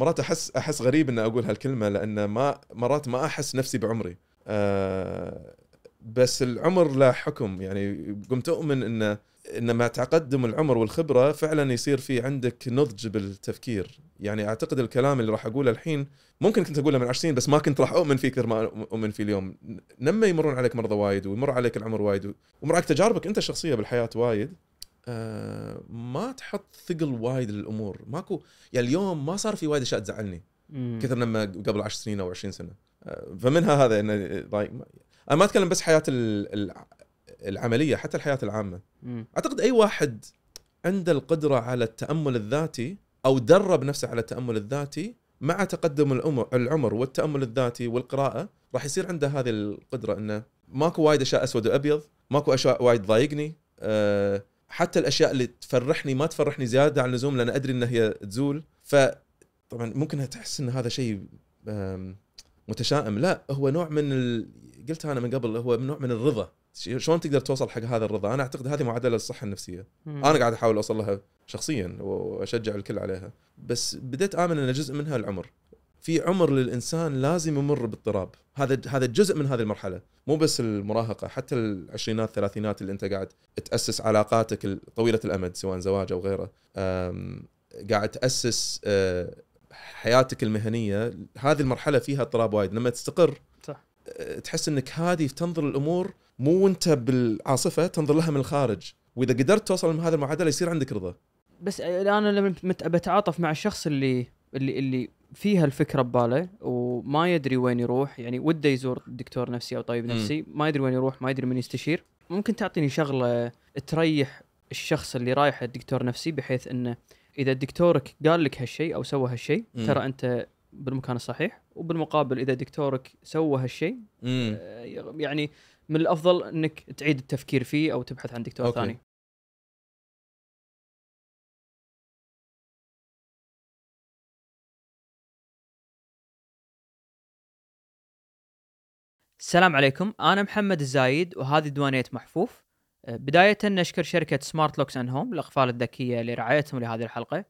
مرات احس أحس غريب ان أقول هالكلمة لأن ما مرات ما أحس نفسي بعمري. آه بس العمر له حكم. يعني قمت أؤمن انه إن مع تقدم العمر والخبرة فعلا يصير في عندك نضج بالتفكير. يعني أعتقد الكلام اللي راح أقوله الحين ممكن كنت أقوله من 20 سنين بس ما كنت راح أؤمن فيه كثر ما أؤمن فيه اليوم. لما يمرون عليك مرضى وايد ويمر عليك العمر وايد ويمر عليك تجاربك أنت الشخصية بالحياة وايد. آه ما تحط ثقل وايد للأمور ماكو يعني اليوم ما صار في وايد أشياء تزعلني. كثر لما قبل 10 سنين أو 20 سنة آه، فمنها هذا إنه like أنا ما أتكلم بس حياة ال- ال- العملية حتى الحياة العامة مم. أعتقد أي واحد عنده القدرة على التأمل الذاتي أو درب نفسه على التأمل الذاتي مع تقدم العمر العمر والتأمل الذاتي والقراءة راح يصير عنده هذه القدرة إنه ماكو وايد أشياء أسود وأبيض ماكو أشياء وايد تضايقني أه حتى الأشياء اللي تفرحني ما تفرحني زيادة عن اللزوم لأن أدري إن هي تزول. فطبعا ممكن تحس إن هذا شيء متشائم. لا هو نوع من ال... قلتها أنا من قبل هو نوع من الرضا. شلون تقدر توصل حق هذا الرضا؟ أنا أعتقد هذه معادلة للصحة النفسية. مم. أنا قاعد أحاول أوصل لها شخصيا وأشجع الكل عليها. بس بديت آمن إن جزء منها العمر. في عمر للإنسان لازم يمر باضطراب. هذا هذا جزء من هذه المرحلة. مو بس المراهقة حتى العشرينات الثلاثينات اللي أنت قاعد تأسس علاقاتك طويلة الأمد سواء زواج أو غيره. قاعد تأسس أه، حياتك المهنية. هذه المرحلة فيها اضطراب وايد. لما تستقر صح. أه، تحس إنك هادي تنظر الأمور مو وأنت بالعاصفة تنظر لها من الخارج. وإذا قدرت توصل هذه المعادلة يصير عندك رضا. بس أنا لما بتعاطف مع الشخص اللي اللي اللي فيها الفكرة بباله وما يدري وين يروح يعني وده يزور دكتور نفسي أو طبيب. نفسي ما يدري وين يروح ما يدري من يستشير ممكن تعطيني شغلة تريح الشخص اللي رايح الدكتور نفسي بحيث إنه إذا دكتورك قال لك هالشيء أو سوى هالشيء. ترى أنت بالمكان الصحيح وبالمقابل إذا دكتورك سوى هالشيء آه، يعني من الأفضل إنك تعيد التفكير فيه أو تبحث عن دكتور okay. ثاني السلام عليكم. أنا محمد الزايد وهذه ديوانيه محفوف. أه، بداية نشكر شركة سمارت لوكس أند هوم الاقفال الذكية لرعايتهم لهذه الحلقة.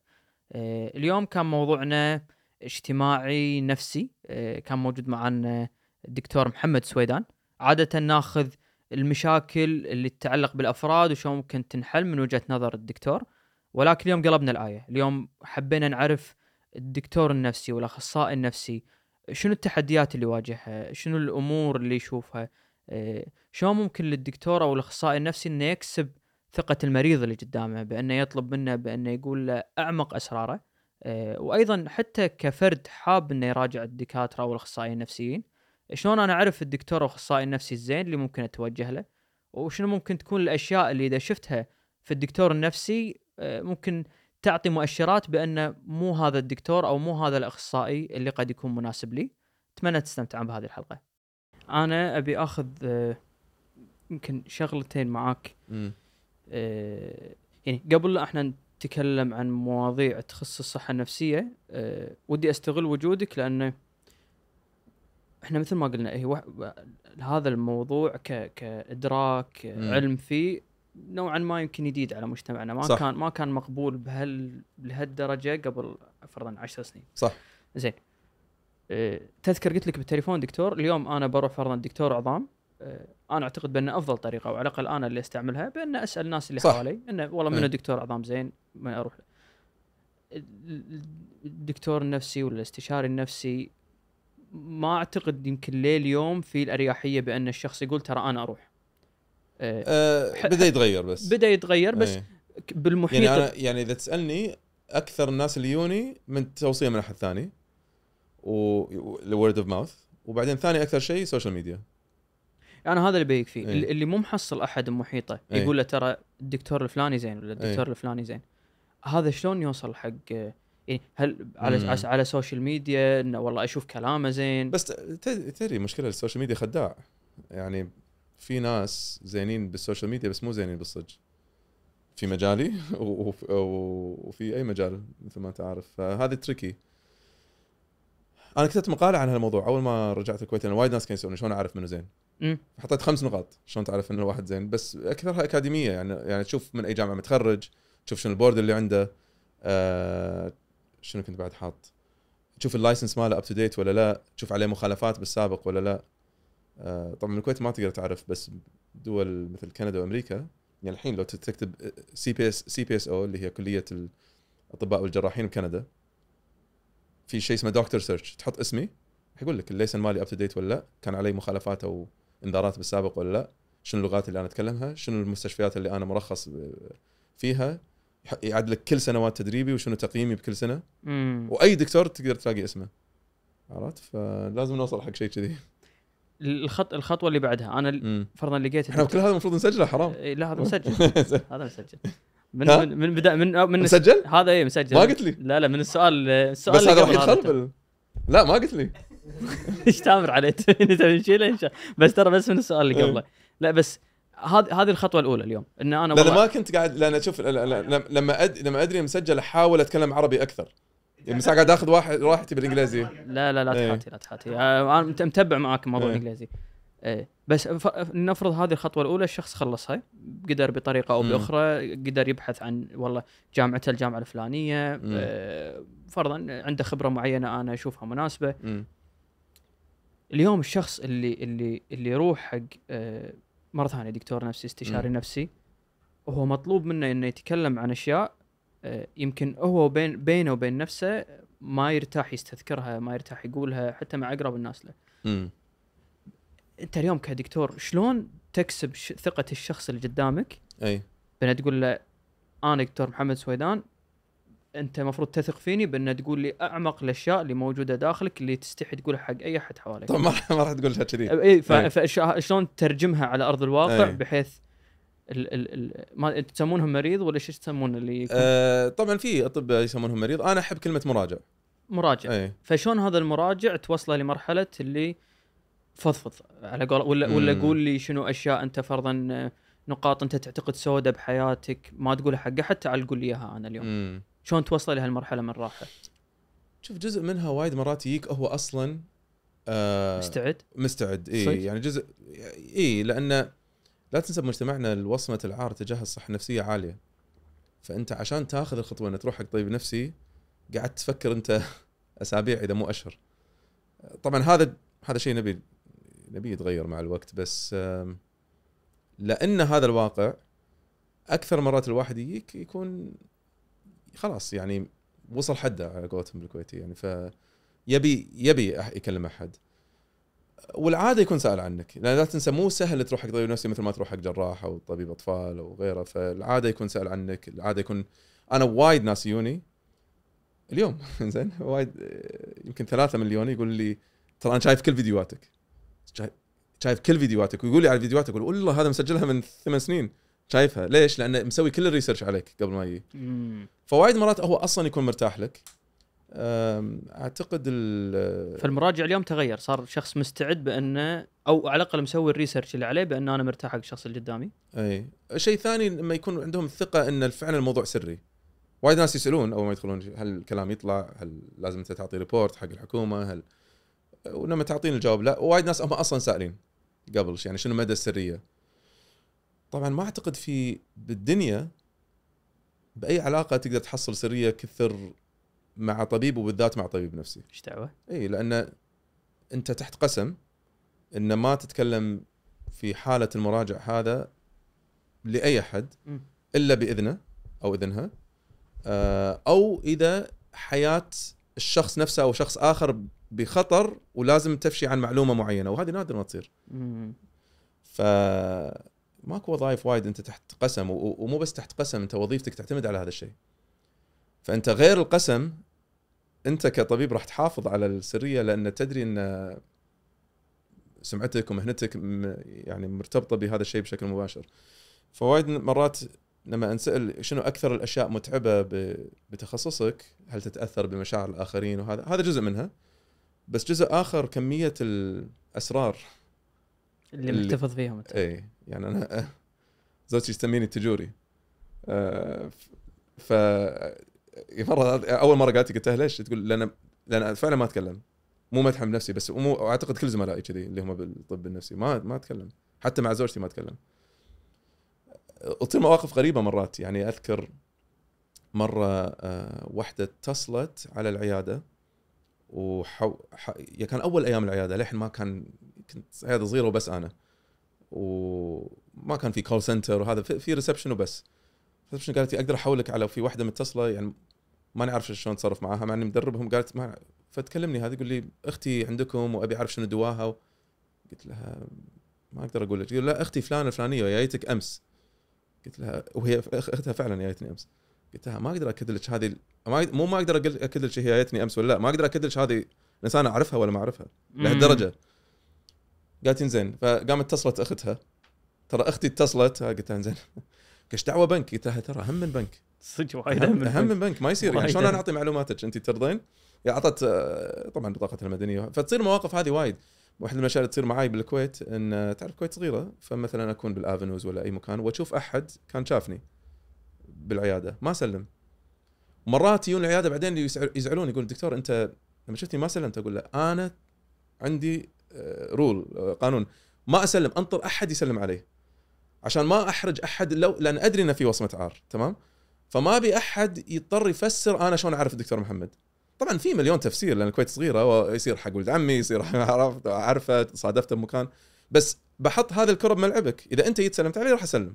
أه، اليوم كان موضوعنا اجتماعي نفسي. أه، كان موجود معنا الدكتور محمد سويدان. عادة ناخذ المشاكل اللي تتعلق بالأفراد وشلون ممكن تنحل من وجهة نظر الدكتور. ولكن اليوم قلبنا الآية. اليوم حبينا نعرف الدكتور النفسي والأخصائي النفسي شنو التحديات اللي يواجهها شنو الأمور اللي يشوفها؟ إيه، شلون ممكن للدكتور أو الأخصائي النفسي إنه يكسب ثقة المريض اللي قدامه بأنه يطلب منه بأنه يقول له أعمق أسراره؟ إيه، وأيضا حتى كفرد حاب إنه يراجع الدكاترة أو الأخصائيين النفسيين. شلون أنا أعرف الدكتور أو الأخصائي النفسي الزين اللي ممكن أتوجه له؟ وشنو ممكن تكون الأشياء اللي إذا شفتها في الدكتور النفسي آه، ممكن تعطي مؤشرات بأن مو هذا الدكتور أو مو هذا الأخصائي اللي قد يكون مناسب لي. أتمنى تستمتعون بهذه الحلقة. أنا أبي آخذ آه، يمكن شغلتين معاك. آه، يعني قبل لا إحنا نتكلم عن مواضيع تخص الصحة النفسية آه، ودي أستغل وجودك لأنه إحنا مثل ما قلنا هي وح- هذا الموضوع ك كإدراك. علم فيه نوعا ما يمكن جديد على مجتمعنا ما صح. كان ما كان مقبول بهال لهالدرجه قبل فرضا 10 سنين صح زين آه، تذكر قلت لك بالتليفون دكتور اليوم أنا بروح فرضا دكتور عظام آه، أنا أعتقد بان أفضل طريقة أو على الأقل أنا اللي أستعملها بأن أسأل الناس اللي صح. حوالي إنه والله منو إيه. دكتور عظام زين ما أروح له. ال- الدكتور النفسي ولا الاستشاري النفسي ما أعتقد يمكن ليه اليوم في الأريحية بأن الشخص يقول ترى أنا أروح آه، آه بدأ يتغير بس بدأ يتغير بس إيه. ك- بالمحيط يعني أنا يعني إذا تسألني أكثر الناس اللي يوني من توصية من احد ثاني word of mouth وبعدين ثاني أكثر شيء social media أنا هذا اللي أبيك فيه إيه. اللي مو محصل أحد محيطه إيه. يقول له ترى الدكتور الفلاني زين ولا الدكتور إيه. الفلاني زين هذا شلون يوصل حق يعني هل على مم. على, ال social media إنه والله أشوف كلامه زين بس تدري مشكلة ال social media خداع يعني في ناس زينين بال social media بس مو زينين بالصدق. في مجالي وفي أي مجال مثل ما أنت عارف. فهذه tricky أنا كتبت مقالة عن هالموضوع. أول ما رجعت الكويت لأن وايد ناس كانوا يسألوني شلون أعرف منه زين. حطيت خمس نقاط شلون تعرف ان الواحد زين. بس أكثرها أكاديمية. يعني يعني تشوف من أي جامعة متخرج تشوف شنو ال board اللي عنده آه شنو كنت بعد حاط. تشوف ال license ماله up to date ولا لا. تشوف عليه مخالفات بالسابق ولا لا. طبعا الكويت ما تقدر تعرف بس دول مثل كندا وأمريكا يعني الحين لو تكتب سي بي اس سي بي اس أو اللي هي كلية الأطباء والجراحين بكندا في شيء اسمه doctor search تحط اسمي يقول لك ال license مالي up to date ولا لا كان علي مخالفات أو انذارات بالسابق ولا لا شنو اللغات اللي أنا أتكلمها شنو المستشفيات اللي أنا مرخص فيها يعد لك كل سنوات تدريبي وشنو تقييمي بكل سنة. مم. وأي دكتور تقدر تلاقي اسمه. عرفت؟ فلازم نوصل حق شيء كذي. الخط الخطوة اللي بعدها. أنا. فرضا لقيت إحنا كل هذا المفروض نسجله حرام. إيه، لا هذا مسجل. هذا مسجل. من؟ من, من بدا من من مسجل؟ هذا إيه مسجل. ما قلت لي. لا لا من السؤال السؤال بس هذا راح يدخل بال... لا ما قلت لي. إيش تأمر عليه؟ تبي نشيله إن شاء- بس ترى بس من السؤال اللي إيه. قبله. لا بس هذه هذه الخطوة الأولى اليوم. إن أنا لأن والله ما كنت قاعد لأن شوف لا- لا- لا- لما أد... لما أدري مسجل أحاول أتكلم عربي أكثر. يعني قاعد اخذ واحد راحتي بالإنجليزي لا لا لا إيه. تحاتي لا تحاتي آه، أنا مت- متبع معاك موضوع إيه. الإنجليزي إيه بس نفرض هذه الخطوة الأولى الشخص خلصها قدر بطريقة أو. بأخرى قدر يبحث عن والله جامعته الجامعة الفلانية. آه، فرضا عنده خبرة معينة أنا أشوفها مناسبة مم. اليوم الشخص اللي اللي اللي يروح حق آه، مرة ثانية دكتور نفسي استشاري مم. نفسي وهو مطلوب منه إنه يتكلم عن أشياء يمكن هو بين بينه وبين نفسه ما يرتاح يستذكرها ما يرتاح يقولها حتى مع أقرب الناس له مم. أنت اليوم كدكتور شلون تكسب ثقة الشخص اللي قدامك أي بان تقول له أنا دكتور محمد سويدان أنت المفروض تثق فيني بان تقول لي أعمق الأشياء اللي موجودة داخلك اللي تستحي تقولها حق أي أحد حواليك طبعا ما راح ما راح تقول شيء كذي أي إيه. فشلون تترجمها على أرض الواقع إيه. بحيث ال ال ال ما تسمونهم مريض ولا شو تسمون اللي يكون؟ آه طبعا في أطباء يسمونهم مريض. أنا أحب كلمة مراجع. مراجع. اي فشلون هذا المراجع توصله لمرحلة اللي فضفض على قول ولا ولا. قول لي شنو أشياء أنت فرضا آه، نقاط أنت تعتقد سوداء بحياتك ما تقولها حق احد تعال قول لي إياها أنا اليوم. مم. شلون توصل لهالمرحلة من الراحه شوف جزء منها وايد مرات يجيك هو أصلا آه مستعد؟ مستعد. اي؟ يعني جزء اي لأن لا تنسى بمجتمعنا الوصمة العار تجاه الصحة النفسية عالية. فأنت عشان تاخذ الخطوة انك تروح حق طبيب نفسي قاعد تفكر أنت أسابيع إذا مو أشهر. طبعا هذا هذا شيء نبي نبي يتغير مع الوقت بس لأن هذا الواقع أكثر مرات الواحد يجيك يكون خلاص يعني وصل حده على قولتهم بالكويتي يعني. ف يبي يبي يكلم أحد. والعادة يكون سائل عنك. لأن لا تنسى مو سهل تروح حق طبيب نفسي مثل ما تروح حق جراح أو طبيب أطفال أو غيره. فالعادة يكون سائل عنك. العادة يكون أنا وايد ناس يوني اليوم. زين وايد يمكن ثلاثة مليون يقول لي ترى أنا شايف كل فيديوهاتك. شايف- كل فيديوهاتك. ويقول لي على الفيديوهات أقول والله هذا مسجلها من ثمان سنين. شايفها. ليش؟ لأنه مسوي كل الريسيرش عليك قبل ما يجي. فوايد مرات هو أصلا يكون مرتاح لك. أعتقد ال فالمراجع اليوم تغير. صار شخص مستعد بأنه أو على الأقل مسوي ال research اللي عليه بان أنا مرتاح حق الشخص اللي قدامي. أي. شيء ثاني لما يكون عندهم الثقه إن فعلا الموضوع سري. وايد ناس يسألون أول ما يدخلون هل الكلام يطلع؟ هل لازم أنت تعطي report حق الحكومة؟ هل ولما تعطيني الجواب لا. وايد ناس هم أصلا سائلين قبل يعني شنو مدى السرية؟ طبعا ما أعتقد في بالدنيا بأي علاقة تقدر تحصل سرية كثر مع طبيب وبالذات مع طبيب نفسي إيش دعوة؟ إي لأن أنت تحت قسم إن ما تتكلم في حالة المراجع هذا لأي أحد. إلا بإذنه أو إذنها آه، أو إذا حياة الشخص نفسه أو شخص آخر بخطر ولازم تفشي عن معلومة معينة وهذه نادر ما تصير. ف ماكو وظائف وايد أنت تحت قسم ومو بس تحت قسم أنت وظيفتك تعتمد على هذا الشيء فأنت غير القسم أنت كطبيب راح تحافظ على السرية لأن تدري أن سمعتك ومهنتك يعني مرتبطة بهذا الشيء بشكل مباشر. فوايد مرات لما أنسأل شنو أكثر الأشياء متعبة بتخصصك هل تتأثر بمشاعر الآخرين وهذا هذا جزء منها. بس جزء آخر كمية الأسرار اللي اللي- محتفظ فيهم انت اي يعني أنا زوجتي تسميني التجوري آه، ف مرة أول مرة قالت قلت لها ليش؟ تقول لأن لأن فعلا ما أتكلم. مو مدح من نفسي بس مو أعتقد كل زملائي كذي اللي هم بالطب النفسي ما ما أتكلم. حتى مع زوجتي ما أتكلم. تصير مواقف غريبة مرات. يعني أذكر مرة آه، واحدة اتصلت على العيادة وحو ح... يعني كان أول أيام العيادة للحين ما كان كنت عيادة صغيرة وبس أنا. وما كان في call center وهذا في- في reception وبس. reception قالت لي أقدر أحولك على في واحدة متصلة؟ يعني ما نعرف شلون نتصرف معاها مع اني مدربهم قالت ما فتكلمني هذه يقول لي أختي عندكم وأبي أعرف شنو دواها و... قلت لها ما أقدر أقول لك. تقول لا أختي فلانة الفلانية جايتك أمس. قلت لها وهي أختها فعلا جايتني أمس. قلت لها ما أقدر أكد لك هذه ما مو ما أقدر أكد لك هي جايتني أمس ولا لا ما أقدر أكد لك هذه إنسانة أعرفها ولا ما أعرفها لهالدرجة. قالت زين فقامت اتصلت أختها. ترى أختي اتصلت قلت لها زين إيش دعوة بنك؟ قلت لها ترى هم من بنك. صدق وايد اهم أهم من بنك. ما يصير. يعني شلون. أنا أعطي معلوماتك؟ أنت ترضين؟ أعطت آه، طبعا بطاقتها المدنية. فتصير مواقف هذه وايد. واحد اللي تصير معاي بالكويت إن آه، تعرف الكويت صغيرة؟ فمثلا أكون بالافنوز ولا أي مكان وأشوف أحد كان شافني بالعيادة. ما سلم. مرات يجون العيادة بعدين يزعلون يقول دكتور أنت لما شفتني ما سلمت. أقول له أنا عندي رول قانون. ما أسلم أنطر أحد يسلم علي عشان ما أحرج أحد لو لأن أدري إنه في وصمة عار تمام؟ فما ابي أحد يضطر يفسر أنا شلون أعرف الدكتور محمد. طبعا في مليون تفسير لأن الكويت صغيرة ويصير حق ولد عمي يصير عرفت أعرفه صادفته بمكان. بس بحط هذا الكره بملعبك إذا أنت جيت سلمت علي راح أسلم.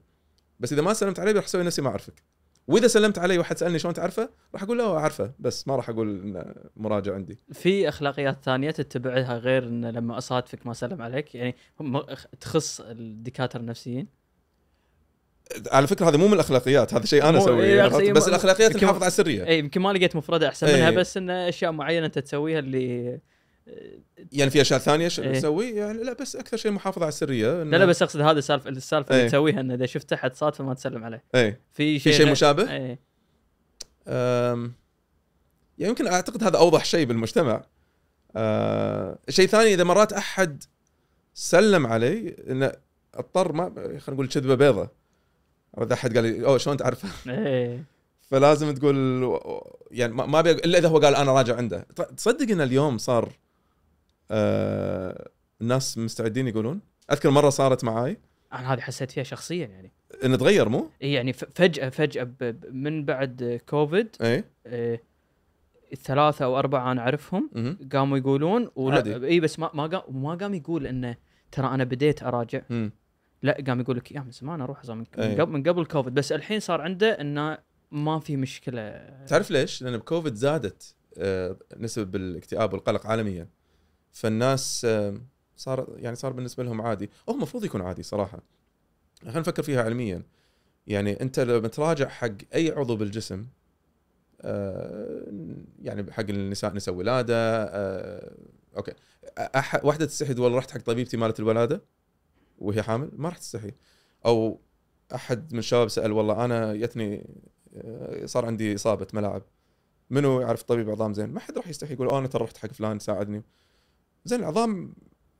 بس إذا ما سلمت علي راح أسوي نفسي ما أعرفك. وإذا سلمت علي واحد سألني شلون تعرفه راح أقول له أعرفه بس ما راح أقول إنه مراجع عندي. في أخلاقيات ثانية تتبعها غير إن لما أصادفك ما سلم عليك؟ يعني تخص الدكاترة النفسيين؟ على فكرة هذا مو من الأخلاقيات هذا شيء أنا أسويه إيه،؟ أقصد- بس الأخلاقيات يمكن- نحافظ على السرية اي يمكن ما لقيت مفردة أحسن إيه. منها بس إن أشياء معينة انت تسويها اللي يعني في أشياء ثانية ش- إيه. نسوي يعني لا بس أكثر شيء محافظة على السرية لا لا بس أقصد هذا السالفة السالفة اللي إيه. تسويها إن إذا شفت أحد صادفه ما تسلم عليه إيه في في شيء شيء غير- مشابه إيه. أم، يعني يمكن أعتقد هذا أوضح شيء بالمجتمع أه، شيء ثاني إذا مرات أحد سلم علي انه أضطر ما خلينا نقول كذبة بيضة اذا أحد قال لي أوه شلون تعرفه إيه فلازم تقول يعني ما ابي إلا إذا هو قال أنا راجع عنده تصدق إن اليوم صار آه الناس مستعدين يقولون أذكر مرة صارت معاي أنا هذه حسيت فيها شخصيا يعني إن تغير مو؟ إيه يعني فجاه فجأة من بعد كوفيد إي إيه الثلاثة أو أربعة أنا أعرفهم. قاموا يقولون. إي بس ما ما قام ما قام يقول إنه ترى أنا بديت أراجع. لا قام يقول لك يا من زمان أروح أصلاً من, أي. من قبل من قبل كوفيد بس الحين صار عنده إنه ما في مشكلة. تعرف ليش؟ لأن بكوفيد زادت آه، نسب الاكتئاب والقلق عالميا. فالناس آه، صار يعني صار بالنسبة لهم عادي. هو المفروض يكون عادي صراحة. خلينا نفكر فيها علميا. يعني أنت لما تراجع حق أي عضو بالجسم آه، يعني حق النساء نساء ولادة أوكي. واحدة تستحي تقول والله رحت حق طبيبتي مالت الولادة؟ وهي حامل ما راح تستحي أو أحد من الشباب سأل والله أنا جتني آه، صار عندي إصابة ملاعب. منو يعرف طبيب عظام زين؟ ما حد راح يستحي يقول "أوه، أنا ترى رحت حق فلان ساعدني. زين العظام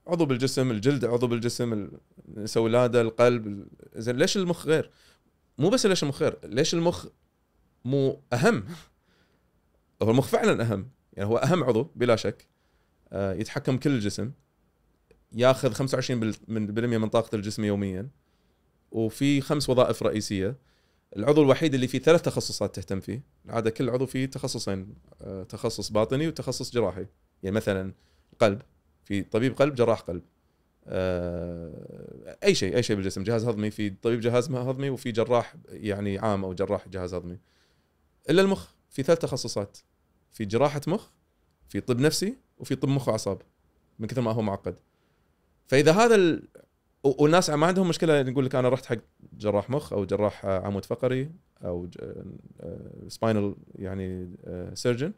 عضو بالجسم الجلد عضو بالجسم ال- نساء ولادة القلب ال- زين ليش المخ غير؟ مو بس ليش المخ غير ليش المخ مو أهم؟ هو المخ فعلا أهم. يعني هو أهم عضو بلا شك آه، يتحكم كل الجسم. ياخذ 25% بال- من طاقة الجسم يوميا وفي خمس وظائف رئيسية. العضو الوحيد اللي فيه ثلاث تخصصات تهتم فيه. العادة كل عضو فيه تخصصين آه، تخصص باطني وتخصص جراحي. يعني مثلا قلب في طبيب قلب جراح قلب. آه، أي شيء أي شيء بالجسم. جهاز هضمي في طبيب جهاز هضمي وفي جراح يعني عام أو جراح جهاز هضمي. إلا المخ في ثلاث تخصصات. في جراحة مخ في طب نفسي وفي طب مخ وأعصاب من كثر ما هو معقد. فإذا هذا ال... والناس ما عندهم مشكلة نقول لك أنا رحت حق جراح مخ أو جراح آه، عمود فقري أو spinal يعني surgeon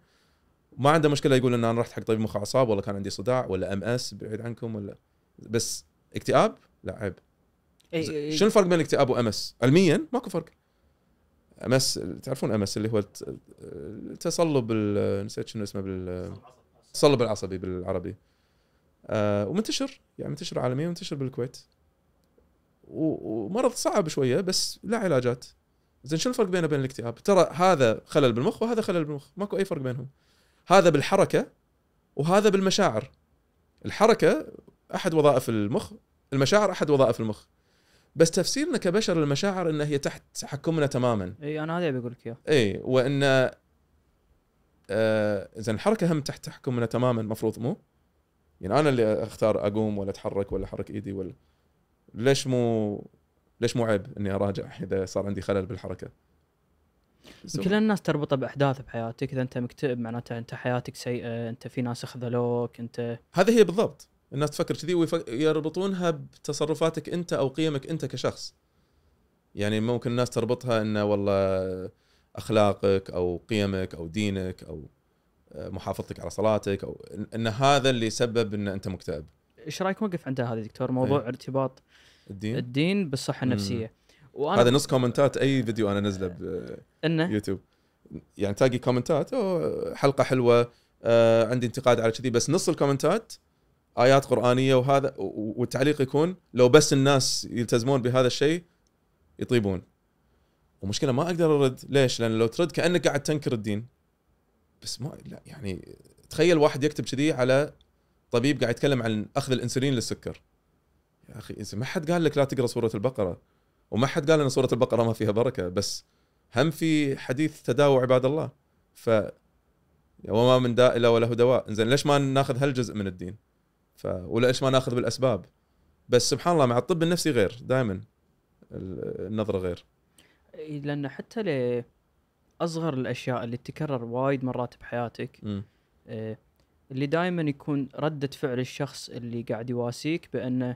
ما عنده مشكلة يقول إن أنا رحت حق طبيب مخ واعصاب والله كان عندي صداع ولا MS بعيد عنكم ولا بس اكتئاب؟ لا عيب. إي- ز- إي- شنو الفرق بين الاكتئاب و MS؟ علميا ماكو فرق. MS تعرفون MS اللي هو الت- التصلب ال- نسيت شنو اسمه بال التصلب العصبي بالعربي. آه ومنتشر يعني منتشر عالميا ومنتشر بالكويت. ومرض صعب شوية بس لا علاجات. زين شو الفرق بينه وبين الاكتئاب؟ ترى هذا خلل بالمخ وهذا خلل بالمخ. ماكو أي فرق بينهم. هذا بالحركة وهذا بالمشاعر. الحركة أحد وظائف المخ المشاعر أحد وظائف المخ. بس تفسيرنا كبشر للمشاعر ان هي تحت تحكمنا تماما. إي أنا هذا أبي أقول لك إياه. إي وإن آه زين الحركة هم تحت تحكمنا تماما المفروض مو؟ يعني أنا اللي أختار أقوم ولا أتحرك ولا أحرك إيدي ولا ليش مو ليش مو عيب إني أراجع إذا صار عندي خلل بالحركة؟ يمكن الناس تربطه بأحداث بحياتك إذا أنت مكتئب معناته أنت حياتك سيئة أنت في ناس خذلوك انت هذه هي بالضبط. الناس تفكر كذي ويربطونها بتصرفاتك أنت أو قيمك أنت كشخص. يعني ممكن الناس تربطها إنه والله أخلاقك أو قيمك أو دينك أو محافظتك على صلاتك أو ان هذا اللي سبب إن أنت مكتئب. إيش رأيك نوقف عند هذا دكتور؟ موضوع إيه. ارتباط الدين؟ الدين بالصحة. النفسية. وأنا هذا نص comment ات أي فيديو أنا نزله إنه؟ بيوتيوب يعني تلاقي كومنتات أوه حلقة حلوة آه عندي انتقاد على كذي بس نص الكومنتات آيات قرآنية وهذا والتعليق يكون لو بس الناس يلتزمون بهذا الشيء يطيبون. ومشكلة ما أقدر أرد ليش؟ لأن لو ترد كأنك قاعد تنكر الدين. بس ما لا يعني تخيل واحد يكتب كذي على طبيب قاعد يتكلم عن أخذ الإنسولين للسكر. يا أخي ما حد قال لك لا تقرأ سورة البقرة وما حد قال إن سورة البقرة ما فيها بركة بس هم في حديث تداوى عباد الله. ف وما من داء إلا وله دواء. زين ليش ما ناخذ هالجزء من الدين؟ ف وليش ما ناخذ بالأسباب؟ بس سبحان الله مع الطب النفسي غير دائما النظرة غير. إيه، لأن حتى ل أصغر الأشياء اللي تكرر وايد مرات بحياتك. آه، اللي دائما يكون ردة فعل الشخص اللي قاعد يواسيك بأنه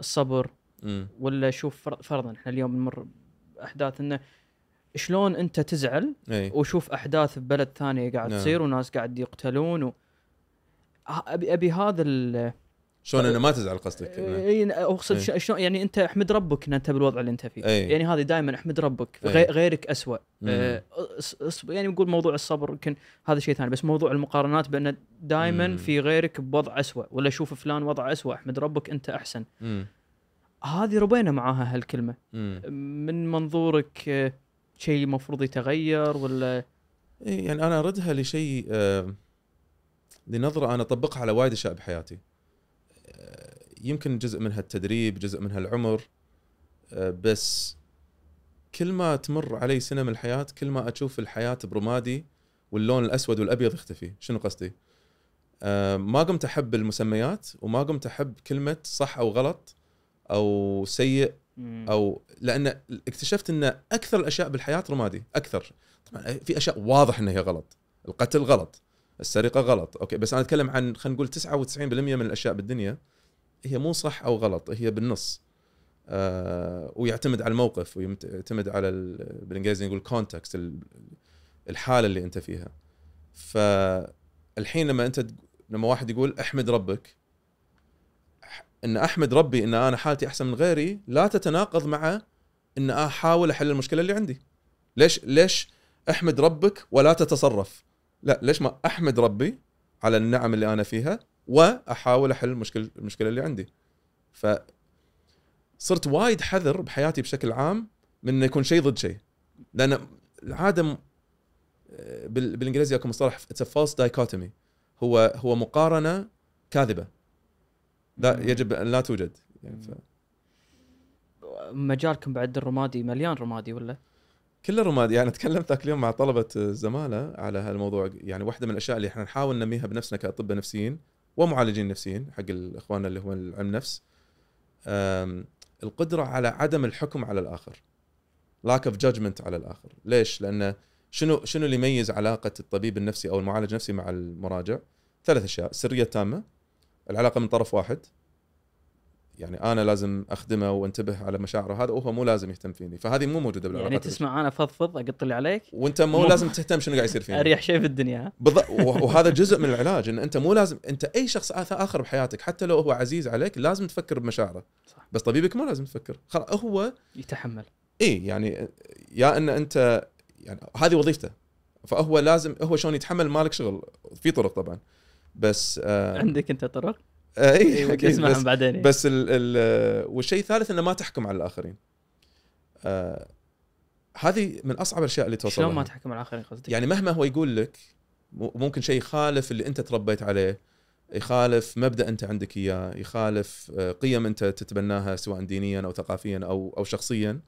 الصبر مم. ولا شوف فر- فرضا إحنا اليوم نمر بأحداث إنه شلون أنت تزعل إي وشوف أحداث ببلد ثانية قاعد نعم. تصير وناس قاعد يقتلون و... ابي أبي هذا ال شلون انه ما تزعل قصدك إنه- إيه، أقصد إيه. شلون يعني أنت أحمد ربك ان انت بالوضع اللي أنت فيه إيه. يعني هذه دائما أحمد ربك إيه. غي- غيرك اسوء أص- يعني نقول موضوع الصبر يمكن هذا شيء ثاني بس موضوع المقارنات بان دائما. في غيرك بوضع اسوء ولا شوف فلان وضع اسوء أحمد ربك أنت أحسن مم. هذه ربينا معاها هالكلمة مم. من منظورك آه، شيء المفروض يتغير ولا إيه يعني أنا أردها لشيء آه، لنظرة أنا أطبقها على وايد أشياء بحياتي يمكن جزء منها التدريب جزء منها العمر آه، بس كل ما تمر علي سنة من الحياة كل ما أشوف الحياة برمادي واللون الأسود والأبيض يختفي. شنو قصدي؟ آه، ما قمت أحب المسميات وما قمت أحب كلمة صح أو غلط أو سيء أو لأن اكتشفت إن أكثر الأشياء بالحياة رمادي أكثر. طبعا في أشياء واضح انها هي غلط. القتل غلط. السرقة غلط. أوكي بس أنا أتكلم عن خلينا نقول 99% من الأشياء بالدنيا هي مو صح أو غلط هي بالنص. آه ويعتمد على الموقف ويعتمد على ال- بالإنجليزي نقول context الحالة اللي أنت فيها. فالحين لما أنت لما واحد يقول أحمد ربك إن أحمد ربي إن أنا حالتي أحسن من غيري لا تتناقض مع إن أحاول أحل المشكلة اللي عندي. ليش ليش أحمد ربك ولا تتصرف؟ لا ليش ما أحمد ربي على النعم اللي أنا فيها وأحاول أحل المشكلة المشكلة اللي عندي. ف صرت وايد حذر بحياتي بشكل عام من إنه يكون شيء ضد شيء. لأن العاده بالإنجليزي يكون مصطلح it's false dichotomy هو هو مقارنة كاذبة. لا. يجب أن لا توجد. يعني ف... مجالكم بعد الرمادي مليان رمادي ولا؟ كل الرماد يعني تكلمت ذاك اليوم مع طلبة الزمالة على هالموضوع. يعني واحدة من الأشياء اللي إحنا نحاول ننميها بنفسنا كأطباء نفسيين ومعالجين نفسيين حق إخواننا اللي هو العلم نفس القدرة على عدم الحكم على الآخر. Lack of judgment على الآخر. ليش؟ لأن شنو شنو اللي يميز علاقة الطبيب النفسي أو المعالج النفسي مع المراجع؟ ثلاث أشياء. السرية التامة العلاقة من طرف واحد. يعني أنا لازم أخدمه وأنتبه على مشاعره هذا وهو مو لازم يهتم فيني فهذه مو موجودة بالعلاقات يعني تسمع أنا فضفض أقط اللي عليك؟ وأنت مو مو- لازم تهتم شنو قاعد يصير فيني. أريح شيء في الدنيا؟ بالضبط وهذا جزء من العلاج إن أنت مو لازم أنت أي شخص آخر بحياتك حتى لو هو عزيز عليك لازم تفكر بمشاعره. صح. بس طبيبك ما لازم تفكر. خلاص هو يتحمل. إي يعني يا إن أنت يعني هذه وظيفته. فهو لازم هو شلون يتحمل مالك شغل في طرق طبعا. بس آه عندك أنت طرق؟ آه اي ودي أكيد أسمعهم بس بعدين بس ال ال والشيء الثالث إنه ما تحكم على الآخرين. آه هذه من أصعب الأشياء اللي توصل شلون ما. تحكم على الآخرين قصدك؟ يعني مهما هو يقول لك ممكن شيء يخالف اللي أنت تربيت عليه. يخالف مبدأ أنت عندك إياه يخالف آه، قيم أنت تتبناها سواء دينيا أو ثقافيا أو أو شخصيا.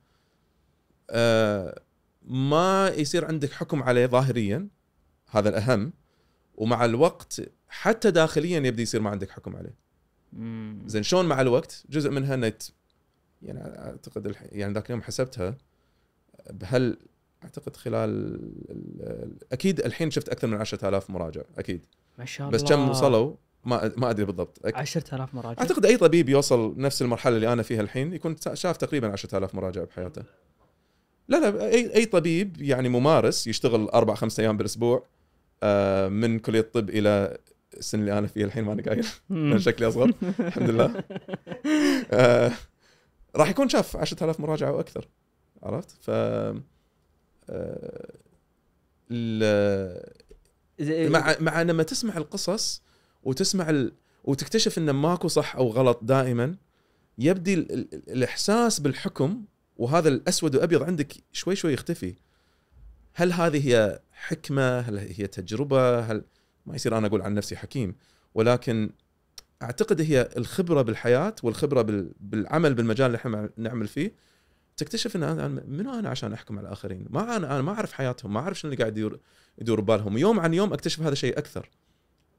آه، ما يصير عندك حكم عليه ظاهريا هذا الأهم. ومع الوقت حتى داخليا يبدي يصير ما عندك حكم عليه. زين شلون مع الوقت؟ جزء منها يت- يعني أعتقد الح- يعني ذاك اليوم حسبتها بهل أعتقد خلال ال- ال- أكيد الحين شفت أكثر من 10000 مراجع أكيد. ما شاء الله بس كم وصلوا؟ ما ما أدري بالضبط. أك- 10000 مراجع أعتقد أي طبيب يوصل نفس المرحلة اللي أنا فيها الحين يكون شاف تقريبا 10000 مراجعة بحياته. لا لا اي أي طبيب يعني ممارس يشتغل أربع خمسة أيام بالأسبوع آه، من كلية الطب إلى السن اللي أنا فيها الحين ماني قايل. لأن شكلي أصغر. الحمد لله. آه، راح يكون شاف 10000 مراجعة وأكثر. عرفت؟ ف آه، مع مع لما تسمع القصص وتسمع ال... وتكتشف إنه ماكو صح أو غلط دائما يبدي ال... ال... الإحساس بالحكم وهذا الأسود وأبيض عندك شوي شوي يختفي. هل هذه هي حكمة؟ هل هي تجربة؟ هل ما يصير أنا أقول عن نفسي حكيم ولكن أعتقد هي الخبرة بالحياة والخبرة بال... بالعمل بالمجال اللي إحنا نعمل فيه تكتشف إن أنا منو أنا عشان أحكم على الآخرين؟ ما أنا أنا ما أعرف حياتهم ما أعرف شنو اللي قاعد يدور يدور ببالهم يوم عن يوم أكتشف هذا الشيء أكثر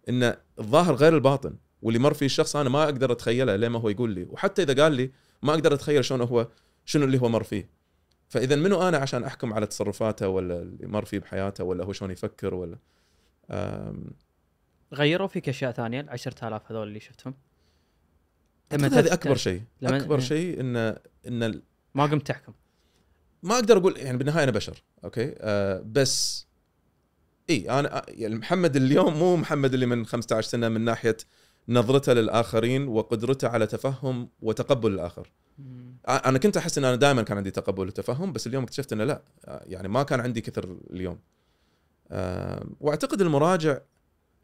إن الظاهر غير الباطن واللي مر فيه الشخص أنا ما أقدر أتخيله لين ما هو يقول لي وحتى إذا قال لي ما أقدر أتخيل شلون هو شنو اللي هو مر فيه. فإذا منو أنا عشان أحكم على تصرفاته ولا اللي مر فيه بحياته ولا هو شلون يفكر ولا غيروا فيك أشياء ثانية ال 10000 هذول اللي شفتهم؟ تف- هذه أكبر شيء. لما- أكبر إيه. شيء ان إن ال- ما قمت تحكم. ما أقدر أقول يعني بالنهاية أنا بشر أوكي؟ آه بس إي أنا يعني محمد اليوم مو محمد اللي من 15 سنة من ناحية نظرته للآخرين وقدرته على تفهم وتقبل الآخر. مم. آه، أنا كنت أحس إن أنا دائما كان عندي تقبل وتفهم بس اليوم اكتشفت إنه لا آه، يعني ما كان عندي كثر اليوم. آه، وأعتقد المراجع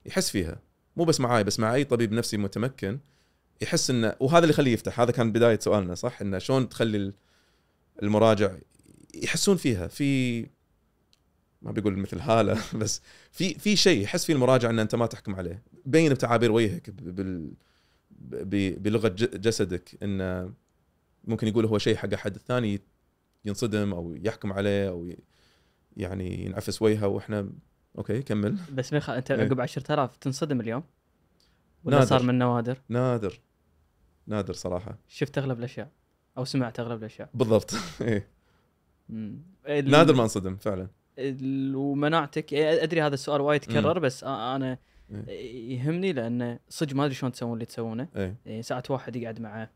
يحس فيها. مو بس معاي بس مع اي طبيب نفسي متمكن يحس إنه وهذا اللي يخليه يفتح هذا كان بداية سؤالنا صح؟ إنه شلون تخلي ال- المراجع يحسون فيها؟ في ما بيقول مثل هالة بس في في شيء يحس فيه المراجع إن أنت ما تحكم عليه. بين بتعابير وجهك بال بلغة جسدك انه ممكن يقول هو شيء حق أحد الثاني ينصدم أو يحكم عليه أو يعني ينعفس وجهه وإحنا أوكي كمل. بس ميخا أنت إيه. عقب 10000 تنصدم اليوم؟ ولا نادر. صار من نوادر؟ نادر. نادر صراحة. شفت أغلب الأشياء أو سمعت أغلب الأشياء. بالضبط. إيه. ال- نادر ما انصدم فعلا. ومناعتك إيه، أدري هذا السؤال وايد يتكرر بس أنا إيه. يهمني لأن صدق ما أدري شلون تسوون اللي تسوونه. إيه. يعني ساعات واحد يقعد مع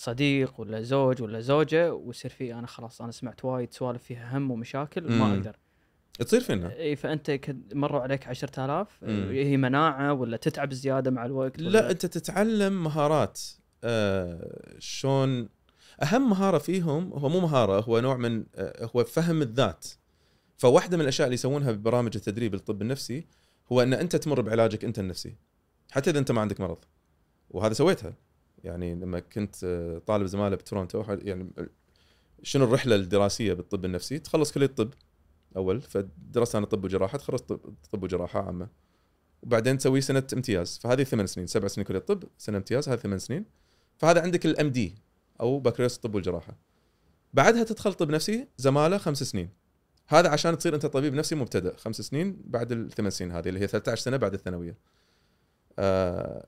صديق ولا زوج ولا زوجة ويصير في أنا خلاص أنا سمعت وايد سوالف فيها هم ومشاكل ما. أقدر. تصير فينا. اي فأنت مروا عليك 10000 مم. هي مناعة ولا تتعب زيادة مع الوقت ولا؟ لا أنت تتعلم مهارات. آه شلون أهم مهارة فيهم هو مو مهارة هو نوع من آه هو فهم الذات. فواحدة من الأشياء اللي يسوونها ببرامج التدريب الطب النفسي هو إن أنت تمر بعلاجك أنت النفسي حتى إذا أنت ما عندك مرض. وهذا سويتها. يعني لما كنت آه، طالب زمالة بتورونتو يعني شنو الرحلة الدراسية بالطب النفسي؟ تخلص كلية الطب أول فدرست أنا طب وجراحة تخلص طب, وجراحة عامة. وبعدين تسوي سنة امتياز فهذه ثمان سنين سبع سنين كلية طب سنة امتياز هذه ثمان سنين. فهذا عندك الام دي أو بكالوريوس الطب والجراحه بعدها تدخل طب نفسي زمالة خمس سنين. هذا عشان تصير أنت طبيب نفسي مبتدئ خمس سنين بعد الثمان سنين هذه اللي هي 13 سنة بعد الثانوية. آه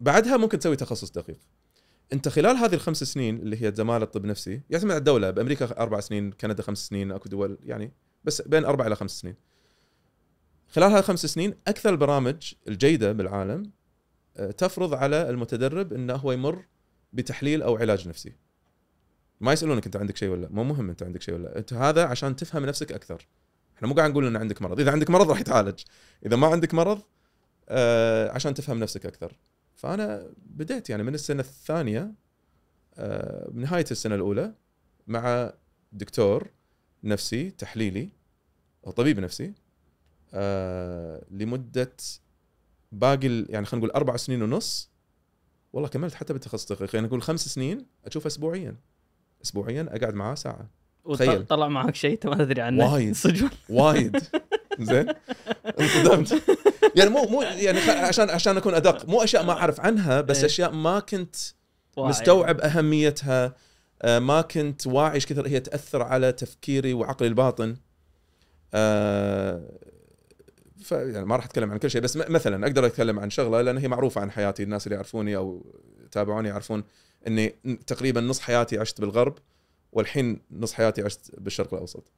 بعدها ممكن تسوي تخصص دقيق. انت خلال هذه الخمس سنين اللي هي زماله طب نفسي يعتمد على الدولة. بأمريكا أربع سنين كندا خمس سنين أكو دول يعني بس بين أربع إلى خمس سنين. خلال هذه الخمس سنين أكثر البرامج الجيدة بالعالم آه، تفرض على المتدرب إنه هو يمر بتحليل أو علاج نفسي. ما يسألونك أنت عندك شيء ولا لا. مو مهم أنت عندك شيء ولا. لا. أنت هذا عشان تفهم نفسك أكثر. إحنا مو قاعد نقول ان عندك مرض. إذا عندك مرض راح يتعالج. إذا ما عندك مرض آه عشان تفهم نفسك أكثر. فأنا بديت يعني من السنة الثانية آه بنهايه السنة الأولى مع دكتور نفسي تحليلي أو طبيب نفسي آه لمدة باقي يعني خلينا نقول أربع سنين ونص. والله كملت حتى بالتخصص الدقيق خلينا نقول خمس سنين اشوفه اسبوعيا. اسبوعيا أقعد معاه ساعة. تخيل. طلع معك شيء انت ما تدري عنه. وايد. صدق. وايد. زين؟ انصدمت يعني مو مو يعني عشان عشان أكون أدق. مو أشياء ما أعرف عنها بس إيه. أشياء ما كنت. مستوعب أهميتها. آه، ما كنت واعي إيش كثر هي تأثر على تفكيري وعقلي الباطن. آه، ف يعني ما راح أتكلم عن كل شيء. بس مثلا أقدر أتكلم عن شغلة لأن هي معروفة عن حياتي الناس اللي يعرفوني أو يتابعوني يعرفون إني تقريبا نص حياتي عشت بالغرب والحين نص حياتي عشت بالشرق الأوسط.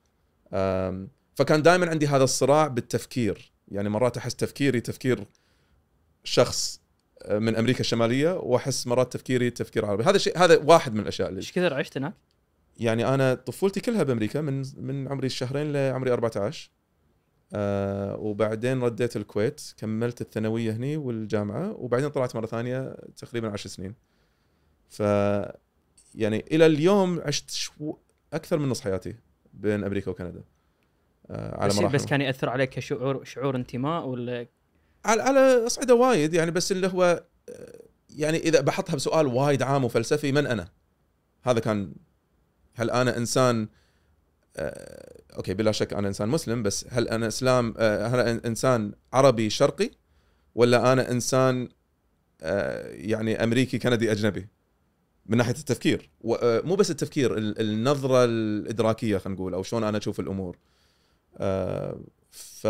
فكان دائما عندي هذا الصراع بالتفكير. يعني مرات أحس تفكيري تفكير شخص آه، من أمريكا الشمالية وأحس مرات تفكيري تفكير عربي. هذا شيء هذا واحد من الأشياء اللي إيش كثر عشت هناك؟ يعني أنا طفولتي كلها بأمريكا من من عمري الشهرين لعمري 14 آه وبعدين رديت الكويت كملت الثانوية هني والجامعة وبعدين طلعت مرة ثانية تقريبا 10 سنين. ف يعني إلى اليوم عشت شو أكثر من نص حياتي بين أمريكا وكندا. على بس, مراحل. بس كان يأثر عليك كشعور شعور انتماء ولا على على اصعده وايد يعني بس اللي هو آه، يعني إذا بحطها بسؤال وايد عام وفلسفي من أنا؟ هذا كان هل أنا إنسان آه، أوكي بلا شك أنا إنسان مسلم بس هل أنا إسلام آه، هل أنا إنسان عربي شرقي ولا أنا إنسان آه، يعني أمريكي كندي أجنبي؟ من ناحية التفكير. آه، مو بس التفكير ال- النظرة الإدراكية خلينا نقول أو شلون أنا أشوف الأمور. آه، ف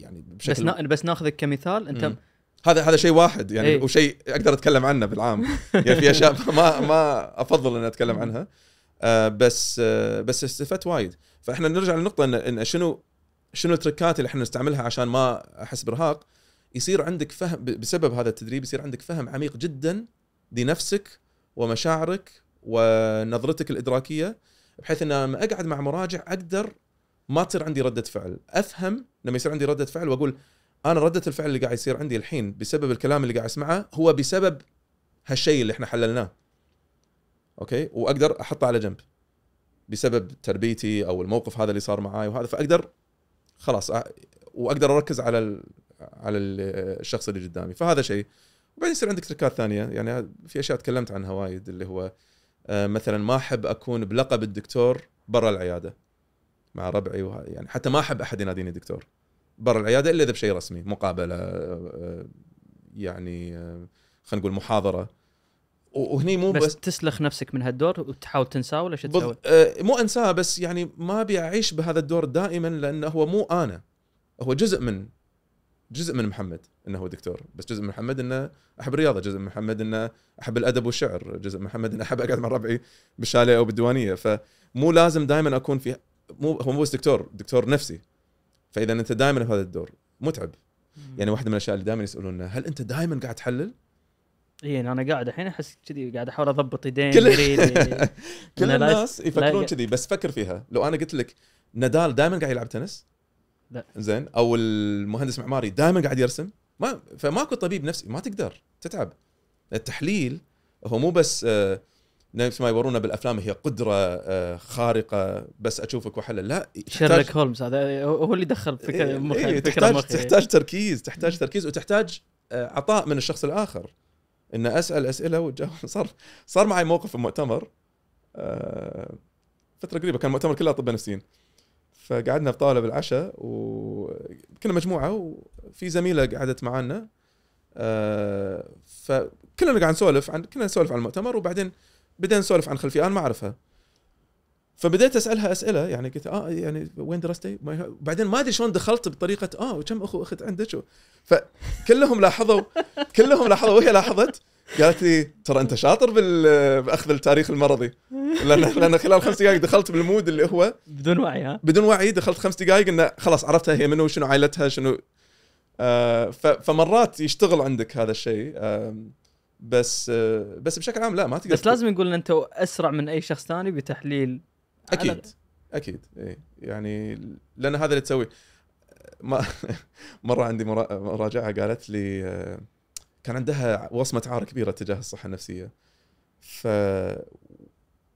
يعني بس بشكل نا... بس ناخذك كمثال أنت مم. هذا هذا شيء واحد يعني إيه. وشيء أقدر أتكلم عنه بالعام. يعني في أشياء ما ما أفضل أن أتكلم عنها. آه بس آه بس استفدت وايد. فإحنا نرجع للنقطة ان, إن شنو شنو التركات اللي إحنا نستعملها عشان ما أحس بإرهاق؟ يصير عندك فهم بسبب هذا التدريب يصير عندك فهم عميق جدا لنفسك ومشاعرك ونظرتك الإدراكية. بحيث إن لما أقعد مع مراجع أقدر ما تصير عندي ردة فعل. أفهم لما يصير عندي ردة فعل وأقول أنا ردة الفعل اللي قاعد يصير عندي الحين بسبب الكلام اللي قاعد أسمعه هو بسبب هالشيء اللي إحنا حللناه. أوكي؟ وأقدر أحطه على جنب بسبب تربيتي أو الموقف هذا اللي صار معاي وهذا. فأقدر خلاص وأقدر أركز على ال... على ال- الشخص اللي قدامي. فهذا شيء. وبعدين يصير عندك تركات ثانية. يعني في أشياء تكلمت عنها وايد اللي هو مثلا ما أحب أكون بلقب الدكتور برا العيادة مع ربعي وه... يعني حتى ما أحب أحد يناديني دكتور برا العيادة إلا إذا بشيء رسمي مقابلة آه، يعني آه، خلينا نقول محاضرة وهني مو بس, بس, تسلخ نفسك من هالدور وتحاول تنساه ولا شو تسوي؟ بض... آه، مو أنساه بس يعني ما أبي أعيش بهذا الدور دائما لأنه هو مو أنا هو جزء من جزء من محمد إنه هو دكتور بس جزء من محمد إنه أحب الرياضة جزء من محمد إنه أحب الأدب والشعر جزء من محمد إنه أحب أقعد مع ربعي بالشاليه أو بالديوانية. فمو لازم دائما أكون في مو هو مو بس دكتور دكتور نفسي. فإذا أنت دائما في هذا الدور متعب. يعني واحدة من الأشياء اللي دائما يسالوننا هل أنت دائما قاعد تحلل؟ اي يعني أنا قاعد الحين أحس كذي قاعد أحاول أضبط يدين كل- كل إنه لا يس- الناس يفكرون كذي بس فكر فيها. لو أنا قلت لك نادال دائما قاعد يلعب تنس لا. زين أو المهندس معماري دائما قاعد يرسم. ما فماكو طبيب نفسي ما تقدر تتعب. التحليل هو مو بس آه، نفس ما يورونا بالأفلام هي قدرة آه، خارقة بس أشوفك واحلل لا شيرلوك هولمز هذا هو اللي دخل فكره إيه، مخي إيه، تحتاج مخي. تحتاج تركيز تحتاج تركيز وتحتاج آه، عطاء من الشخص الآخر. إن أسأل أسئلة وتجاوب. صار صار معي موقف في مؤتمر آه، فترة قريبة كان مؤتمر كله أطباء نفسيين. فقعدنا بطاوله بالعشاء وكنا مجموعة وفي زميلة قعدت معانا آه، فكلنا قاعد نسولف عن كنا نسولف عن المؤتمر وبعدين بدينا نسولف عن خلفية أنا ما أعرفها فبديت أسألها أسئلة يعني قلت آه يعني وين درستي؟ بعدين ما أدري شلون دخلت بطريقة آه وكم أخو أخت عندك؟ فكلهم لاحظوا كلهم لاحظوا وهي لاحظت قالت لي ترى أنت شاطر بأخذ التاريخ المرضي. لأن لأن خلال خمس دقائق دخلت بالمود اللي هو بدون وعي ها؟ بدون وعي دخلت خمس دقائق إنه خلاص عرفتها هي منو شنو عائلتها شنو. آه فمرات يشتغل عندك هذا الشيء آم، بس آه بس بشكل عام لا ما تقدر بس لازم نقول إن أنت أسرع من أي شخص ثاني بتحليل على- أكيد أكيد إيه. يعني لأن هذا اللي تسوي ما مرة عندي مرا- مراجعة قالت لي آه، كان عندها وصمة عار كبيرة تجاه الصحة النفسية. ف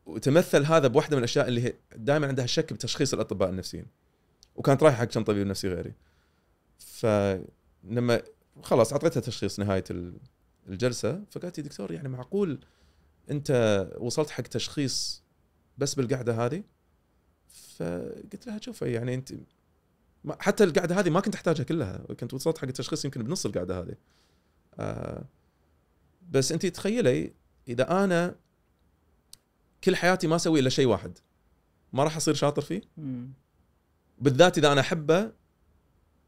وتمثل هذا بواحدة من الأشياء اللي دائما عندها شك بتشخيص الأطباء النفسيين. وكانت رايحة حق كم طبيب نفسي غيري. فلما خلاص أعطيتها تشخيص نهاية ال- الجلسة فقالت لي دكتور يعني معقول أنت وصلت حق تشخيص بس بالقعدة هذه؟ فقلت لها شوفي يعني أنت حتى القعدة هذه ما كنت أحتاجها كلها. كنت وصلت حق التشخيص يمكن بنص القعدة هذه. بس انت تخيلي إذا أنا كل حياتي ما أسوي إلا شيء واحد ما راح أصير شاطر فيه. بالذات إذا أنا أحبه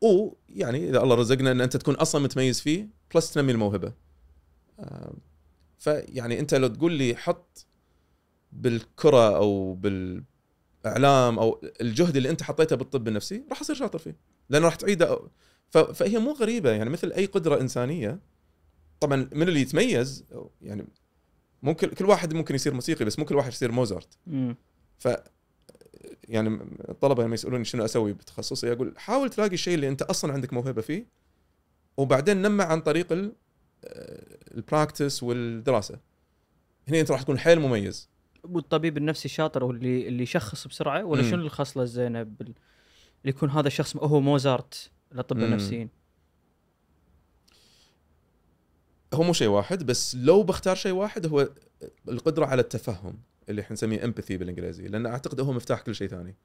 ويعني إذا الله رزقنا إن أنت تكون أصلا متميز فيه بلس تنمي الموهبة. آه، فيعني أنت لو تقول لي حط بالكرة أو بالإعلام أو الجهد اللي أنت حطيته بالطب النفسي راح أصير شاطر فيه لأنه راح تعيده. فهي مو غريبة يعني مثل أي قدرة إنسانية طبعا من اللي يتميز يعني ممكن كل واحد ممكن يصير موسيقي بس مو كل واحد يصير موزارت. ف يعني الطلبة لما يسألوني شنو أسوي بتخصصي أقول حاول تلاقي الشيء اللي أنت أصلا عندك موهبة فيه وبعدين نمى عن طريق ال- ال practice والدراسة هنا أنت راح تكون حيل مميز والطبيب النفسي الشاطر هو اللي اللي يشخص بسرعة ولا. شنو الخصلة الزينة بال... اللي يكون هذا الشخص هو موزارت للطب مم. النفسيين هو مو شيء واحد بس لو بختار شيء واحد هو القدرة على التفهم اللي إحنا نسميه empathy بالإنجليزي لأن أعتقد هو مفتاح كل شيء ثاني.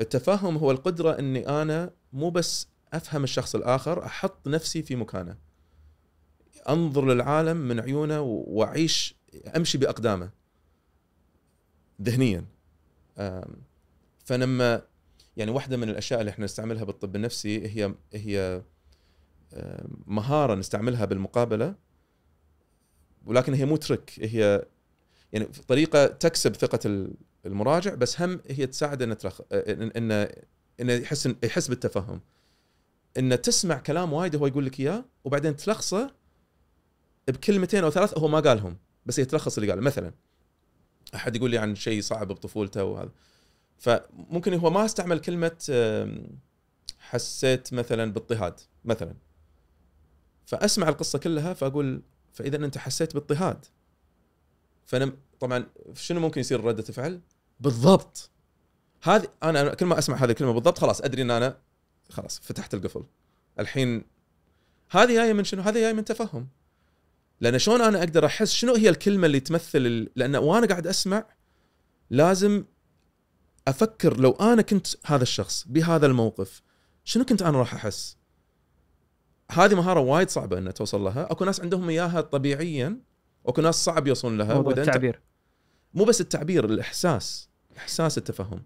التفهم هو القدرة إني أنا مو بس أفهم الشخص الآخر أحط نفسي في مكانه. أنظر للعالم من عيونه وأعيش أمشي بأقدامه. ذهنيا. فلما يعني واحدة من الأشياء اللي إحنا نستعملها بالطب النفسي هي هي مهارة نستعملها بالمقابلة ولكن هي مو ترك هي يعني طريقة تكسب ثقة ال- المراجع بس هم هي تساعده إنه ترخ... انه انه إنه يحس يحس بالتفهم. إنه تسمع كلام وايد هو يقول لك إياه وبعدين تلخصه بكلمتين أو ثلاث هو ما قالهم بس هي تلخص اللي قاله. مثلا أحد يقول لي عن شيء صعب بطفولته وهذا. فممكن هو ما استعمل كلمة حسيت مثلا باضطهاد مثلا. فأسمع القصة كلها فأقول فإذا أنت حسيت باضطهاد فأنا طبعا شنو ممكن يصير ردة فعل؟ بالضبط هذه أنا كل ما أسمع هذه الكلمة بالضبط خلاص أدري إن أنا خلاص فتحت القفل الحين هذه جاية من شنو؟ هذه جاية من تفهم لأن شلون أنا أقدر أحس شنو هي الكلمة اللي تمثل. لأن وأنا قاعد أسمع لازم أفكر لو أنا كنت هذا الشخص بهذا الموقف شنو كنت أنا راح أحس؟ هذه مهارة وايد صعبة ان توصل لها، أكو ناس عندهم إياها طبيعيا واكو ناس صعب يوصلون لها. موضوع التعبير. مو بس التعبير الإحساس إحساس التفهم.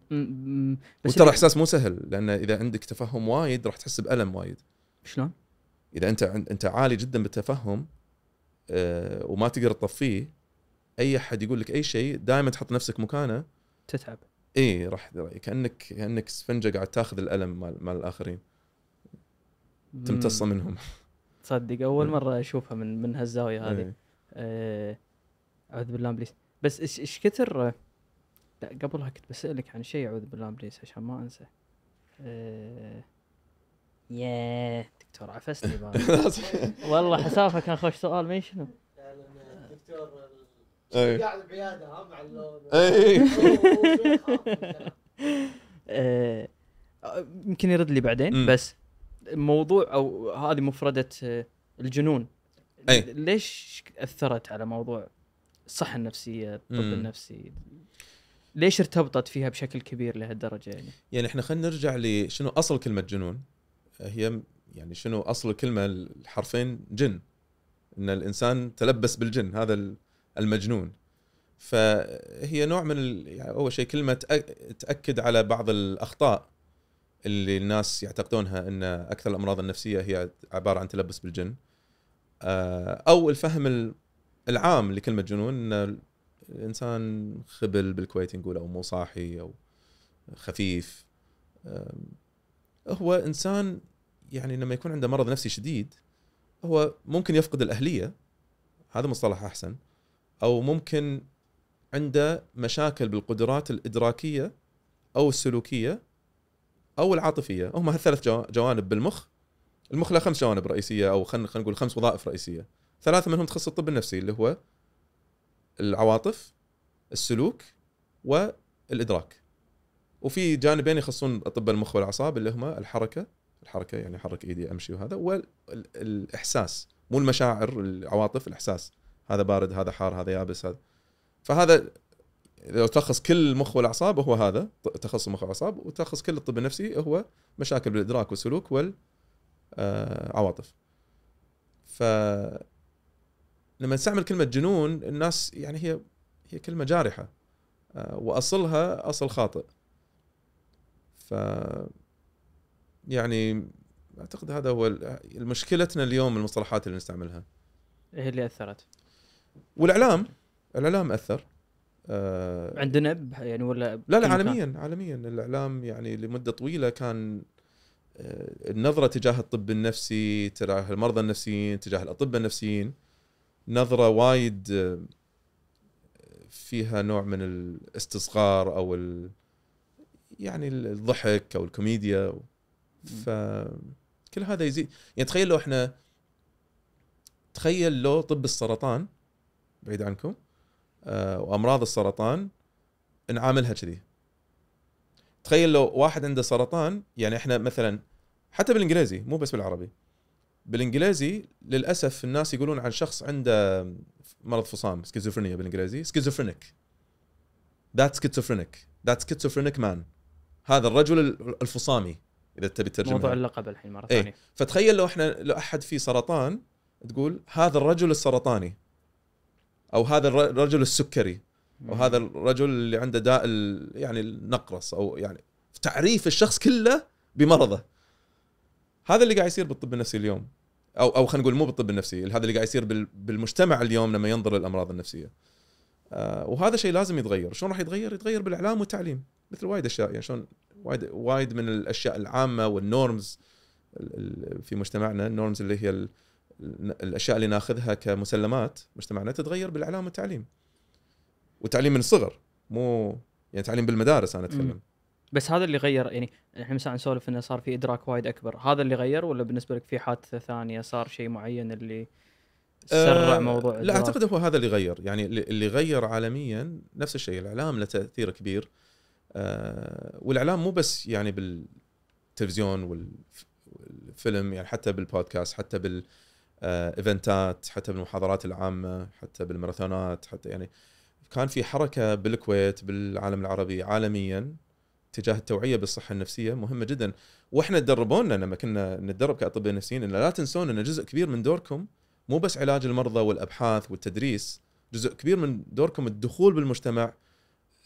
وترى إحساس مو سهل لأن إذا عندك تفهم وايد راح تحس بألم وايد. شلون؟ إذا أنت أنت عالي جدا بالتفهم آه، وما تقدر تطفيه أي أحد يقول لك أي شيء دائما تحط نفسك مكانه. تتعب. اي راح كأنك كأنك اسفنجه قاعد تاخذ الألم مال, مال الآخرين. تمتصه. منهم تصدق أول مم. مرة أشوفها من من هالزاوية هذه إيه. آه، أعوذ بالله من ابليس بس إيش إيش كثر لا قبلها كنت بسألك عن شيء أعوذ بالله من ابليس عشان ما أنسى آه، ياه دكتور عفسني. والله حسافه كان خوش سؤال ما شنو الدكتور إيه. قاعد بعياده ها مع اللون إيه. من الكلام. آه، آه، يمكن يرد لي بعدين. بس موضوع أو هذه مفردة آه، الجنون. أي. ليش أثرت على موضوع الصحة النفسية الطب مم. النفسي؟ ليش ارتبطت فيها بشكل كبير لهالدرجة يعني؟ يعني إحنا خلينا نرجع لشنو أصل كلمة جنون؟ هي يعني شنو أصل الكلمة الحرفين؟ جن. إن الإنسان تلبس بالجن هذا ال- المجنون. فهي نوع من ال... يعني أول شيء كلمة تأكد على بعض الأخطاء. اللي الناس يعتقدونها إن أكثر الأمراض النفسية هي عبارة عن تلبس بالجن. آه، أو الفهم ال- العام لكلمة جنون إن الإنسان خبل بالكويت نقول أو مو صاحي أو خفيف. أم، هو إنسان يعني لما يكون عنده مرض نفسي شديد هو ممكن يفقد الأهلية. هذا مصطلح أحسن. أو ممكن عنده مشاكل بالقدرات الإدراكية أو السلوكية أو العاطفية. هم هالثلاث جو- جوانب بالمخ. المخ له خمس جوانب رئيسية أو خلينا نقول خمس وظائف رئيسية. ثلاثة منهم تخص الطب النفسي اللي هو العواطف السلوك والإدراك. وفي جانبين يخصون اطباء المخ والأعصاب اللي هما الحركة الحركة يعني احرك إيدي أمشي وهذا والاحساس مو المشاعر العواطف الإحساس. هذا بارد هذا حار هذا يابس هذا. فهذا لو تلخص كل المخ والأعصاب هو هذا تخصص المخ والأعصاب وتلخص كل الطب النفسي هو مشاكل بالإدراك والسلوك والعواطف ف لما نستعمل كلمة جنون الناس يعني هي هي كلمة جارحة آه، وأصلها أصل خاطئ. ف يعني أعتقد هذا هو مشكلتنا اليوم المصطلحات اللي نستعملها. هي اللي أثرت. والإعلام الإعلام أثر. آه عندنا يعني ولا لا لا مكان؟ عالميا عالميا الإعلام يعني لمدة طويلة كان آه، النظرة تجاه الطب النفسي تجاه المرضى النفسيين تجاه الأطباء النفسيين نظرة وايد آه، فيها نوع من الاستصغار أو ال يعني الضحك أو الكوميديا. فكل هذا يزيد. يعني تخيل لو إحنا تخيل لو طب السرطان بعيد عنكم وأمراض السرطان نعاملها كذي. تخيل لو واحد عنده سرطان يعني إحنا مثلا حتى بالإنجليزي مو بس بالعربي بالإنجليزي للأسف الناس يقولون عن شخص عنده مرض فصام سكيزوفرينيا بالإنجليزي schizophrenic that schizophrenic that schizophrenic man هذا الرجل الفصامي إذا تبي تترجمها. موضوع اللقب الحين مرة إيه. ثانية. فتخيل لو إحنا لو أحد فيه سرطان تقول هذا الرجل السرطاني. أو هذا الر- الرجل السكري أو هذا الرجل اللي عنده داء يعني النقرس أو يعني تعريف الشخص كله بمرضه. هذا اللي قاعد يصير بالطب النفسي اليوم. أو أو خلينا نقول مو بالطب النفسي هذا اللي قاعد يصير بال- بالمجتمع اليوم لما ينظر للأمراض النفسية. آه وهذا شيء لازم يتغير. شلون راح يتغير؟ يتغير بالإعلام والتعليم. مثل وايد أشياء يعني شلون وايد وايد من الأشياء العامة وال norms ال- ال- في مجتمعنا ال norms اللي هي الأشياء اللي ناخذها كمسلمات مجتمعنا تتغير بالإعلام والتعليم. وتعليم من الصغر مو يعني تعليم بالمدارس أنا أتكلم. بس هذا اللي غير يعني إحنا مثلا نسولف إنه صار في إدراك وايد أكبر. هذا اللي غير ولا بالنسبة لك في حادثة ثانية صار شيء معين اللي سرع آه، موضوع لا؟ أعتقد هو هذا اللي غير. يعني اللي غير عالميا نفس الشيء الإعلام له تأثير كبير. آه، والإعلام مو بس يعني بالتلفزيون والف- والفيلم يعني حتى بالبودكاست حتى بالايفنتات حتى بالمحاضرات العامة حتى بالماراثونات حتى يعني كان في حركة بالكويت بالعالم العربي عالميا تجاه التوعية بالصحة النفسية مهمة جدا. وإحنا تدربونا لما كنا نتدرب كأطباء نفسيين ان لا تنسون ان جزء كبير من دوركم مو بس علاج المرضى والأبحاث والتدريس جزء كبير من دوركم الدخول بالمجتمع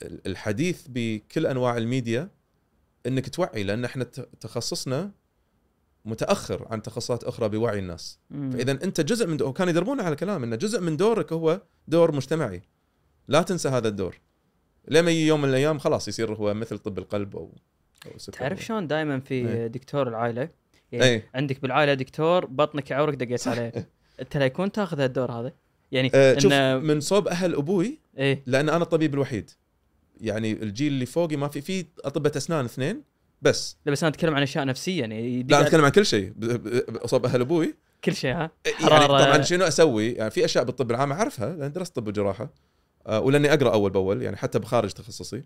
ال- الحديث بكل أنواع الميديا إنك توعي لأن إحنا تخصصنا متأخر عن تخصصات أخرى بوعي الناس. فإذا أنت جزء من دو... كانوا يدربونا على كلام إن جزء من دورك هو دور مجتمعي. لا تنسى هذا الدور. لما يجي يوم من الأيام خلاص يصير هو مثل طب القلب أو السكر تعرف شلون دائما في إيه. دكتور العائلة؟ يعني اي عندك بالعائلة دكتور بطنك يعورك دقيت عليه. أنت لا يكون تاخذ هالدور هذا؟ يعني أه شوف انه من صوب أهل أبوي إيه. لأن أنا الطبيب الوحيد. يعني الجيل اللي فوقي ما في في أطباء أسنان اثنين بس. لا بس أنا أتكلم عن أشياء نفسية يعني لا أنا أتكلم عن كل شيء. ب- ب- بصوب أهل أبوي. كل شيء ها؟ يعني حرارة. طبعا شنو أسوي؟ يعني في أشياء بالطب العام أعرفها لأن درست طب وجراحة آه، ولأني أقرأ أول بأول يعني حتى بخارج تخصصي.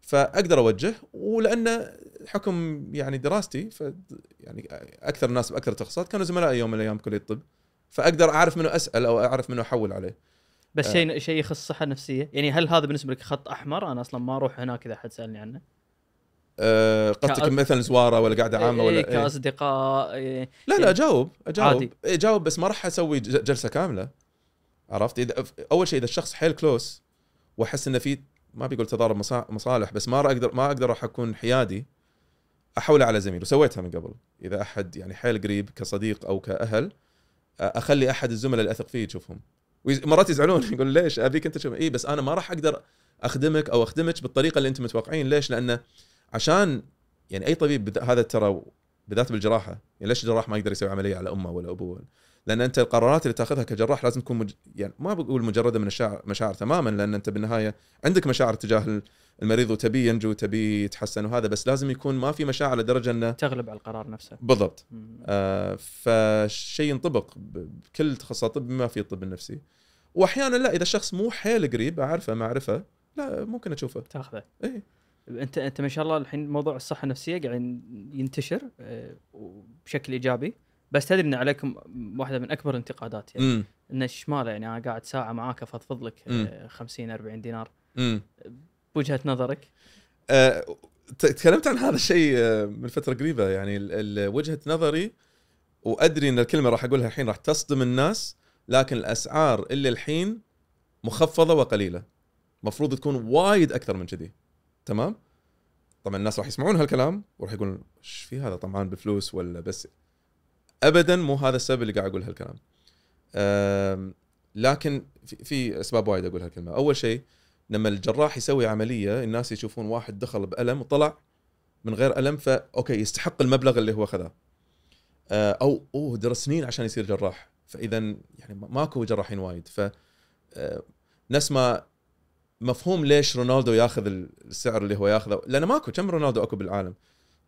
فأقدر أوجه ولأن حكم يعني دراستي ف يعني أكثر الناس بأكثر التخصصات كانوا زملائي يوم من الأيام بكليه الطب. فأقدر أعرف منه أسأل أو أعرف منه أحول عليه. بس آه. شيء شيء يخص الصحه النفسيه يعني هل هذا بالنسبة لك خط أحمر؟ أنا أصلا ما أروح هناك إذا حد سألني عنه. أه قصدك كأ- مثلا زوارة ولا قاعدة عامة إيه ولا إيه؟ إيه؟ كأصدقاء إيه لا لا اجاوب اجاوب عادي. إيه، اجاوب بس ما راح أسوي جلسة كاملة. عرفت؟ إذا أول شيء إذا الشخص حيل كلوس وأحس إنه في ما بيقول تضارب مصا- مصالح بس ما راح أقدر ما أقدر راح أكون حيادي احوله على زميل وسويتها من قبل. إذا أحد يعني حيل قريب كصديق أو كأهل أخلي أحد الزملاء اللي أثق فيه يشوفهم. مرات يزعلون يقول ليش ابيك انت تشوف اي بس أنا ما راح أقدر أخدمك أو أخدمك بالطريقة اللي أنتم متوقعين. ليش؟ لأنه عشان يعني أي طبيب هذا ترى بالذات بالجراحة يعني ليش الجراح ما يقدر يسوي عملية على أمه ولا أبوه؟ لأن أنت القرارات اللي تأخذها كجراح لازم تكون مج... يعني ما بقول مجردة من الشعر مشاعر تماما لأن أنت بالنهاية عندك مشاعر تجاه المريض وتبي ينجو وتبي يتحسن وهذا بس لازم يكون ما في مشاعر لدرجة إنه تغلب على القرار نفسه. بالضبط. آه فالشيء ينطبق بكل تخصصات الطب بما فيه الطب النفسي. واحيانا لا إذا الشخص مو حيل قريب أعرفه معرفه لا ممكن أشوفه. تأخذه. إيه. انت انت ما شاء الله الحين موضوع الصحة النفسية قاعد ينتشر آه، بشكل إيجابي. بس تدري إن عليكم واحدة من أكبر الانتقادات يعني. إن إيش ماله يعني أنا قاعد ساعة معاك أفضفض لك مم. آه، 50 40 دينار بوجهة نظرك؟ ت- تكلمت عن هذا الشيء آه، من فترة قريبة يعني. وجهة نظري وأدري إن الكلمة راح أقولها الحين راح تصدم الناس لكن الأسعار اللي الحين مخفضة وقليلة. مفروض تكون وايد أكثر من كذي. تمام؟ طبعا الناس راح يسمعون هالكلام وراح يقولون إيش في هذا طمعان بفلوس ولا بس؟ ابدا مو هذا السبب اللي قاعد أقول هالكلام. لكن في, أسباب وايد أقول هالكلمة. أول شيء لما الجراح يسوي عملية الناس يشوفون واحد دخل بألم وطلع من غير ألم فا أوكي يستحق المبلغ اللي هو خذاه آه، أو أوه درس سنين عشان يصير جراح. فاذا يعني ما- ماكو جراحين وايد. ف آه، نفس ما مفهوم ليش رونالدو ياخذ السعر اللي هو ياخذه. لأنه ماكو كم رونالدو أكو بالعالم؟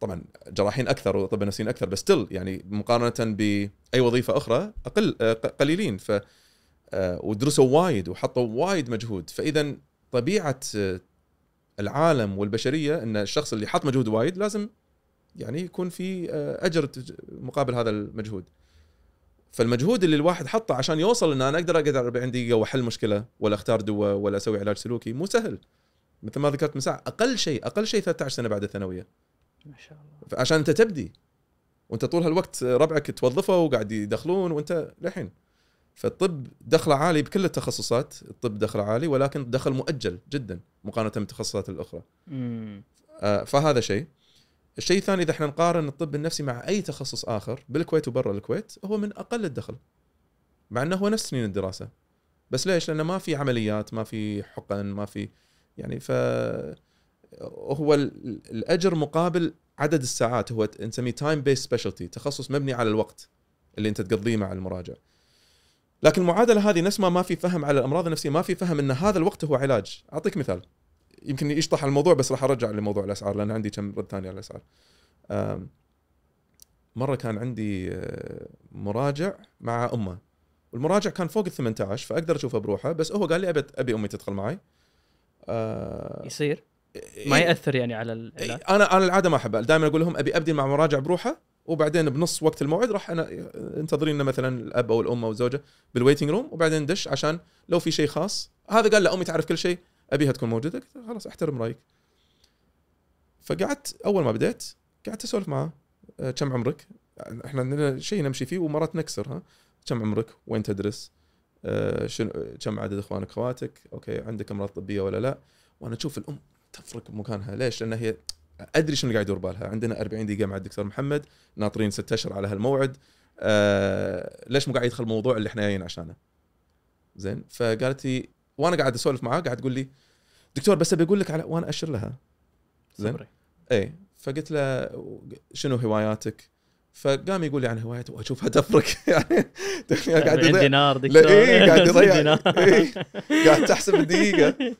طبعا جراحين أكثر وطب نفسيين أكثر بس تل يعني مقارنة باي وظيفة أخرى أقل آه، قليلين. ف آه، ودرسوا وايد وحطوا وايد مجهود. فإذا طبيعة آه، العالم والبشرية إن الشخص اللي حط مجهود وايد لازم يعني يكون في أجر مقابل هذا المجهود. فالمجهود اللي الواحد حطه عشان يوصل إن أنا أقدر أقعد 40 دقيقة وأحل مشكلة ولا أختار دواء ولا أسوي علاج سلوكي مو سهل. مثل ما ذكرت من ساعه أقل شيء أقل شيء 13 سنة بعد الثانوية. ما شاء الله. عشان أنت تبدي. وأنت طول هالوقت ربعك توظفوا وقاعد يدخلون وأنت للحين. فالطب دخله عالي بكل التخصصات الطب دخله عالي ولكن دخل مؤجل جدا مقارنة بالتخصصات الأخرى. امم فهذا شيء. الشيء الثاني إذا إحنا نقارن الطب النفسي مع أي تخصص آخر بالكويت وبرا الكويت هو من أقل الدخل مع إنه هو نفس سنين الدراسة. بس ليش؟ لأنه ما في عمليات ما في حقن ما في يعني ف هو ال- الأجر مقابل عدد الساعات هو نسميه time-based specialty تخصص مبني على الوقت اللي أنت تقضيه مع المراجع. لكن المعادله هذه نفس ما ما في فهم على الأمراض النفسية ما في فهم إن هذا الوقت هو علاج. أعطيك مثال. يمكن يشطح الموضوع بس راح أرجع لموضوع الأسعار لأن عندي كم رد ثاني على الأسعار. مرة كان عندي آه، مراجع مع أمه. والمراجع كان فوق ال 18 فأقدر أشوفه بروحه بس هو قال لي أبي أبي أمي تدخل معي. آه، يصير؟ ما يأثر يعني على العلاج أنا أنا العادة ما أحبها. دائما أقول لهم أبي أبدي مع مراجع بروحه وبعدين بنص وقت الموعد راح أنا انتظرينا مثلا الأب أو الأم أو الزوجة بال waiting room وبعدين ندش عشان لو في شيء خاص. هذا قال لا أمي تعرف كل شيء. أبيها تكون موجودة قلت خلاص أحترم رأيك فقعدت أول ما بديت قعدت أسولف معاه أه، كم عمرك؟ إحنا عندنا شيء نمشي فيه ومرات نكسر ها كم عمرك؟ وين تدرس؟ أه، شنو كم عدد إخوانك اخواتك؟ أوكي عندك أمراض طبية ولا لا؟ وأنا أشوف الأم تفرق بمكانها ليش؟ لأن هي أدري شنو قاعد يدور بالها عندنا 40 دقيقة مع الدكتور محمد ناطرين ست أشهر على هالموعد آه ليش مو قاعد يدخل الموضوع اللي إحنا جايين عشانه زين فقالت لي وأنا قاعد أسولف معاه قاعد تقول لي دكتور بس أبي أقول لك على وأنا أشر لها. زين. اي فقلت له شنو هواياتك؟ فقام يقول لي عن هواياته واشوفها تفرق يعني قاعد 40 يضيع. دينار دكتور. إيه قاعد يضيع. إيه. قاعد تحسب الدقيقة.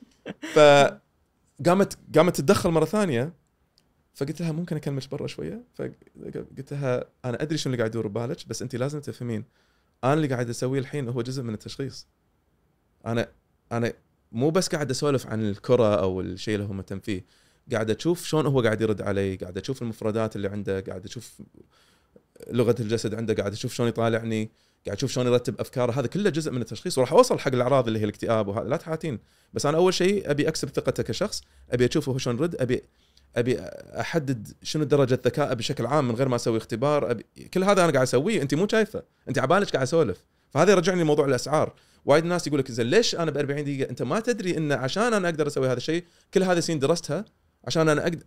فقامت قامت تتدخل مرة ثانية. فقلت لها ممكن اكلمك برا شوية؟ فقلت لها أنا أدري شنو اللي قاعد يدور ببالك بس انت لازم تفهمين. أنا اللي قاعد أسويه الحين هو جزء من التشخيص. أنا أنا مو بس قاعد أسولف عن الكرة أو الشيء اللي هو مهتم فيه. قاعد أشوف شلون هو قاعد يرد علي قاعد أشوف المفردات اللي عنده قاعد أشوف لغة الجسد عنده قاعد أشوف شلون يطالعني قاعد أشوف شلون يرتب أفكاره. هذا كله جزء من التشخيص. وراح أوصل حق الأعراض اللي هي الاكتئاب وهذا. لا تحاتين. بس أنا أول شيء أبي أكسب ثقته كشخص. أبي اشوفه هو شلون يرد أبي أبي أحدد شنو درجة ذكائه بشكل عام من غير ما أسوي اختبار. أبي كل هذا أنا قاعد أسويه. أنت مو شايفه. أنت عبالك قاعد أسولف. فهذا يرجعني لموضوع الأسعار. وايد ناس يقول لك زين ليش أنا ب 40 دقيقة؟ أنت ما تدري إن عشان أنا أقدر أسوي هذا الشيء كل هذه السنين درستها عشان أنا أقدر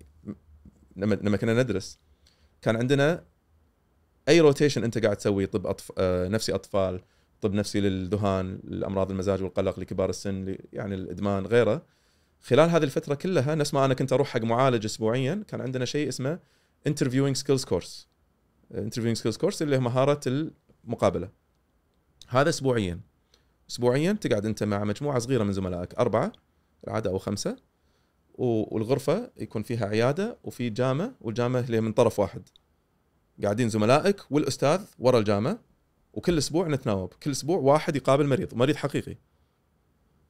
لما لما كنا ندرس كان عندنا أي روتيشن أنت قاعد تسوي طب أطف... آه، نفسي أطفال طب نفسي للذهان لامراض المزاج والقلق لكبار السن يعني الإدمان غيره. خلال هذه الفترة كلها نفس ما أنا كنت أروح حق معالج اسبوعيا كان عندنا شيء اسمه interviewing skills course interviewing skills course اللي هي مهاره المقابلة. هذا اسبوعيا. اسبوعيا تقعد أنت مع مجموعة صغيرة من زملائك أربعة العادة أو خمسة والغرفة يكون فيها عيادة وفي جامه والجامه اللي من طرف واحد. قاعدين زملائك والأستاذ ورا الجامه وكل أسبوع نتناوب. كل أسبوع واحد يقابل مريض مريض حقيقي.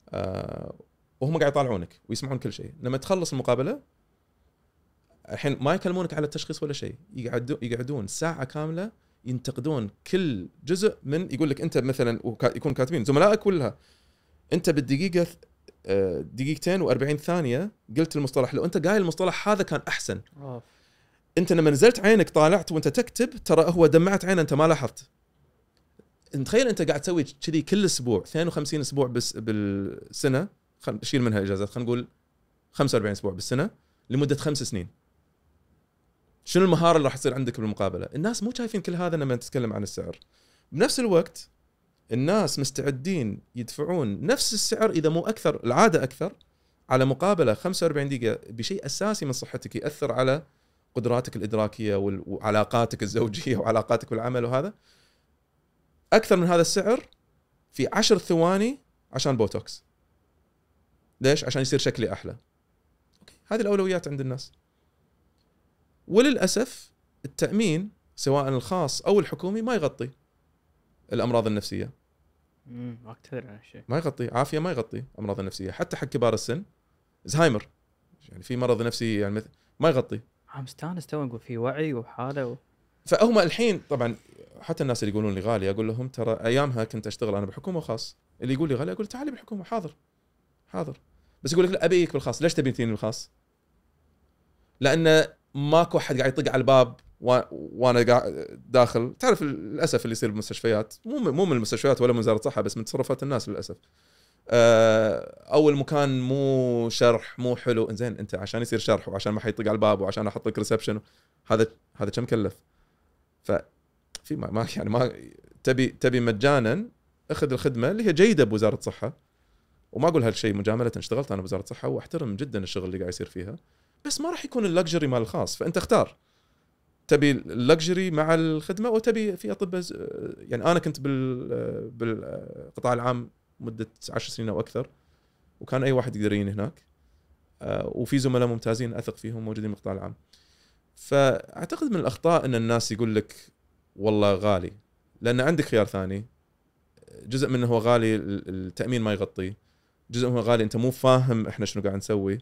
آه وهم قاعد يطالعونك ويسمعون كل شيء. لما تخلص المقابلة الحين ما يكلمونك على التشخيص ولا شيء. يقعدون ساعة كاملة ينتقدون كل جزء من يقول لك أنت مثلا يكون كاتبين. زملائك كلها. أنت بالدقيقة آه، دقيقتين و40 ثانية قلت المصطلح. لو أنت قايل المصطلح هذا كان أحسن. أوف. أنت لما نزلت عينك طالعت وأنت تكتب ترى هو دمعت عينه أنت ما لاحظت. تخيل أنت قاعد تسوي كذي كل أسبوع 52 أسبوع بس بالسنة. خل نشيل منها إجازات. خلينا نقول 45 أسبوع بالسنة لمدة خمس سنين. شنو المهارة اللي راح تصير عندك بالمقابلة؟ الناس مو شايفين كل هذا لما تتكلم عن السعر. بنفس الوقت الناس مستعدين يدفعون نفس السعر إذا مو أكثر العادة أكثر على مقابلة 45 دقيقة بشيء أساسي من صحتك يأثر على قدراتك الإدراكية وعلاقاتك الزوجية وعلاقاتك بالعمل وهذا. أكثر من هذا السعر في عشر ثواني عشان بوتوكس. ليش؟ عشان يصير شكلي أحلى. أوكي. هذه الأولويات عند الناس. وللأسف التأمين سواء الخاص أو الحكومي ما يغطي الأمراض النفسية. امم ما هالشيء ما يغطي عافية ما يغطي امراض النفسية. حتى حق كبار السن زهايمر. يعني في مرض نفسي يعني مثل ما يغطي. عم مستانس تو نقول في وعي وحالة و... فهم الحين طبعا حتى الناس اللي يقولون لي غالي أقول لهم ترى أيامها كنت أشتغل أنا بحكومة وخاص اللي يقول لي غالي أقول تعالي بالحكومة حاضر حاضر. بس يقول لك لا أبيك بالخاص ليش تبي تجيني بالخاص؟ لأن ماكو أحد قاعد يطق على الباب. وأنا قاعد داخل. تعرف للأسف اللي يصير بالمستشفيات. مو مو من المستشفيات ولا من وزارة الصحة بس من تصرفات الناس للأسف. آه، أو المكان مو شرح مو حلو. زين أنت عشان يصير شرح وعشان ما حد يطق على الباب وعشان أحط لك reception هذا هذا كم كلف؟ ف في ما, ما يعني ما تبي تبي مجانا أخذ الخدمة اللي هي جيدة بوزارة الصحة. وما أقول هالشيء مجاملة اشتغلت أنا بوزارة الصحة وأحترم جدا الشغل اللي قاعد يصير فيها. بس ما راح يكون ال luxury مال الخاص فأنت اختار. تبي ال luxury مع الخدمة أو تبي في اطباء يعني أنا كنت بال بالقطاع العام مدة 10 سنين أو أكثر وكان أي واحد يقدر يجيني هناك. آه، وفي زملاء ممتازين أثق فيهم موجودين بالقطاع العام. فأعتقد من الأخطاء إن الناس يقول لك والله غالي لأن عندك خيار ثاني. جزء منه هو غالي ال- التأمين ما يغطيه جزء منه غالي أنت مو فاهم إحنا شنو قاعد نسوي.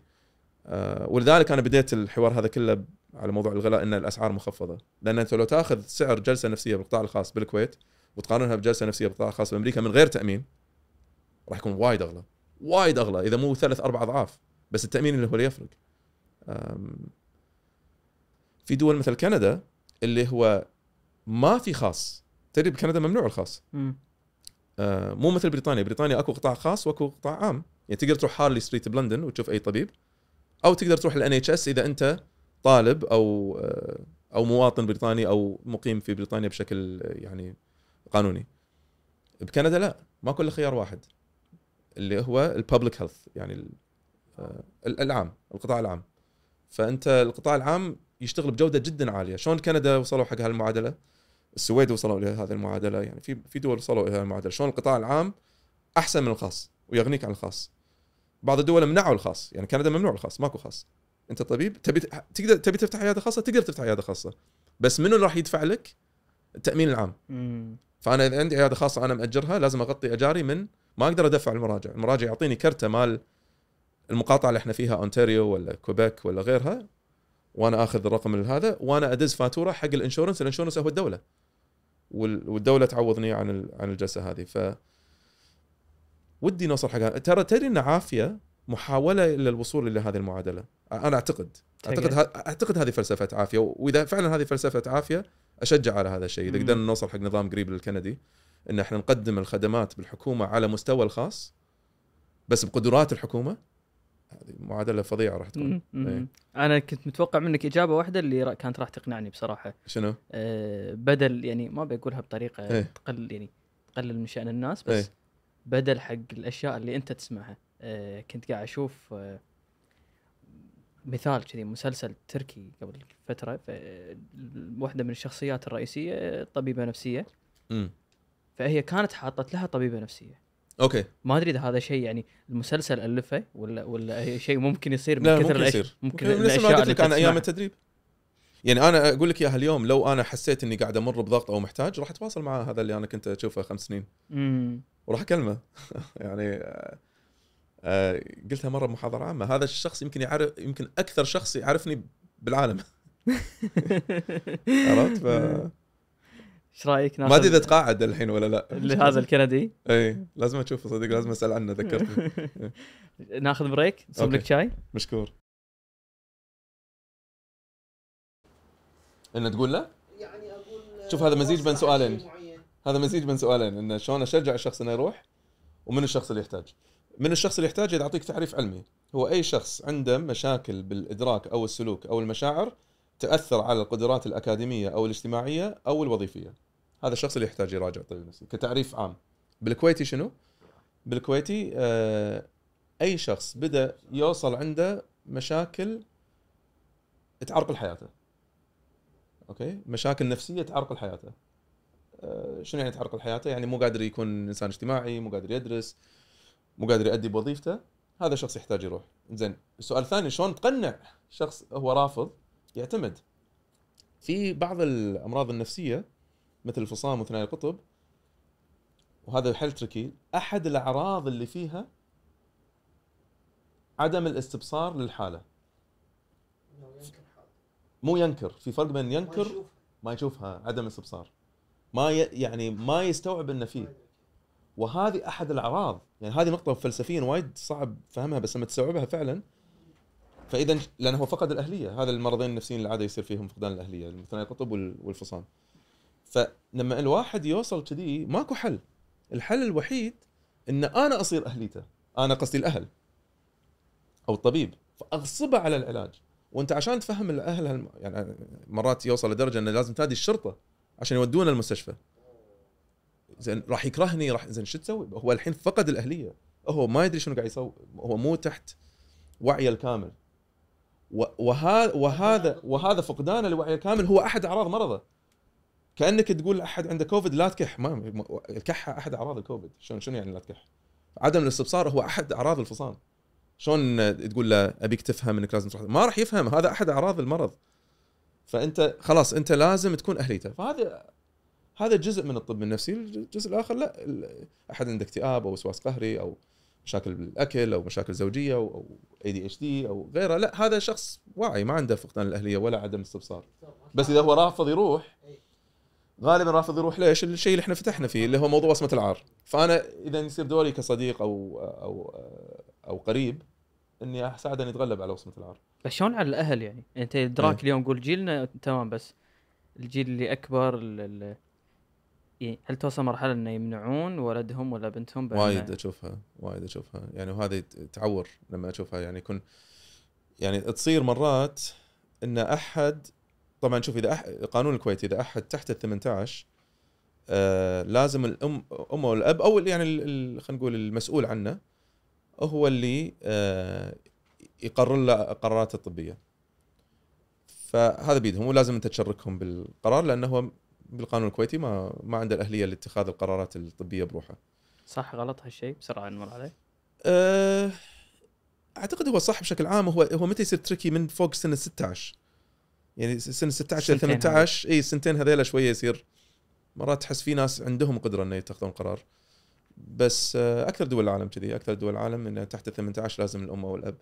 ولذلك أنا بديت الحوار هذا كله على موضوع الغلاء إن الأسعار مخفضة. لأن أنت لو تأخذ سعر جلسة نفسية بالقطاع الخاص بالكويت وتقارنها بجلسة نفسية بالقطاع الخاص بأمريكا من غير تأمين راح يكون وايد أغلى. وايد أغلى إذا مو ثلاث أربع أضعاف بس التأمين اللي هو اللي يفرق. في دول مثل كندا اللي هو ما في خاص. تدري بكندا ممنوع الخاص. آه، مو مثل بريطانيا. بريطانيا أكو قطاع خاص وأكو قطاع عام. يعني تقدر تروح هارلي ستريت بلندن وتشوف أي طبيب. أو تقدر تروح ال NHS إذا أنت طالب أو أو مواطن بريطاني أو مقيم في بريطانيا بشكل يعني قانوني. بكندا لا ما كل خيار واحد. اللي هو ال public health يعني آه، ال- العام القطاع العام. فأنت القطاع العام يشتغل بجودة جدا عالية. شلون كندا وصلوا حق هالمعادلة؟ السويد وصلوا إلى المعادلة. يعني في في دول وصلوا إلى المعادلة. شلون القطاع العام أحسن من الخاص ويغنيك عن الخاص. بعض الدول منعوا الخاص يعني كندا ممنوع الخاص ماكو خاص. أنت طبيب تبي تقدر تبي تفتح عيادة خاصة تقدر تفتح عيادة خاصة. بس منو اللي راح يدفع لك؟ التأمين العام. مم. فأنا إذا عندي عيادة خاصة أنا مأجرها لازم أغطي أجاري من ما أقدر أدفع المراجع. المراجع يعطيني كرته مال المقاطعة اللي إحنا فيها أونتاريو ولا كوبيك ولا غيرها وأنا آخذ الرقم هذا وأنا أدز فاتورة حق ال insurance. ال insurance هو الدولة. وال- والدولة تعوضني عن عن الجلسة هذه. ف ودي نوصل حق. ترى تدري إن عافية محاولة إلى الوصول إلى هذه المعادلة أنا أعتقد أعتقد ه- أعتقد هذه فلسفة عافية وإذا فعلا هذه فلسفة عافية أشجع على هذا الشيء إذا. قدرنا نوصل حق نظام قريب للكندي إن إحنا نقدم الخدمات بالحكومة على مستوى الخاص بس بقدرات الحكومة هذه معادلة فظيعة راح تكون. إيه. أنا كنت متوقع منك إجابة واحدة اللي كانت راح تقنعني بصراحة شنو؟ أه بدل يعني ما بقولها بطريقة إيه. تقل يعني تقلل من شأن الناس بس إيه. بدل حق الأشياء اللي أنت تسمعها. أه كنت قاعد أشوف أه مثال كذي مسلسل تركي قبل فترة واحدة من الشخصيات الرئيسية طبيبة نفسية. امم فهي كانت حاطت لها طبيبة نفسية. أوكي. ما أدري إذا هذا شيء يعني المسلسل ألفه ولا ولا شيء ممكن يصير من لا كثر ممكن يصير. ممكن ممكن الأشياء قلت اللي لك أنا أيام. التدريب. يعني أنا أقول لك إياها اليوم لو أنا حسيت إني قاعد أمر بضغط أو محتاج راح أتواصل مع هذا اللي أنا كنت أشوفه خمس سنين. وراح أكلمه. يعني آه، آه، قلتها مرة بمحاضرة عامة. هذا الشخص يمكن يعرف يمكن أكثر شخص يعرفني بالعالم. عرفت؟ ف إيش رأيك ما أدري إذا تقاعد الحين ولا لا. هذا الكندي؟ اي لازم أشوفه صدق لازم أسأل عنه ذكرتني. ناخذ بريك نصب لك. شاي؟ مشكور. ان تقول لا؟ يعني أقول شوف هذا مزيج بين سؤالين. هذا مزيج بين سؤالين انه شلون أشجع الشخص إنه يروح ومن الشخص اللي يحتاج. من الشخص اللي يحتاج اذا اعطيك تعريف علمي. هو أي شخص عنده مشاكل بالإدراك أو السلوك أو المشاعر تأثر على القدرات الأكاديمية أو الاجتماعية أو الوظيفية. هذا الشخص اللي يحتاج يراجع الطبيب النفسي كتعريف عام. بالكويتي شنو؟ بالكويتي آه أي شخص بدأ يوصل عنده مشاكل تعرقل حياته. أوكي؟ مشاكل نفسية تعرقل حياته آه شنو يعني تعرقل حياته يعني مو قادر يكون إنسان اجتماعي مو قادر يدرس مو قادر يؤدي بوظيفته. هذا شخص يحتاج يروح. زين السؤال الثاني شلون تقنع شخص هو رافض يعتمد؟ في بعض الأمراض النفسية مثل الفصام وثنائي القطب وهذا حل تركي أحد الأعراض اللي فيها عدم الاستبصار للحالة. مو ينكر في فرق بين ينكر. ما يشوفها عدم الاستبصار ما ي... يعني ما يستوعب إنه فيه. وهذه أحد الأعراض. يعني هذه نقطة فلسفيا وايد صعب فهمها بس لما تستوعبها فعلا فإذا لأنه هو فقد الأهلية. هذا المرضين النفسيين اللي عادة يصير فيهم فقدان الأهلية ثنائي القطب وال- والفصام. فلما الواحد يوصل كذي ماكو حل. الحل الوحيد إن أنا أصير أهليته. أنا قصدي الأهل أو الطبيب. فأغصبه على العلاج. وانت عشان تفهم الاهل هالم... يعني مرات يوصل لدرجة إنه لازم تنادي الشرطة عشان يودونه المستشفى. زين راح يكرهني راح زين شو تسوي؟ هو الحين فقد الأهلية. هو ما يدري شنو قاعد يسوي. هو مو تحت وعيه الكامل. وهذا وهذا وهذا فقدانه لوعيه الكامل. هو أحد أعراض مرضه. كأنك تقول أحد عنده كوفيد لا تكح. ما الكحه أحد أعراض الكوفيد. شلون شنو يعني لا تكح؟ عدم الاستبصار هو أحد أعراض الفصام. شلون تقول له أبيك تفهم إنك لازم تروح؟ ما راح يفهم هذا أحد أعراض المرض. فأنت خلاص أنت لازم تكون أهليته. فهذا هذا جزء من الطب النفسي. الجزء الآخر لا أحد عنده اكتئاب أو وسواس قهري أو مشاكل بالأكل أو مشاكل زوجية أو ADHD أو غيره. لا هذا شخص واعي ما عنده فقدان الأهلية ولا عدم استبصار. بس إذا هو رافض يروح. غالبا رافض يروح ليش؟ الشيء اللي إحنا فتحنا فيه اللي هو موضوع وصمة العار. فأنا إذا يصير دوري كصديق أو أو أو قريب إني أساعده ان يتغلب على وصمة العار. بس شلون على الأهل يعني؟ أنت إدراك إيه. اليوم قول جيلنا تمام بس الجيل اللي أكبر ال- ال- يعني هل توصل مرحلة إنه يمنعون ولدهم ولا بنتهم وايد أشوفها وايد أشوفها. يعني وهذا تعور لما أشوفها. يعني يكون يعني تصير مرات إن أحد طبعا شوف إذا أح... القانون الكويتي إذا أحد تحت ال 18 آه لازم الام ام والأب أو يعني ال- ال- خلينا نقول المسؤول عنه هو اللي آه يقرر له قراراته الطبية. فهذا بيدهم ولازم أنت تشركهم بالقرار لأنه هو بالقانون الكويتي ما ما عنده الأهلية لاتخاذ القرارات الطبية بروحه. صح غلط هالشيء؟ بسرعة نمر عليه. أه، أعتقد هو صح بشكل عام هو هو متى يصير تركي من فوق سن ال 16 يعني سن 16 إلى سنتين 18 إي السنتين هذيلا شوية يصير. مرات تحس في ناس عندهم قدرة إنه يتخذون قرار. بس آه، أكثر دول العالم كذي أكثر دول العالم إنه تحت ال 18 لازم الأم أو الأب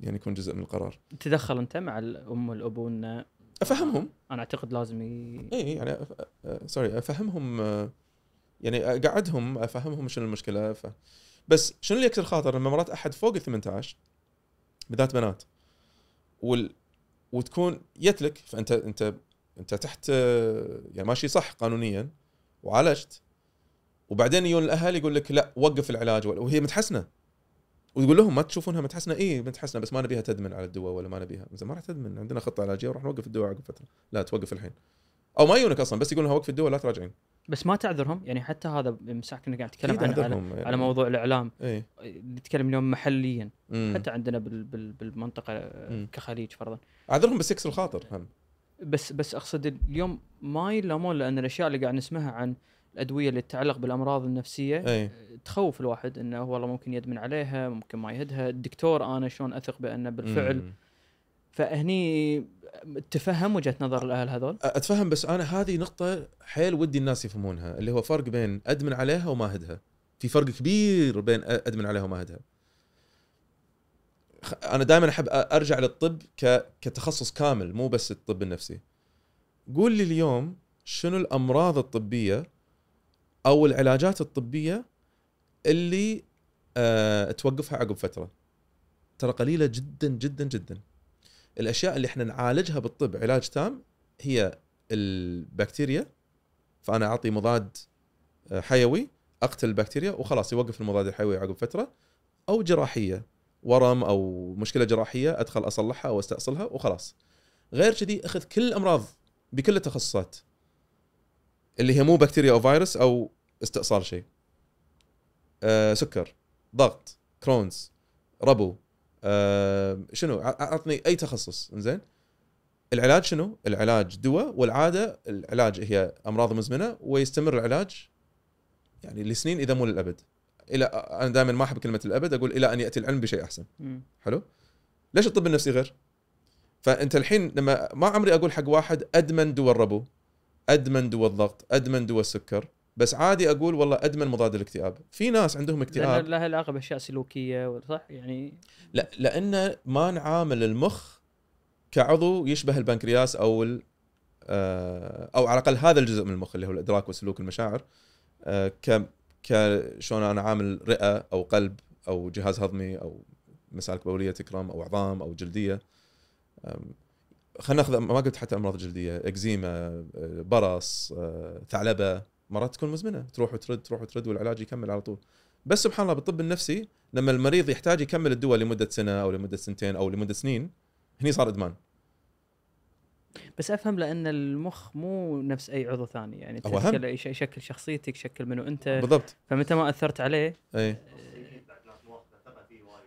يعني يكون جزء من القرار. تدخل أنت مع الأم والأبو انه أفهمهم. أنا أعتقد لازم ي... إي يعني أف- آه، sorry أفهمهم آه، يعني أقعدهم أفهمهم شنو المشكلة. ف... بس شنو اللي يكسر خاطر؟ لما مرات أحد فوق ال 18 بالذات بنات وال... وتكون يتلك. فأنت أنت أنت تحت يعني ماشي صح قانونيا وعالجت. وبعدين يجون الاهل يقول لك لا وقف العلاج وهي متحسنة. وتقول لهم ما تشوفونها متحسنة. اي متحسنة بس ما نبيها تدمن على الدواء ولا ما نبيها. ما راح تدمن. عندنا خطة علاجية وراح نوقف الدواء عقب فترة. لا توقف الحين. أو ما يجونك أصلا بس يقول لها وقف الدواء لا تراجعين. بس ما تعذرهم يعني حتى هذا مساك إنك قاعد تتكلم أكيد عن على, أعذرهم يعني. على موضوع الإعلام إي نتكلم اليوم محليا مم. حتى عندنا بال بال بالمنطقة مم. كخليج فرضا أعذرهم بس يكسر الخاطر هم بس بس أقصد اليوم ما يلامون لأن الأشياء اللي قاعد نسمعها عن الأدوية اللي تتعلق بالأمراض النفسية إي تخوف الواحد إنه والله ممكن يدمن عليها ممكن ما يهدها الدكتور أنا شلون أثق بأنه بالفعل مم. فهني تفهم وجهة نظر الأهل هذول؟ أتفهم بس أنا هذه نقطة حيل ودي الناس يفهمونها اللي هو فرق بين أدمن عليها وما هدها في فرق كبير بين أدمن عليها وما هدها خ- أنا دائما أحب أرجع للطب. كتخصص كامل مو بس الطب النفسي. قول لي اليوم شنو الأمراض الطبية أو العلاجات الطبية اللي أه توقفها عقب فترة؟ ترى قليلة جدا جدا جدا. الأشياء اللي إحنا نعالجها بالطب علاج تام هي البكتيريا فأنا أعطي مضاد آه، حيوي أقتل البكتيريا وخلاص يوقف المضاد الحيوي عقب فترة أو جراحية ورم أو مشكلة جراحية أدخل أصلحها أو وخلاص. غير كذي أخذ كل الأمراض بكل التخصصات اللي هي مو بكتيريا أو فيروس أو استئصال شيء. آه سكر ضغط كرونز ربو. شنو؟ ع- عطني أي تخصص زين العلاج شنو؟ العلاج دواء والعادة العلاج هي أمراض مزمنة ويستمر العلاج يعني لسنين إذا مو للأبد. إلى أنا دائما ما أحب كلمة الأبد أقول إلى أن يأتي العلم بشيء أحسن. مم. حلو؟ ليش الطب النفسي غير؟ فأنت الحين لما ما عمري أقول حق واحد أدمن دواء الربو أدمن دواء الضغط أدمن دواء السكر بس عادي أقول والله أدمن مضاد الاكتئاب. في ناس عندهم اكتئاب. لها علاقه باشياء سلوكية صح؟ يعني لا لأن ما نعامل المخ كعضو يشبه البنكرياس أو ال آه، أو على الأقل هذا الجزء من المخ اللي هو الإدراك والسلوك والمشاعر آه، ك ك شلون أنا عامل رئة أو قلب أو جهاز هضمي أو مسالك بولية تكرم أو عظام أو جلدية. خلينا ناخذ ما قلت حتى أمراض جلدية إكزيما آه، برص ثعلبة. مرات تكون مزمنة تروح وترد تروح وترد والعلاج يكمل على طول. بس سبحان الله بالطب النفسي لما المريض يحتاج يكمل الدواء لمدة سنة أو لمدة سنتين أو لمدة سنين هني صار إدمان. بس أفهم لأن المخ مو نفس أي عضو ثاني يعني تشكل يشكل شخصيتك يشكل منو أنت. بالضبط. فمتى ما أثرت عليه. اي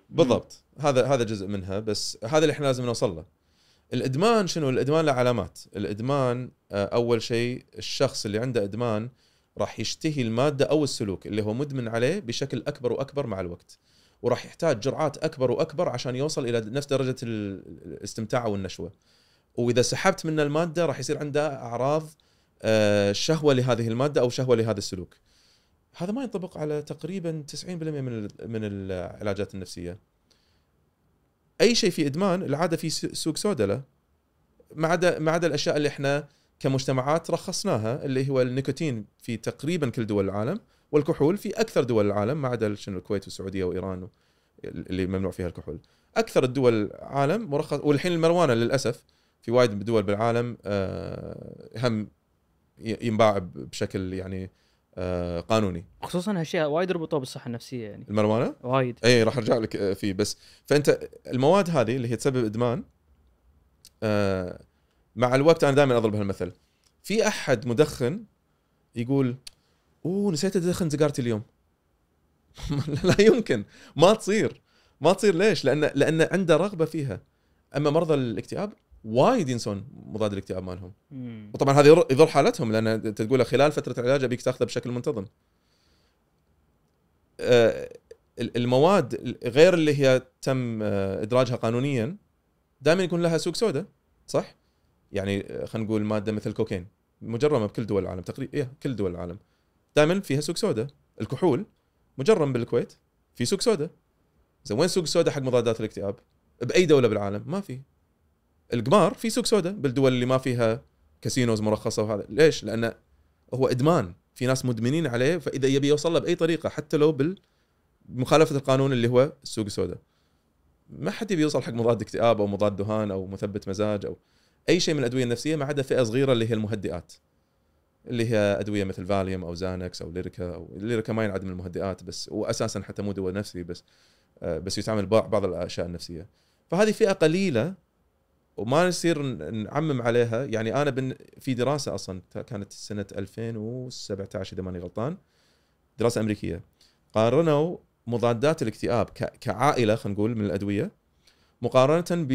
بالضبط. هذا هذا جزء منها بس هذا اللي إحنا لازم نوصل له. الإدمان شنو؟ الإدمان له علامات. الإدمان آه، أول شيء الشخص اللي عنده إدمان راح يشتهي المادة أو السلوك اللي هو مدمن عليه بشكل أكبر وأكبر مع الوقت. وراح يحتاج جرعات أكبر وأكبر عشان يوصل إلى نفس درجة ال- الاستمتاع والنشوة. وإذا سحبت منه المادة راح يصير عنده أعراض آه، شهوة لهذه المادة أو شهوة لهذا السلوك. هذا ما ينطبق على تقريبا 90% من من العلاجات النفسية. أي شيء في إدمان العادة في سوق سوداء له. ما عدا ما عدا الأشياء اللي إحنا كمجتمعات رخصناها اللي هو النيكوتين في تقريبا كل دول العالم والكحول في أكثر دول العالم ما عدا شنو الكويت والسعودية وإيران اللي ممنوع فيها الكحول. أكثر الدول العالم مرخص والحين المروانة للأسف في وايد دول بالعالم آه، هم ينباع بشكل يعني آه، قانوني. خصوصا هالشيء وايد ربطوه بالصحة النفسية يعني. المروانة؟ وايد. إي راح أرجع لك آه، فيه بس. فأنت المواد هذه اللي هي تسبب إدمان آه، مع الوقت أنا دائما أضرب هالمثل في أحد مدخن يقول أوه نسيت أدخن سيجارتي اليوم لا يمكن ما تصير ما تصير ليش؟ لأن لأن عنده رغبة فيها أما مرضى الاكتئاب وايد ينسون مضاد الاكتئاب مالهم مم. وطبعا هذا يضر- حالتهم لأن أنت تقول خلال فترة العلاج أبيك تأخذه بشكل منتظم. آه، ال- المواد غير اللي هي تم آه، إدراجها قانونيا دائما يكون لها سوق سوداء صح؟ يعني آه، خلينا نقول مادة مثل كوكين مجرمة بكل دول العالم تقريبا إيه كل دول العالم. دائما فيها سوق سوداء. الكحول مجرم بالكويت في سوق سوداء. زين وين سوق سوداء حق مضادات الاكتئاب؟ بأي دولة بالعالم؟ ما في. القمار في سوق سوداء بالدول اللي ما فيها كاسينوز مرخصة وهذا. ليش؟ لأنه هو إدمان. في ناس مدمنين عليه فإذا يبي يوصل له بأي طريقة حتى لو بمخالفه القانون اللي هو السوق السوداء. ما حد يبي يوصل حق مضاد اكتئاب أو مضاد دهان أو مثبت مزاج أو أي شيء من الأدوية النفسية ما عدا فئة صغيرة اللي هي المهدئات. اللي هي أدوية مثل فاليوم أو زانكس أو ليريكا أو ليريكا ما ينعد من المهدئات بس واساسا حتى مو دواء نفسي بس آه، بس يتعامل بع- بعض الأشياء النفسية. فهذه فئة قليلة وما نصير نعمم عليها. يعني أنا بن في دراسة أصلا كانت سنة 2017 إذا ماني غلطان دراسة أمريكية قارنوا مضادات الاكتئاب كعائلة خلينا نقول من الأدوية مقارنة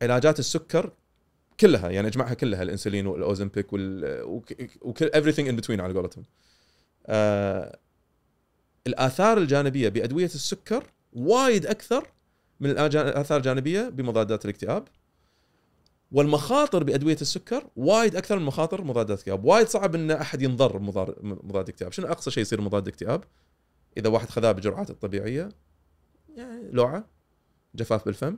بعلاجات السكر كلها يعني اجمعها كلها الإنسولين والأوزمبيك وال وك- وكل everything in between على قولتهم. آه الآثار الجانبية بأدوية السكر وايد أكثر من الآثار الجانبية بمضادات الاكتئاب والمخاطر بأدوية السكر وايد أكثر من مخاطر مضادات الاكتئاب، وايد صعب إن أحد ينضر بمضار- مضاد الاكتئاب، شنو أقصى شيء يصير مضاد اكتئاب؟ إذا واحد خذاه بجرعات الطبيعية يعني لوعة جفاف بالفم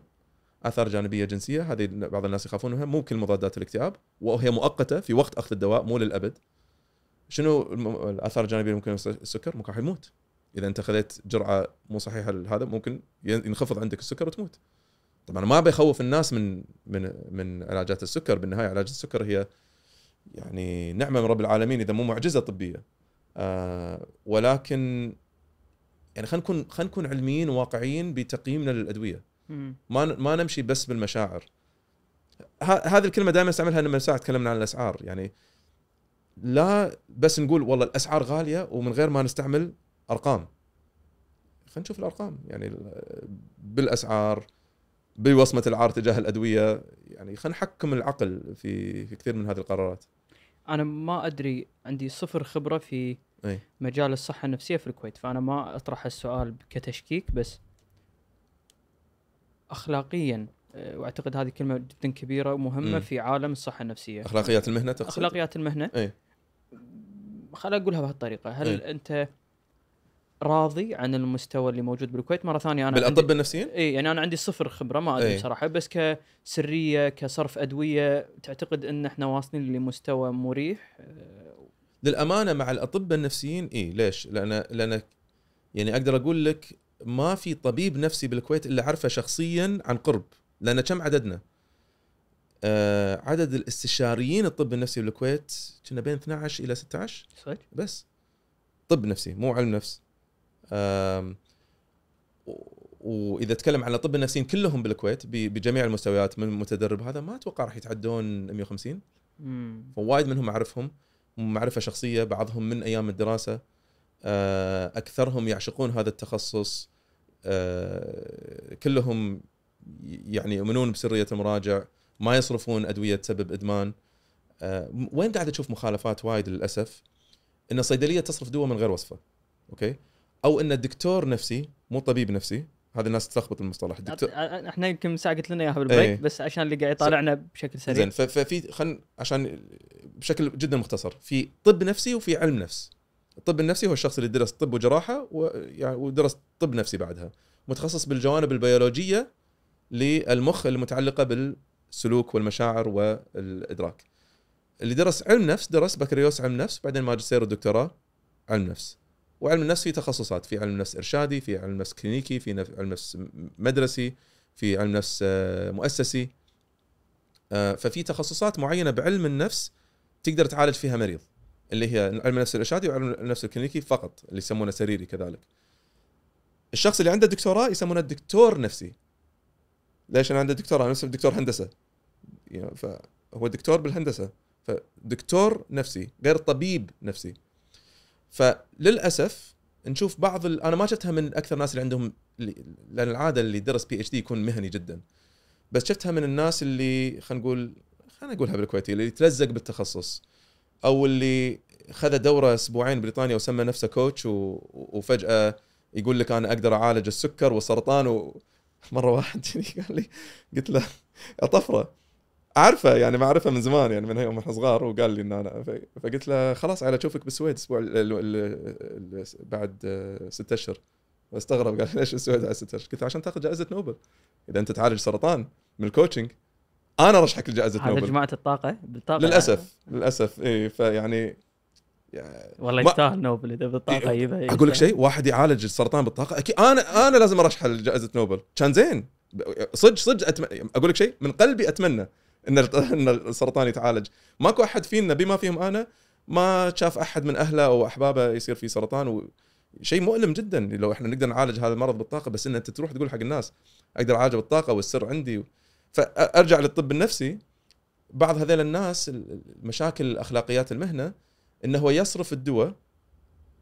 آثار جانبية جنسية هذه بعض الناس يخافون منها مو كل مضادات الاكتئاب وهي مؤقتة في وقت أخذ الدواء مو للأبد. شنو الآثار الجانبية ممكن السكر؟ ممكن يموت. إذا أنت خذيت جرعة مو صحيحة لهذا ممكن ين- ينخفض عندك السكر وتموت. طبعا ما بيخوف الناس من من من علاجات السكر. بالنهاية علاج السكر هي يعني نعمة من رب العالمين إذا مو معجزة طبية. آه ولكن يعني خلينا نكون خلينا نكون علميين وواقعيين بتقييمنا للأدوية. ما ما نمشي بس بالمشاعر. هذه الكلمة دائما أستعملها لما ساعة تكلمنا عن الأسعار. يعني لا بس نقول والله الأسعار غالية ومن غير ما نستعمل أرقام. خلينا نشوف الأرقام. يعني ال- بالأسعار بوصمة العار تجاه الأدوية. يعني خلينا نحكم العقل في في كثير من هذه القرارات. أنا ما أدري عندي صفر خبرة في أي. مجال الصحة النفسية في الكويت فأنا ما أطرح السؤال كتشكيك بس اخلاقيا آه، وأعتقد هذه كلمة جدا كبيرة ومهمة مم. في عالم الصحة النفسية أخلاقيات المهنة تقصد؟ أخلاقيات المهنة اي خل أقولها بهالطريقة هل إيه. أنت راضي عن المستوى اللي موجود بالكويت مرة ثانية أنا بالاطباء عندي النفسيين اي يعني أنا عندي صفر خبرة ما أدري إيه. بصراحة بس كسرية كصرف أدوية تعتقد إن إحنا واصلين لمستوى مريح آه، للأمانة مع الاطباء النفسيين اي ليش؟ لأن لأن يعني أقدر أقول لك ما في طبيب نفسي بالكويت إلا عارفه شخصيا عن قرب لأن كم عددنا؟ آه عدد الاستشاريين الطب النفسي بالكويت كنا بين 12 إلى 16 صدق؟ بس. طب نفسي مو علم نفس. و- وإذا اتكلم عن الاطباء النفسيين كلهم بالكويت بجميع المستويات من متدرب هذا ما أتوقع راح يتعدون 150 مم. فوايد منهم أعرفهم معرفة شخصية بعضهم من أيام الدراسة. آه، أكثرهم يعشقون هذا التخصص. آه، كلهم يعني يؤمنون بسرية المراجع ما يصرفون أدوية تسبب إدمان. آه، وين قاعد أشوف مخالفات وايد للأسف؟ إن الصيدلية تصرف دواء من غير وصفة أوكي؟ أو إن الدكتور نفسي مو طبيب نفسي هذا الناس تلخبط المصطلح. الدكتور إحنا يمكن مساء قلت لنا إياها بال break إيه. بس عشان اللي قاعد يطالعنا بشكل سريع. زين ففي خل عشان بشكل جدا مختصر في طب نفسي وفي علم نفس. الطب النفسي هو الشخص اللي درس طب وجراحة ويعني ودرس طب نفسي بعدها. متخصص بالجوانب البيولوجية للمخ المتعلقة بالسلوك والمشاعر والإدراك. اللي درس علم نفس درس بكالوريوس علم نفس بعدين ماجستير ودكتوراه علم نفس. وعلم النفس في تخصصات في علم نفس إرشادي في علم نفس كلينيكي في علم نفس مدرسي في علم نفس آه، مؤسسي. آه، ففي تخصصات معينة بعلم النفس تقدر تعالج فيها مريض. اللي هي علم النفس الإرشادي وعلم النفس الكلينيكي فقط اللي يسمونه سريري كذلك. الشخص اللي عنده دكتوراه يسمونه دكتور نفسي. ليش؟ أنا عندي دكتوراه نفس دكتور هندسة. يعني فهو دكتور بالهندسة. فدكتور نفسي غير طبيب نفسي. فللأسف نشوف بعض. أنا ما شفتها من أكثر الناس اللي عندهم لأن العادة اللي درس PhD يكون مهني جدا. بس شفتها من الناس اللي خلينا نقول خلينا نقولها بالكويتي اللي يتلزق بالتخصص. أو اللي خذ دورة أسبوعين بريطانيا وسمى نفسه coach و... وفجأة يقول لك أنا أقدر أعالج السكر والسرطان ومره واحد جاني قال لي قلت له يا طفرة أعرفه يعني ما أعرفه من زمان يعني من يوم إحنا صغار وقال لي ان أنا فقلت له خلاص على اشوفك بالسويد الأسبوع ال- ال- ال- ال- بعد آه، ستة أشهر. واستغرب قال ليش السويد بعد ستة أشهر؟ قلت عشان تاخذ جائزة نوبل. إذا أنت تعالج سرطان من ال coaching أنا رشحك لجائزة هذا نوبل. جماعة الطاقة؟ بالطاقه للأسف للأسف. اي فيعني يعني والله ما- يستاهل نوبل إذا بالطاقة إيه، يبها أقول لك شيء واحد يعالج السرطان بالطاقة أكيد أنا أنا لازم ارشحه لجائزة نوبل. كان زين. صدق صدق أتم... أقول لك شيء من قلبي أتمنى إن إن السرطان يتعالج. ماكو أحد فينا بما فيهم أنا ما شاف أحد من أهله أو أحبابه يصير فيه سرطان و... شيء مؤلم جدا. لو إحنا نقدر نعالج هذا المرض بالطاقة بس إن أنت تروح تقول حق الناس أقدر أعالجه بالطاقة والسر عندي فأرجع للطب النفسي. بعض هذيل الناس المشاكل أخلاقيات المهنة إنه هو يصرف الدواء.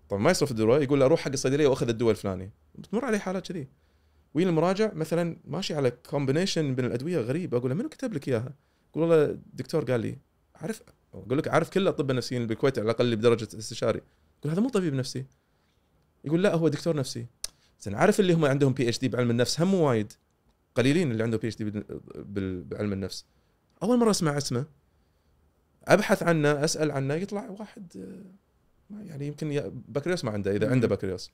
طبعا ما يصرف الدواء يقول له أروح حق الصيدلية وأخذ الدواء الفلاني. بتمر عليه حالات كذي. وين المراجع مثلا ماشي على combination بين الأدوية غريب أقول له منو كتب لك إياها؟ يقول والله الدكتور قال لي اعرف أقول لك اعرف كل الاطباء النفسيين بالكويت على الأقل بدرجة استشاري. يقول هذا مو طبيب نفسي. يقول لا هو دكتور نفسي. زين عارف اللي هم عندهم PhD بعلم النفس؟ هم وايد. قليلين اللي عندهم PhD بعلم النفس. أول مرة أسمع اسمه أبحث عنه أسأل عنه يطلع واحد آه، ما يعني يمكن بكالوريوس ما عنده إذا. عنده بكالوريوس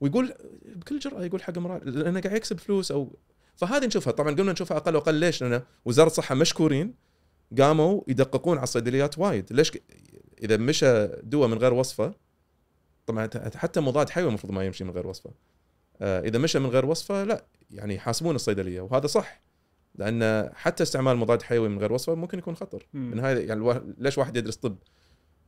ويقول بكل جرأة يقول حق امراه لأنه قاعد يكسب فلوس أو فهذه نشوفها. طبعا قلنا نشوفها أقل وأقل ليش؟ لأن وزارة الصحة مشكورين قاموا يدققون على الصيدليات وايد. ليش؟ إذا مشى دواء من غير وصفة طبعا حتى مضاد حيوي المفروض ما يمشي من غير وصفة. إذا مشى من غير وصفة لا يعني يحاسبون الصيدلية وهذا صح. لأن حتى استعمال مضاد حيوي من غير وصفة ممكن يكون خطر. مم. من هاي يعني الوا- ليش واحد يدرس طب؟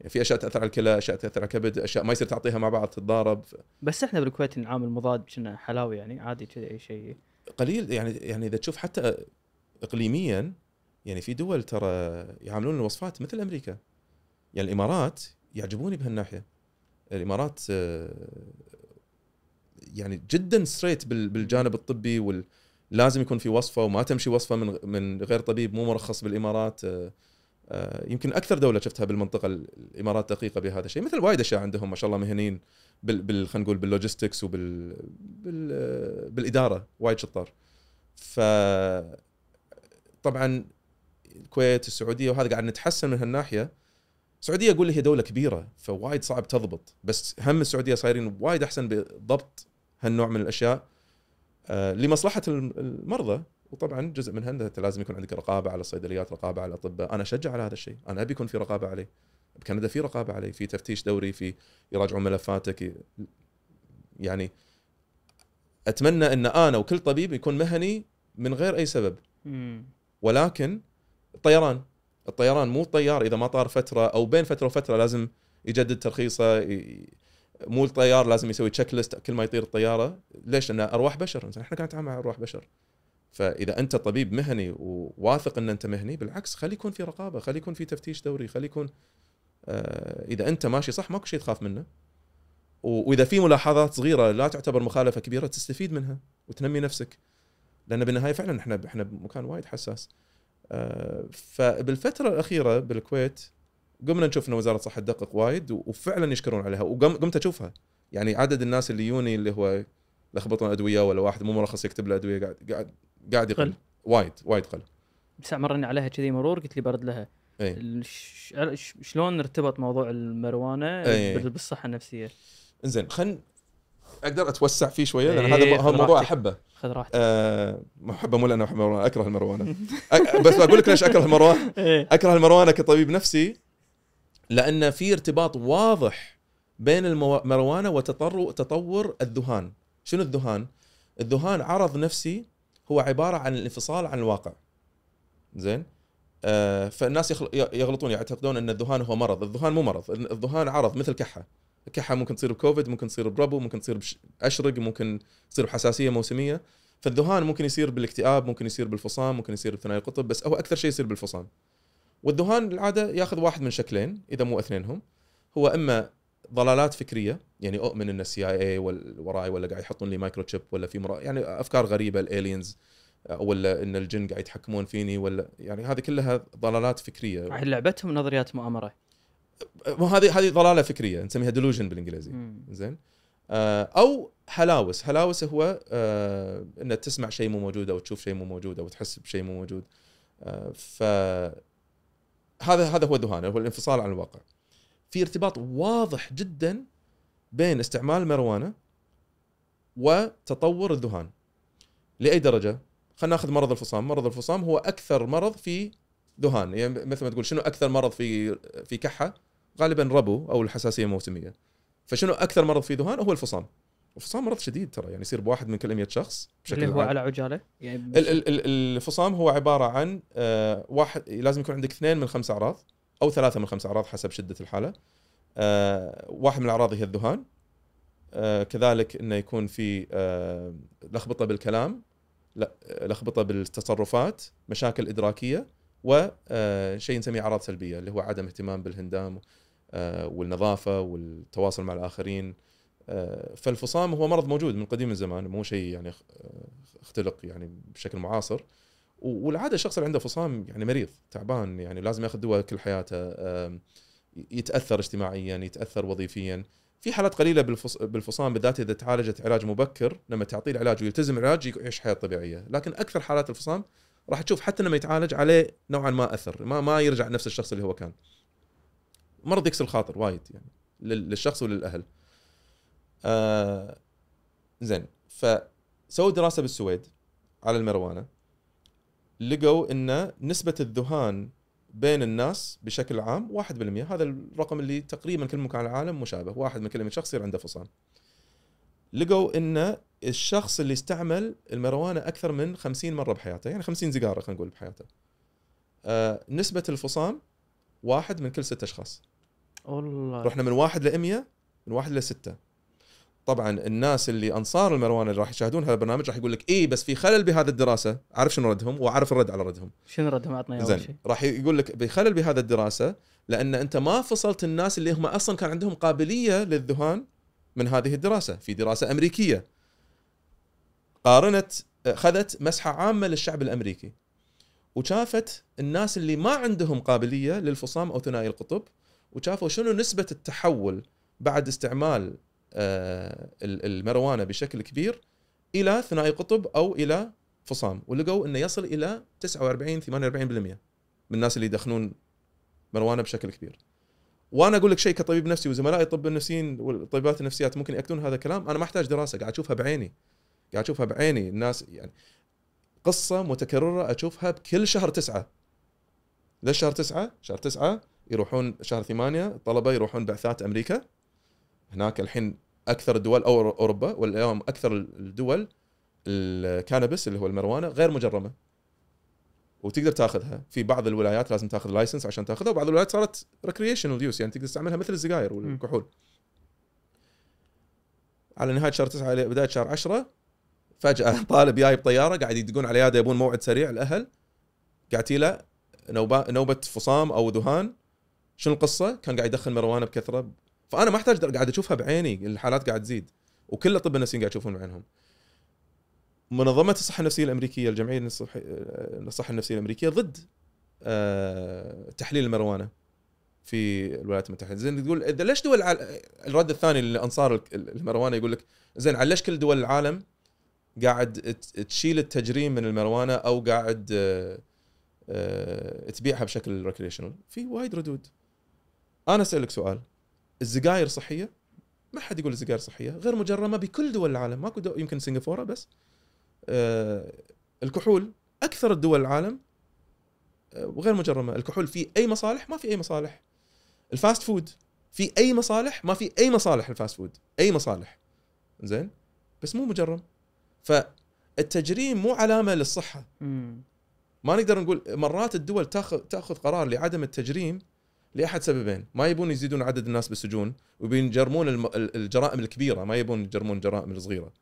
يعني في أشياء تأثر على الكلى، أشياء تأثر على الكبد، أشياء ما يصير تعطيها مع بعض تتضارب. بس إحنا بالكويت نعامل مضاد كنا حلاوي يعني عادي كذا أي شيء. قليل يعني يعني إذا تشوف حتى اقليميا يعني في دول ترى يعاملون الوصفات مثل أمريكا. يعني الإمارات يعجبوني بهالناحية. الإمارات آه، يعني جدا ستريت بالجانب الطبي وال لازم يكون في وصفة وما تمشي وصفة من من غير طبيب مو مرخص بالإمارات آه، آه، يمكن أكثر دولة شفتها بالمنطقة الإمارات دقيقة بهذا الشيء. مثل وايد أشياء عندهم ما شاء الله مهنيين بال, بال خلينا نقول بال logistics وبال بال آه، بالإدارة وايد شطار. ف طبعا الكويت السعودية وهذا قاعد نتحسن من هالناحية. السعودية أقول هي دولة كبيرة فوايد صعب تضبط بس هم السعودية صايرين وايد أحسن بضبط هالنوع من الأشياء. آه، لمصلحة الم- المرضى. وطبعا جزء منها أنت لازم يكون عندك رقابة على الصيدليات رقابة على الأطباء. أنا أشجع على هذا الشيء. أنا أبي يكون في رقابة عليه. بكندا في رقابة عليه. في تفتيش دوري في يراجعون ملفاتك. يعني أتمنى إن أنا وكل طبيب يكون مهني من غير أي سبب. ولكن الطيران. الطيران مو الطيار إذا ما طار فترة أو بين فترة وفترة لازم يجدد ترخيصه مو الطيار لازم يسوي تشيك ليست كل ما يطير الطياره ليش؟ لأن أرواح بشر. إحنا قاعد نتعامل مع أرواح بشر. فإذا أنت طبيب مهني وواثق إن أنت مهني بالعكس خلي يكون في رقابة خلي يكون في تفتيش دوري خلي يكون آه إذا أنت ماشي صح ماكو شيء تخاف منه. وإذا في ملاحظات صغيرة لا تعتبر مخالفة كبيرة تستفيد منها وتنمي نفسك. لأن بالنهاية فعلا إحنا إحنا بمكان وايد حساس. آه، فبالفترة الأخيرة بالكويت قمنا نشوف إن وزارة الصحة تدقق وايد وفعلا يشكرون عليها. وقمت أشوفها. يعني عدد الناس اللي يوني اللي هو لخبطون أدوية ولا واحد مو مرخص يكتب له أدوية قاعد قاعد قاعد يقل. قل. وايد وايد قل. بس مرني عليها كذي مرور قلت لي برد لها. اي الش- ش- شلون ارتبط موضوع المروانة. بال- بالصحة النفسية؟ إنزين خل أقدر أتوسع فيه شوية لأن إيه، هذا هذا خذ الموضوع راحتك. أحبه. خذ راحتك. أه ما أحبه مو لأنه احب المروانه أكره المروانة. بس بقول لك ليش أكره المروانه إيه. أكره المروانة كطبيب نفسي لأن في ارتباط واضح بين المروانة وتطور تطور الذهان. شنو الذهان؟ الذهان عرض نفسي هو عبارة عن الانفصال عن الواقع. زين؟ آه فالناس يغلطون يعتقدون أن الذهان هو مرض. الذهان مو مرض. الذهان عرض مثل كحة. الكحه ممكن تصير بكوفيد ممكن تصير بربو ممكن تصير باشرق ممكن تصير بحساسية موسمية. فالذهان ممكن يصير بالاكتئاب ممكن يصير بالفصام ممكن يصير بثنائي القطب بس هو أكثر شيء يصير بالفصام. والذهان العادة ياخذ واحد من شكلين إذا مو اثنينهم. هو إما ضلالات فكرية يعني أؤمن إن ال CIA وراي ولا قاعد يحطون لي microchip ولا في مرا يعني أفكار غريبة ال aliens ولا إن الجن قاعد يتحكمون فيني ولا يعني هذه كلها ضلالات فكرية. لعبتهم نظريات مؤامرة. مو هذه هذه ضلالة فكرية نسميها delusion بالإنجليزي. زين؟ آه، أو هلاوس. هلاوس هو آه، ان تسمع شيء مو موجود أو تشوف شيء مو موجود أو تحس بشيء مو موجود. آه، ف هذا هذا هو الذهان هو الانفصال عن الواقع. في ارتباط واضح جدا بين استعمال المروانه وتطور الذهان لأي درجة؟ خلينا ناخذ مرض الفصام. مرض الفصام هو أكثر مرض في ذهان يعني مثل ما تقول شنو أكثر مرض في في كحة؟ غالبا ربو أو الحساسية الموسميه فشنو أكثر مرض في ذهان هو الفصام. الفصام مرض شديد ترى يعني يصير بواحد من كل 100 شخص اللي بشكل هو عام. على عجالة؟ يعني ال- ال- ال- الفصام هو عبارة عن آه، واحد لازم يكون عندك اثنين من خمس أعراض أو ثلاثة من خمس أعراض حسب شدة الحالة. آه، واحد من الأعراض هي الذهان. آه، كذلك إنه يكون في آه، لخبطة بالكلام لا لخبطة بالتصرفات مشاكل إدراكية وشيء نسميه أعراض سلبية اللي هو عدم اهتمام بالهندام آه، والنظافة والتواصل مع الآخرين. آه، فالفصام هو مرض موجود من قديم الزمان مو شيء يعني اختلق يعني بشكل معاصر. والعادة الشخص اللي عنده فصام يعني مريض تعبان يعني لازم ياخذ دواء كل حياته يتأثر اجتماعيا يتأثر وظيفيا. في حالات قليلة بالفص- بالفصام بالذات إذا تعالجت علاج مبكر لما تعطيه العلاج ويلتزم العلاج يعيش حياة طبيعية. لكن أكثر حالات الفصام راح تشوف حتى لما يتعالج عليه نوعا ما أثر ما ما يرجع نفس الشخص اللي هو كان. مرض يكسر الخاطر وايد يعني لل- للشخص وللأهل. آه زين. فسووا دراسة بالسويد على المروانة. لقوا إن نسبة الذهان بين الناس بشكل عام 1% هذا الرقم اللي تقريبا كل مكان العالم مشابه. واحد من كل 100 شخص يصير عنده فصام. لقوا إن الشخص اللي استعمل المروانة أكثر من 50 مرة بحياته يعني 50 سيجارة خلينا نقول بحياته. آه نسبة الفصام واحد من كل ست أشخاص. والله. رحنا من واحد ل 100 من واحد ل 6 طبعا الناس اللي أنصار المروانة اللي راح يشاهدون هذا البرنامج راح يقول لك اي بس في خلل بهذا الدراسة عارف شنو ردهم؟ وأعرف الرد على ردهم. شنو ردهم؟ عطنا أول شيء. راح يقول لك بخلل بهذا الدراسة لأن أنت ما فصلت الناس اللي هم أصلا كان عندهم قابلية للذهان من هذه الدراسة. في دراسة أمريكية. قارنت أخذت مسحة عامة للشعب الأمريكي. وشافت الناس اللي ما عندهم قابلية للفصام أو ثنائي القطب وشافوا شنو نسبة التحول بعد استعمال ال- المروانة بشكل كبير إلى ثنائي قطب أو إلى فصام ولقوا إنه يصل إلى 49 48% من الناس اللي يدخنون مروانة بشكل كبير. وأنا أقول لك شيء كطبيب نفسي وزملائي الطب النفسيين والطبيبات النفسيات ممكن يأكدون هذا الكلام أنا ما أحتاج دراسة قاعد أشوفها بعيني. قاعد أشوفها بعيني الناس يعني قصة متكررة أشوفها بكل شهر تسعة. ليش شهر تسعة؟ شهر تسعة يروحون شهر ثمانية الطلبه يروحون بعثات أمريكا هناك الحين أكثر الدول أو أوروبا واليوم أكثر الدول ال cannabis اللي هو الماريوانا غير مجرمة. وتقدر تاخذها. في بعض الولايات لازم تاخذ license عشان تاخذها وبعض الولايات صارت recreational use يعني تقدر تستعملها مثل السجاير والكحول. على نهاية شهر 9 إلى بداية شهر 10 فجأة طالب جاي بطيارة قاعد يدقون على عياده يبون موعد سريع الأهل. قاعد له نوبه نوبة فصام أو ذهان شنو القصة؟ كان قاعد يدخن مروانة بكثرة فأنا ما أحتاج قاعد أشوفها بعيني الحالات قاعد تزيد. وكل الأطباء النفسيين قاعد يشوفون بعينهم. منظمة الصحة النفسية الأمريكية الجمعية الصح- الصحة النفسية الأمريكية ضد آه، تحليل المروانة في الولايات المتحدة. زين تقول ليش دول. الرد الثاني لانصار ال- الماريوانا يقول لك زين على ليش كل دول العالم قاعد تشيل التجريم من الماريوانا أو قاعد آه، آه، تبيعها بشكل recreational في وايد ردود. أنا أسألك سؤال. السجاير صحية؟ ما حد يقول السجاير صحية غير مجرمة بكل دول العالم. ماكو دول يمكن سنغافورة بس. آه، الكحول أكثر الدول العالم. آه، غير مجرمة. الكحول فيه أي مصالح؟ ما في أي مصالح. ال fast food في أي مصالح؟ ما في أي مصالح ال fast food. أي مصالح. زين؟ بس مو مجرم. فالتجريم مو علامة للصحة. ما نقدر نقول مرات الدول تاخذ تاخذ قرار لعدم التجريم لأحد سببين. ما يبون يزيدون عدد الناس بالسجون ويبون يجرمون الم- الجرائم الكبيرة. ما يبون يجرمون الجرائم الصغيرة.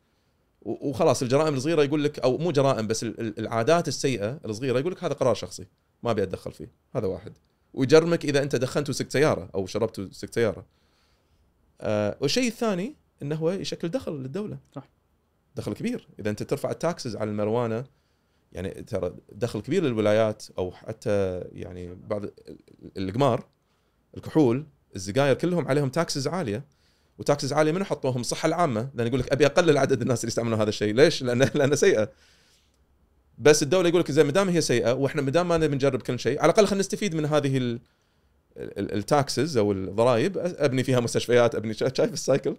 وخلاص الجرائم الصغيرة يقول لك أو مو جرائم بس ال- ال- العادات السيئة الصغيرة يقول لك هذا قرار شخصي ما أبي أتدخل فيه هذا واحد. ويجرمك إذا أنت دخنت وسقت سيارة أو شربت وسقت سيارة. آه والشيء الثاني انه هو يشكل دخل للدولة. صح. دخل كبير. إذا أنت ترفع ال taxes على الماريوانا يعني ترى دخل كبير للولايات أو حتى يعني بعض ال- ال- القمار الكحول السجاير كلهم عليهم taxes عالية. و taxes عالية من حطوهم؟ الصحة العامة. لأن يقول لك أبي أقلل عدد الناس اللي يستعملون هذا الشيء. ليش؟ لأن لأنه سيئة. بس الدولة يقول لك زين ما دام هي سيئة وإحنا ما دام ما نبي نجرم كل شيء على الأقل خلينا نستفيد من هذه ال- ال- ال taxes أو الضرائب. أبني فيها مستشفيات أبني شا- شايف ال cycle.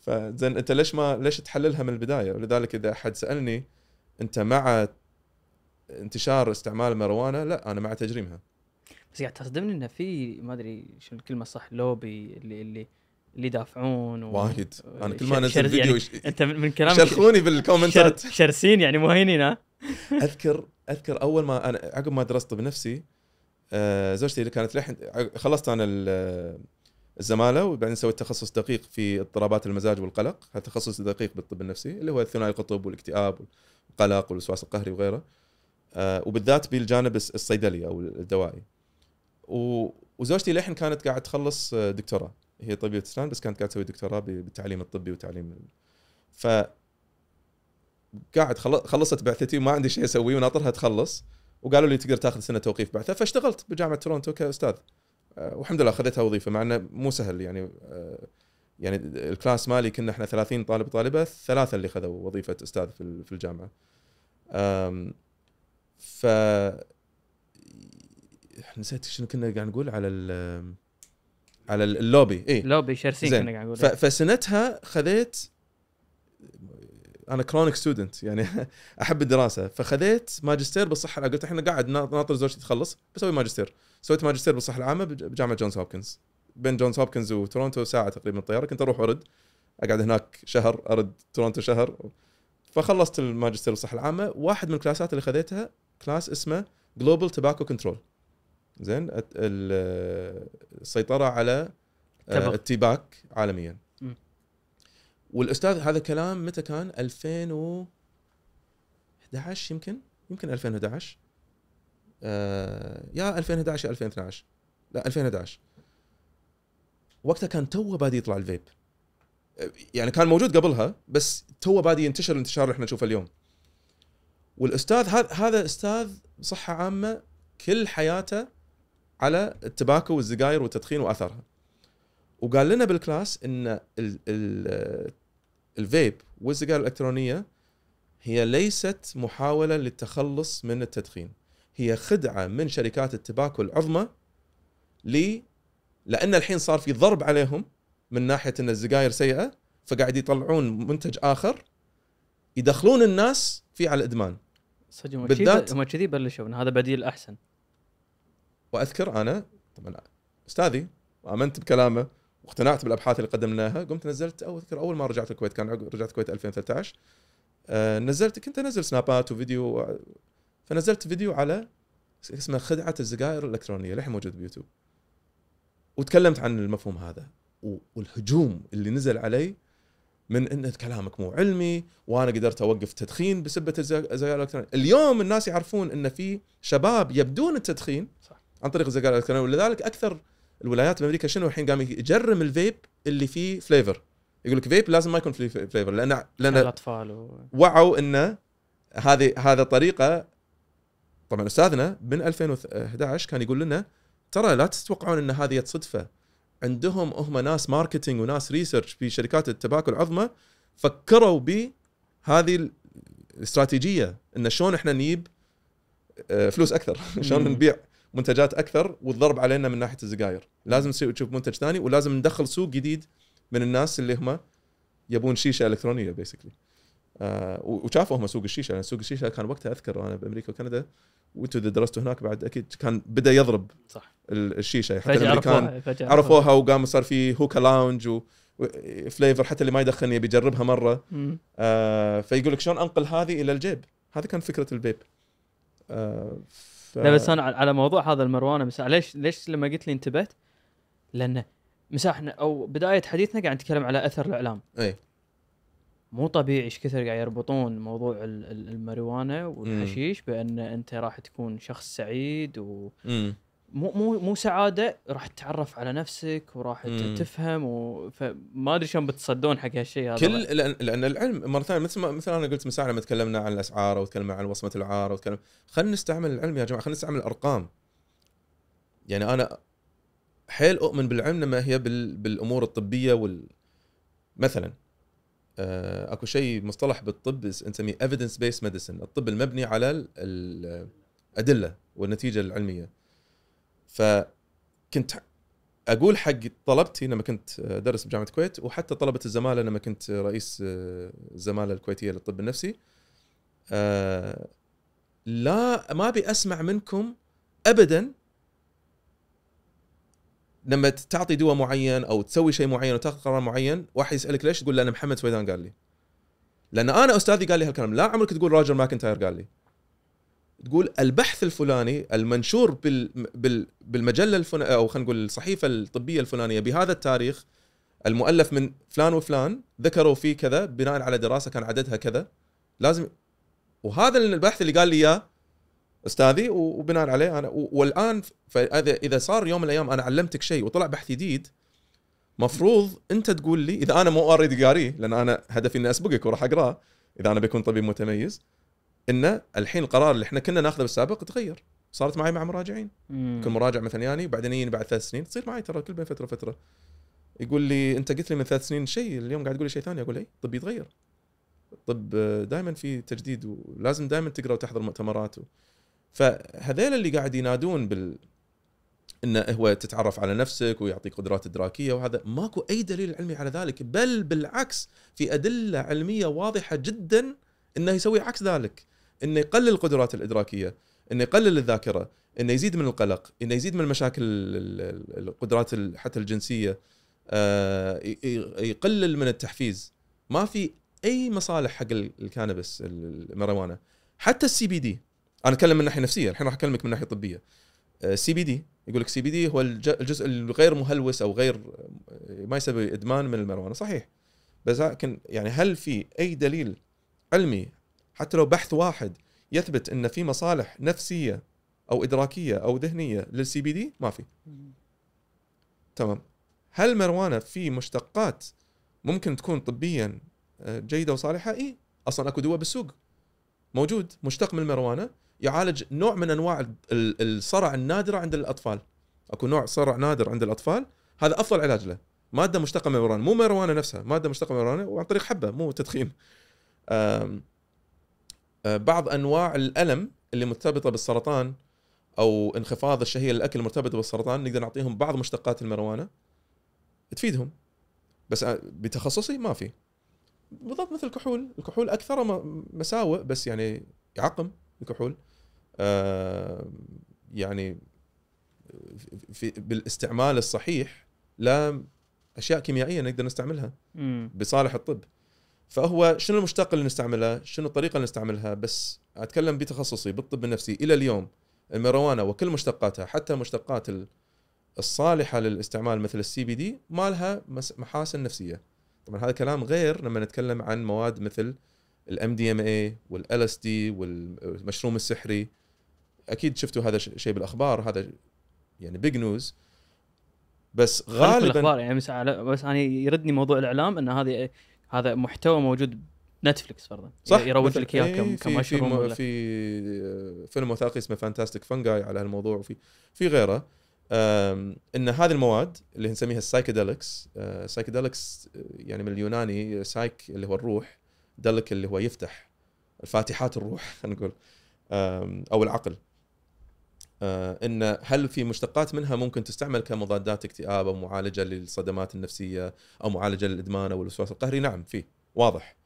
فزين أنت ليش ما ليش تحللها من البداية؟ ولذلك إذا أحد سألني أنت مع انتشار استعمال الماريوانا لا أنا مع تجريمها. بس قاعد تصدمني إنه في ما أدري شو الكلمة الصح لوبي اللي اللي اللي يدافعون و... وايد. أنا كل ش- ما أنزل فيديو يعني يش- أنت من كلامك يشرشحوني بال commentات. شر... شرسين يعني مهينين ها؟ أذكر أذكر أول ما أنا عقب ما درست طب نفسي آه، زوجتي اللي كانت لحن خلصت أنا ال- الزمالة وبعدين سويت تخصص دقيق في اضطرابات المزاج والقلق. هذا تخصص دقيق بالطب النفسي اللي هو الثنائي القطب والاكتئاب والقلق والوسواس القهري وغيره. آه، وبالذات بالجانب الصيدلي أو الدوائي. و- وزوجتي لحن كانت قاعد تخلص آه، دكتوراه. هي طبيبة اسنان بس كانت قاعد تسوي دكتوراه بالتعليم الطبي وتعليم ف قاعد خل- خلصت بعثتي وما عندي شيء أسويه وناطرها تخلص. وقالوا لي تقدر تاخذ سنة توقيف بعثة فاشتغلت بجامعة تورونتو كأستاذ. آه، والحمد لله اخذتها وظيفة مع إنه مو سهل يعني آه، يعني الكلاس مالي كنا إحنا 30 طالب طالبه ثلاثة اللي خذوا وظيفة أستاذ في ال- في الجامعة. ف نسيت شنو كنا قاعد نقول على ال على اللوبي. اي لوبي شرسين. كنا قاعد نقول. فسنتها خذيت أنا chronic student يعني أحب الدراسة. فخذيت ماجستير بالصحة قلت إحنا قاعد نا- ناطر زوجتي تخلص بسوي ماجستير. سويت ماجستير بالصحة العامة بج- بجامعة جونز هوبكنز بين جونز هوبكنز وتورونتو ساعة تقريبا الطياره كنت أروح وارد أقعد هناك شهر أرد تورونتو شهر. فخلصت الماجستير بالصحة العامة. واحد من ال classات اللي خذيتها class اسمه global tobacco control زين السيطرة على آه،. ال tobacco عالميا. م. والأستاذ هذا كلام متى كان؟ 2011 يمكن؟ يمكن 2011 آه يا 2011 يا 2012 لا 2011 وقتها كان توه بادي يطلع الفيب. يعني كان موجود قبلها بس توه بادي ينتشر الانتشار اللي إحنا نشوفه اليوم. والأستاذ هذا هذا أستاذ صحه عامة كل حياته على ال tobacco والسجاير والتدخين واثرها وقال لنا بال class إن ال ال الفيب والسجائر الإلكترونية هي ليست محاولة للتخلص من التدخين. هي خدعة من شركات ال tobacco العظمى ل لأن الحين صار في ضرب عليهم من ناحية إن السجاير سيئة فقاعد يطلعون منتج آخر يدخلون الناس فيه على الإدمان. صدق هم بالذات- كذي- هم كذي بلشوا هذا بديل أحسن. وأذكر أنا طبعا أستاذي وامنت بكلامه واقتنعت بالأبحاث اللي قدمناها قمت نزلت أو أذكر أول ما رجعت الكويت كان رجعت الكويت 2013 آه نزلت كنت أنزل سنابات وفيديو فنزلت فيديو على اسمه خدعة السجائر الإلكترونية للحين موجود بيوتيوب وتكلمت عن المفهوم هذا والهجوم اللي نزل علي من إن كلامك مو علمي وأنا قدرت أوقف تدخين بسبة السجائر الإلكترونية، اليوم الناس يعرفون إن في شباب يبدون التدخين صح. عن طريق السجائر الالكترونيه ولذلك أكثر الولايات بأمريكا شنو الحين قام يجرم الفيب اللي فيه flavor يقول لك فيب لازم ما يكون فيه flavor لأن لأن الاطفال و... وعوا إن هذه هذا طريقه طبعا أستاذنا من 2011 كان يقول لنا ترى لا تتوقعون إن هذه صدفه عندهم هم ناس marketing وناس research في شركات ال tobacco العظمى فكروا بهذه الاستراتيجية إن شلون إحنا نجيب آه، فلوس أكثر شلون. نبيع منتجات أكثر والضرب علينا من ناحية السجاير لازم نشوف منتج ثاني ولازم ندخل سوق جديد من الناس اللي هم يبون شيشة إلكترونية basically آه وشافوا هم سوق الشيشة. لأن سوق الشيشة كان وقتها أذكر أنا بأمريكا وكندا وانتوا إذا درستوا هناك بعد أكيد كان بدأ يضرب صح. ال- الشيشة. حتى فجأة الأمريكان عرفوها عرفوها. وقام صار في hookah lounge و flavor حتى اللي ما يدخن يبي يجربها مرة. مم. آه فيقول لك شلون أنقل هذه إلى الجيب؟ هذه كانت فكرة الفيب آه ف... لا بس أنا على- موضوع هذا الماريوانا مساح ليش ليش لما قلت لي انتبهت؟ لأن مساحنا أو بداية حديثنا قاعد نتكلم على أثر الإعلام إي مو طبيعي إيش كثر قاعد يربطون موضوع ال- ال- الماريجوانا والحشيش بأن أنت راح تكون شخص سعيد ومو مم. مو مو سعادة راح تتعرف على نفسك وراح مم. تفهم و... فما أدري شلون بتصدون حق هالشيء هذا. كل لأن, لأن العلم مرة ثانية مثل ما مثل أنا قلت مساء لما تكلمنا عن الأسعار أو تكلمنا عن وصمة العار أو تكلم خلينا نستعمل العلم يا جماعة خلينا نستعمل الأرقام. يعني أنا حيل أؤمن بالعلم لما هي بال... بالأمور الطبية وال مثلا آه، أكو شيء مصطلح بالطب نسميه evidence based medicine الطب المبني على ال- ال- الادله والنتيجة العلمية. فكنت أقول حق طلبتي لما كنت ادرس بجامعة الكويت وحتى طلبة الزمالة لما كنت رئيس آه، الزمالة الكويتية للطب النفسي. آه، لا ما أبي أسمع منكم ابدا لما تعطي دواء معين أو تسوي شيء معين وتاخذ قرار معين واحد يسألك ليش؟ تقول لأن محمد سويدان قال لي. لأن أنا أستاذي قال لي هالكلام. لا عمرك تقول روجر ماكنتاير قال لي. تقول البحث الفلاني المنشور بال بال بالمجلة الفلانية أو خلينا نقول الصحيفة الطبية الفلانية بهذا التاريخ المؤلف من فلان وفلان ذكروا فيه كذا بناء على دراسة كان عددها كذا لازم وهذا البحث اللي قال لي إياه أستاذي وبناء عليه أنا والآن فإذا إذا صار يوم من الأيام أنا علمتك شيء وطلع بحث جديد مفروض أنت تقول لي إذا أنا مو already قاريه لأن أنا هدفي إني أسبقك وراح أقراه إذا أنا بكون طبيب متميز إن الحين القرار اللي إحنا كنا ناخذه بالسابق تغير. صارت معي مع مراجعين. مم. كل مراجع مثلا يعني وبعدين يجيني بعد ثلاث سنين تصير معي ترى كل بين فترة وفترة. يقول لي أنت قلت لي من ثلاث سنين شيء اليوم قاعد تقول لي شيء ثاني. أقول اي طب يتغير. الطب دائما في تجديد ولازم دائما تقرأ وتحضر مؤتمرات و... فهذيل اللي قاعد ينادون بال انه هو تتعرف على نفسك ويعطيك قدرات إدراكية وهذا. ماكو أي دليل علمي على ذلك بل بالعكس في أدلة علمية واضحة جدا إنه يسوي عكس ذلك. إنه يقلل القدرات الإدراكية إنه يقلل الذاكرة إنه يزيد من القلق إنه يزيد من المشاكل ال- ال- القدرات ال- حتى الجنسية آه، يقلل من التحفيز. ما في أي مصالح حق ال- cannabis ال- الماريجوانا حتى ال CBD. أنا أتكلم من ناحية نفسية الحين راح أكلمك من ناحية طبية. CBD. يقول لك CBD هو الج- الجزء الغير مهلوس أو غير ما يسبب إدمان من الماريجوانا صحيح. بس لكن يعني هل في أي دليل علمي حتى لو بحث واحد يثبت إن في مصالح نفسية أو إدراكية أو ذهنية لل CBD ما في. تمام. هل مروانة في مشتقات ممكن تكون طبيا آه، جيدة وصالحة؟ إي. أصلا أكو دواء بالسوق. موجود. مشتق من المروانه يعالج نوع من أنواع ال- ال- الصرع النادرة عند الأطفال. أكو نوع صرع نادر عند الأطفال. هذا أفضل علاج له. مادة مشتقة من المروانه مو مروانه نفسها. مادة مشتقة من المروانه وعن طريق حبة مو تدخين. بعض أنواع الألم اللي مرتبطة بالسرطان أو انخفاض الشهية للأكل مرتبطه بالسرطان نقدر نعطيهم بعض مشتقات المروانة تفيدهم. بس آه، بتخصصي ما في. بالضبط مثل الكحول. الكحول أكثر مساوئ بس يعني يعقم الكحول. آه يعني في بالاستعمال الصحيح لا أشياء كيميائية نقدر نستعملها مم. بصالح الطب. فهو شنو المشتق اللي نستعمله؟ شنو الطريقة اللي نستعملها؟ بس أتكلم بتخصصي بالطب النفسي إلى اليوم الماريجوانا وكل مشتقاتها حتى مشتقات ال- الصالحة للاستعمال مثل ال CBD ما لها محاسن نفسية. طبعا هذا كلام غير لما نتكلم عن مواد مثل ال MDMA وال LSD والمشروم السحري. أكيد شفتوا هذا ش- شيء بالأخبار هذا يعني big news بس غالبا الأخبار يعني بس أنا يردني موضوع الإعلام إن هذه هذا محتوى موجود نتفلكس فرضا. صح يروج لك إياه إيه، كم في في في فيلم وثائقي اسمه Fantastic Fungi على هالموضوع وفي في غيره. إن هذه المواد اللي نسميها ال psychedelics psychedelics يعني من اليوناني سايك اللي هو الروح delic اللي هو يفتح الفاتحات الروح خلينا نقول أو العقل. آه، إن هل في مشتقات منها ممكن تستعمل كمضادات اكتئاب أو معالجة للصدمات النفسية أو معالجة للإدمان أو الوسواس القهري؟ نعم في. واضح.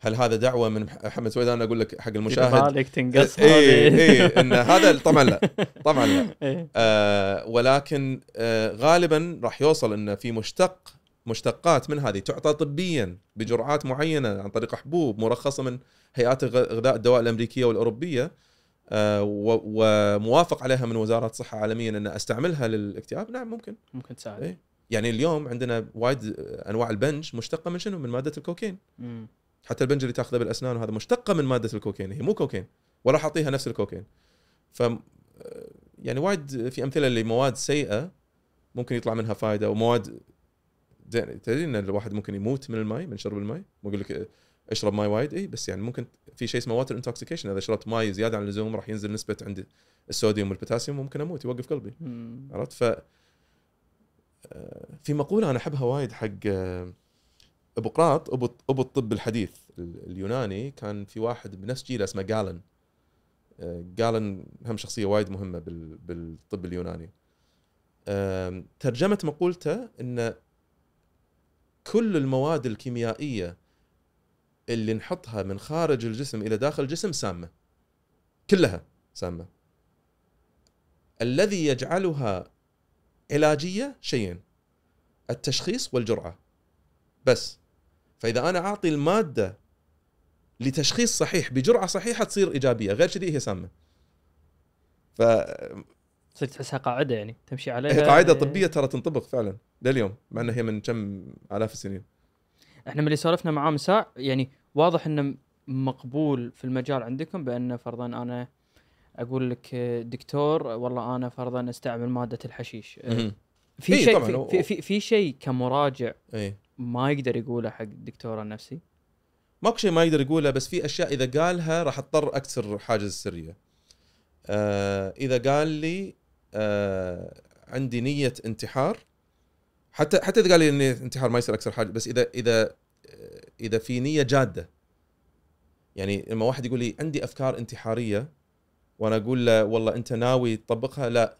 هل هذا دعوة من محمد سويدان أقول لك حق المشاهد. بالك تنقص اي هذه. اي إن هذا طبعا لا طبعا لا. إيه. آه ولكن آه غالبا راح يوصل إن في مشتق مشتقات من هذه. تعطى طبيا بجرعات معينة عن طريق حبوب مرخصة من هيئات غذاء الدواء الأمريكية والأوروبية آه وموافق عليها من وزارة الصحة عالميا أن أستعملها للاكتئاب. نعم ممكن. ممكن تساعد. إيه. يعني اليوم عندنا وايد أنواع البنج مشتقة من شنو؟ من مادة الكوكايين. مم. حتى البنج اللي تاخذه بالأسنان وهذا مشتقة من مادة الكوكايين. هي مو كوكايين. ولا أعطيها نفس الكوكايين. ف يعني وايد في أمثلة لمواد سيئة ممكن يطلع منها فائده ومواد تدري إن الواحد ممكن يموت من الماء من شرب الماء مو أقول لك اشرب ماي وايد. اي بس يعني ممكن في شيء اسمه water intoxication إذا شربت ماي زيادة عن اللزوم راح ينزل نسبة عندي الصوديوم والبوتاسيوم ممكن أموت يوقف قلبي. عرفت؟ ف آه، في مقولة أنا أحبها وايد حق آه، أبو قراط أبو أبو الطب الحديث ال- اليوناني. كان في واحد بنفس جيله اسمه جالن. آه، جالن هم شخصية وايد مهمة بال- بالطب اليوناني. ترجمه مقولته إن كل المواد الكيميائية اللي نحطها من خارج الجسم إلى داخل الجسم سامة. كلها سامة. الذي يجعلها علاجية شيئين التشخيص والجرعة. بس فإذا أنا أعطي المادة لتشخيص صحيح بجرعة صحيحة تصير إيجابية غير كذي هي سامة. فهي تصير تحسها قاعدة يعني تمشي عليها. قاعدة. طبية ترى تنطبق فعلا لليوم مع إنها هي من كم آلاف السنين. إحنا من اللي سولفنا معاه مساء يعني واضح إنه مقبول في المجال عندكم بأن فرضا أنا أقول لك دكتور والله أنا فرضا أستعمل مادة الحشيش مهم. في إيه شيء في, في, في, في شيء كمراجع اي ما يقدر يقوله حق الدكتور النفسي ماكو شيء ما يقدر يقوله بس في أشياء إذا قالها راح أضطر أكسر حاجز السرية. آه إذا قال لي آه عندي نية انتحار حتى حتى إذا قال لي نيه انتحار ما يصير اكسر حاجز بس اذا إذا إذا في نية جادة يعني لما واحد يقول لي عندي أفكار انتحارية وأنا أقول له والله أنت ناوي تطبقها لا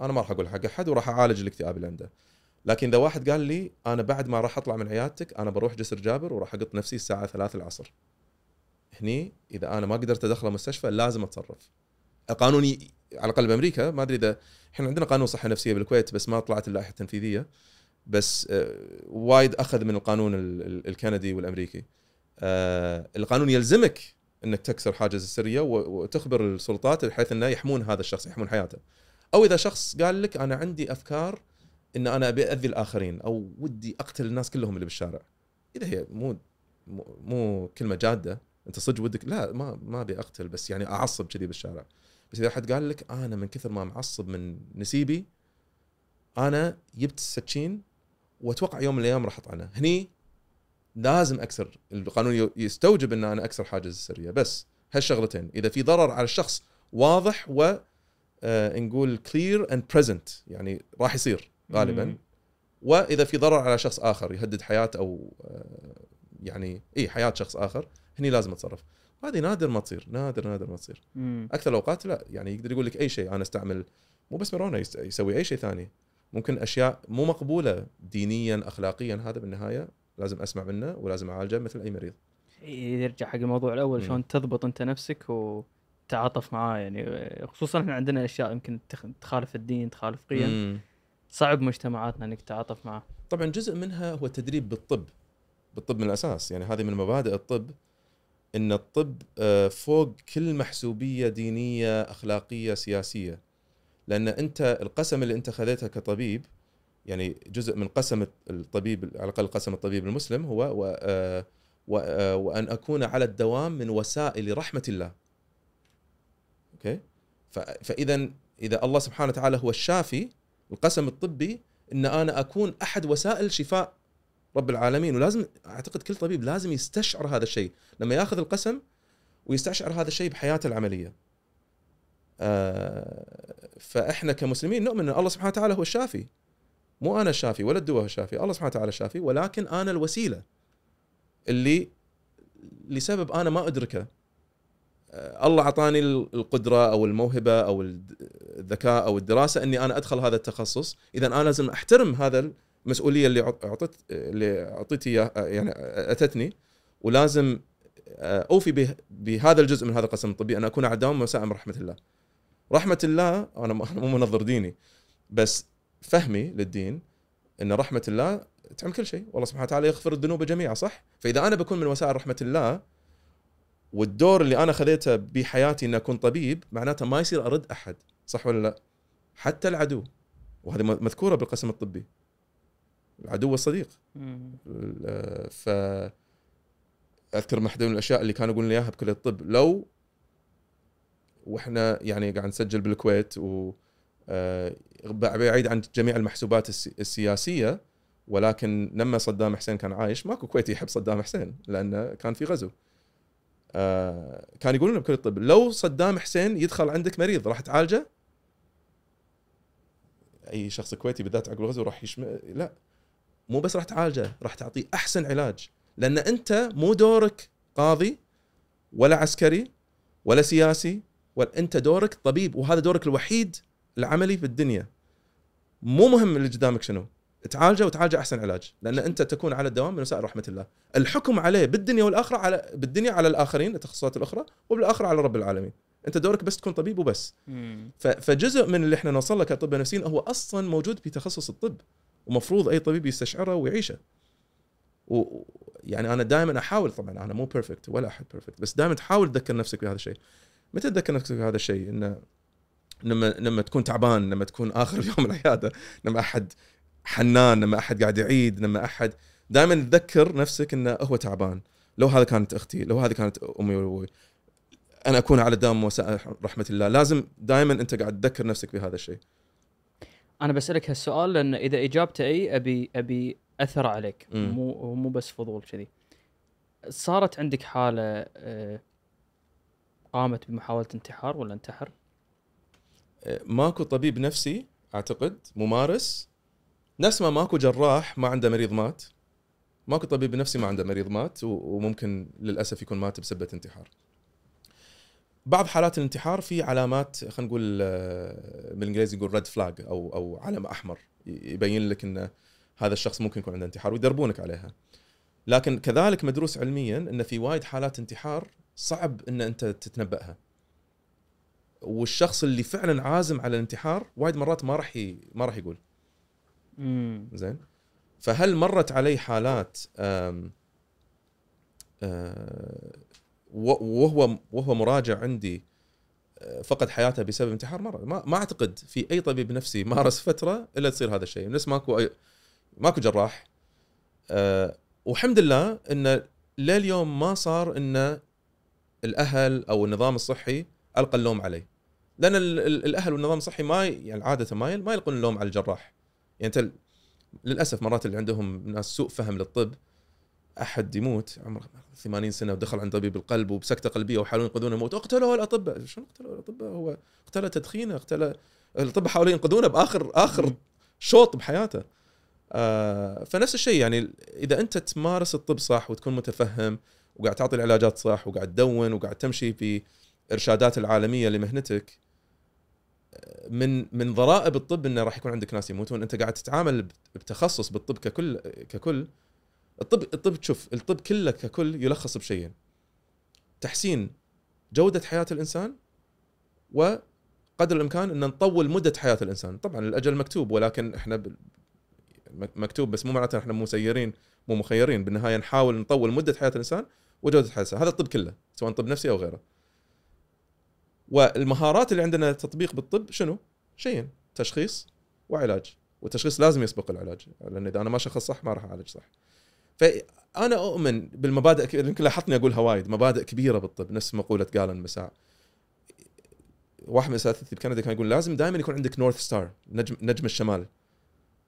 أنا ما راح أقول حق أحد وراح أعالج الاكتئاب اللي عنده. لكن إذا واحد قال لي أنا بعد ما راح أطلع من عيادتك أنا بروح جسر جابر وراح أقط نفسي الساعة 3 العصر. هني إذا أنا ما قدرت أدخله مستشفى لازم أتصرف. القانون. على الأقل بأمريكا ما أدري اذا إحنا عندنا قانون صحة نفسية بالكويت بس ما طلعت اللائحة التنفيذية بس آه، وايد أخذ من القانون ال- ال- الكندي والأمريكي. آه، القانون يلزمك إنك تكسر حاجز السرية وتخبر السلطات بحيث إنه يحمون هذا الشخص يحمون حياته. أو إذا شخص قال لك أنا عندي أفكار إن أنا ابي اذي الآخرين أو ودي أقتل الناس كلهم اللي بالشارع إذا هي مو- مو كلمة جادة أنت صدق ودك لا ما ما أبي أقتل بس يعني أعصب كذي بالشارع بس إذا حد قال لك أنا من كثر ما معصب من نسيبي أنا جبت السكين واتوقع يوم من الأيام راح أطعنه. هني لازم اكسر القانون يستوجب إن أنا اكسر حاجز السريه بس هالشغلتين إذا في ضرر على الشخص واضح و آه نقول clear and present يعني راح يصير غالبا. مم. وإذا في ضرر على شخص آخر يهدد حياة أو آه، يعني اي حياة شخص آخر هني لازم أتصرف. هذه نادر ما تصير نادر نادر ما تصير. مم. أكثر الأوقات لا يعني يقدر يقول لك أي شيء أنا أستعمل مو بس ميرونا يس- يسوي أي شيء ثاني. ممكن أشياء مو مقبولة دينيا اخلاقيا. هذا بالنهاية لازم أسمع منه ولازم أعالجه مثل أي مريض. يرجع حق الموضوع الأول. شلون تضبط أنت نفسك وتتعاطف معاه. يعني خصوصا إحنا عندنا أشياء يمكن تخ- تخالف الدين تخالف قيم. صعب مجتمعاتنا إنك تتعاطف معاه. طبعا جزء منها هو التدريب بالطب بالطب من الأساس. يعني هذه من مبادئ الطب إن الطب آه، فوق كل محسوبية دينية أخلاقية سياسية. لأن أنت القسم اللي أنت خذيته كطبيب يعني جزء من قسم الطبيب على الأقل قسم الطبيب المسلم هو و آه، و- آه، وأن أكون على الدوام من وسائل رحمة الله. أوكي؟ فاذا إذا الله سبحانه وتعالى هو الشافي القسم الطبي إن أنا أكون أحد وسائل شفاء رب العالمين ولازم أعتقد كل طبيب لازم يستشعر هذا الشيء لما ياخذ القسم ويستشعر هذا الشيء بحياته العملية. آه، فإحنا كمسلمين نؤمن إن الله سبحانه وتعالى هو الشافي. مو أنا الشافي ولا الدواء الشافي، الله سبحانه وتعالى الشافي ولكن أنا الوسيلة اللي لسبب أنا ما أدركه. آه، الله أعطاني القدرة أو الموهبة أو الذكاء أو الدراسة إني أنا أدخل هذا التخصص، اذا أنا لازم أحترم هذا المسؤولية اللي اعطيت اللي أعطيتي إياه- يعني أتتني ولازم آه، أوفي به- بهذا الجزء من هذا القسم الطبي أن أكون على دوام وسائم رحمه الله. رحمة الله أنا مو منظر ديني بس فهمي للدين إن رحمة الله تعمل كل شيء، والله سبحانه وتعالى يغفر الذنوب جميعا صح؟ فإذا أنا بكون من وسائل رحمة الله والدور اللي أنا خذيته بحياتي ان أكون طبيب معناته ما يصير أرد أحد، صح ولا لا؟ حتى العدو وهذه مذكورة بالقسم الطبي. العدو والصديق. ال- ف أذكر من من الأشياء اللي كانوا يقولون لي إياها بكليه الطب لو وإحنا يعني قاعد نسجل بالكويت و آه، بعيد عن جميع المحسوبات السي- السياسية ولكن لما صدام حسين كان عايش ماكو كويتي يحب صدام حسين لأنه كان في غزو. آه، كان يقولون بكليه الطب لو صدام حسين يدخل عندك مريض راح تعالجه؟ أي شخص كويتي بالذات عقب الغزو راح يشم لا مو بس راح تعالجه راح تعطيه أحسن علاج لأن أنت مو دورك قاضي ولا عسكري ولا سياسي ولا انت دورك طبيب وهذا دورك الوحيد العملي في الدنيا. مو مهم اللي قدامك شنو. تعالجه وتعالجه أحسن علاج. لأن انت تكون على الدوام من وسائل رحمة الله. الحكم عليه بالدنيا والآخرة على بالدنيا على الآخرين التخصصات الأخرى وبالآخرة على رب العالمين. انت دورك بس تكون طبيب وبس. مم. فجزء من اللي إحنا نوصل له كطب نفسيين هو أصلا موجود في تخصص الطب. ومفروض أي طبيب يستشعره ويعيشه. و- يعني أنا دائما أحاول طبعا أنا مو perfect ولا أحد perfect بس دائما تحاول تذكر نفسك بهذا الشيء. متى تذكر نفسك بهذا الشيء؟ إنه لما لما تكون تعبان، لما تكون آخر يوم العياده، لما أحد حن، لما أحد قاعد يعيد، لما أحد دائما تذكر نفسك إنه هو تعبان. لو هذا كانت أختي، لو هذه كانت أمي وأبوي. أنا أكون على دام وسائل رحمة الله، لازم دائما أنت قاعد تذكر نفسك بهذا الشيء. أنا بسألك هالسؤال لأن إذا إجابته أي ابي أبي أثر عليك. مو مو بس فضول كذي صارت عندك حالة آه، قامت بمحاولة انتحار ولا انتحر؟ ماكو طبيب نفسي أعتقد ممارس. نفس ما ماكو جراح ما عنده مريض مات. ماكو طبيب نفسي ما عنده مريض مات وممكن للأسف يكون مات بسبب انتحار. بعض حالات الانتحار في علامات خلينا نقول آه، بالإنجليزي نقول red flag أو أو علم أحمر. يبين لك إن هذا الشخص ممكن يكون عنده انتحار ويدربونك عليها. لكن كذلك مدروس علميا إن في وايد حالات انتحار صعب إن أنت تتنبأها. والشخص اللي فعلا عازم على الانتحار وايد مرات ما راح ي... ما راح يقول. امم زين؟ فهل مرت علي حالات آم آه و- وهو وهو مراجع عندي آه، فقد حياته بسبب انتحار؟ مره ما, ما أعتقد في أي طبيب نفسي مارس فترة إلا تصير هذا الشيء. بس ماكو أي ماكو جراح. آه والحمد لله إن لليوم ما صار ان الأهل أو النظام الصحي ألقى اللوم عليه. لأن ال- ال- الأهل والنظام الصحي ما يعني عادة ما ما يلقون اللوم على الجراح. يعني أنت للأسف مرات اللي عندهم ناس سوء فهم للطب أحد يموت عمره 80 سنة ودخل عند طبيب القلب وبسكتة قلبية وحاولوا ينقذونه يموت. اقتلوا الأطباء. شنو اقتلوا الأطباء؟ هو اقتل تدخينه اقتل الأطباء حاولوا ينقذونه بآخر آخر. شوط بحياته. آه فنفس الشيء يعني إذا أنت تمارس الطب صح وتكون متفهم وقاعد تعطي العلاجات صح وقاعد تدون وقاعد تمشي في إرشادات العالمية لمهنتك. من من ضرائب الطب إنه راح يكون عندك ناس يموتون. أنت قاعد تتعامل بتخصص بالطب ككل ككل. الطب الطب شوف الطب كله ككل يلخص بشيئين. تحسين جودة حياة الإنسان وقدر الإمكان إن نطول مدة حياة الإنسان. طبعا الأجل مكتوب ولكن إحنا مكتوب بس مو معناته إحنا مسيرين مو مخيرين. بالنهاية نحاول نطول مدة حياة الإنسان وجودة الانسان هذا الطب كله سواء طب نفسي أو غيره. والمهارات اللي عندنا تطبيق بالطب شنو؟ شيئين تشخيص وعلاج. والتشخيص لازم يسبق العلاج لأن إذا أنا ما شخص صح ما راح أعالج صح. فأنا أؤمن بالمبادئ يمكن لاحظتني أقولها وايد مبادئ كبيرة بالطب نفس مقوله جالن مساع واحد من اساتذتي بكندا كان يقول لازم دائما يكون عندك نورث ستار نجم نجم الشمال.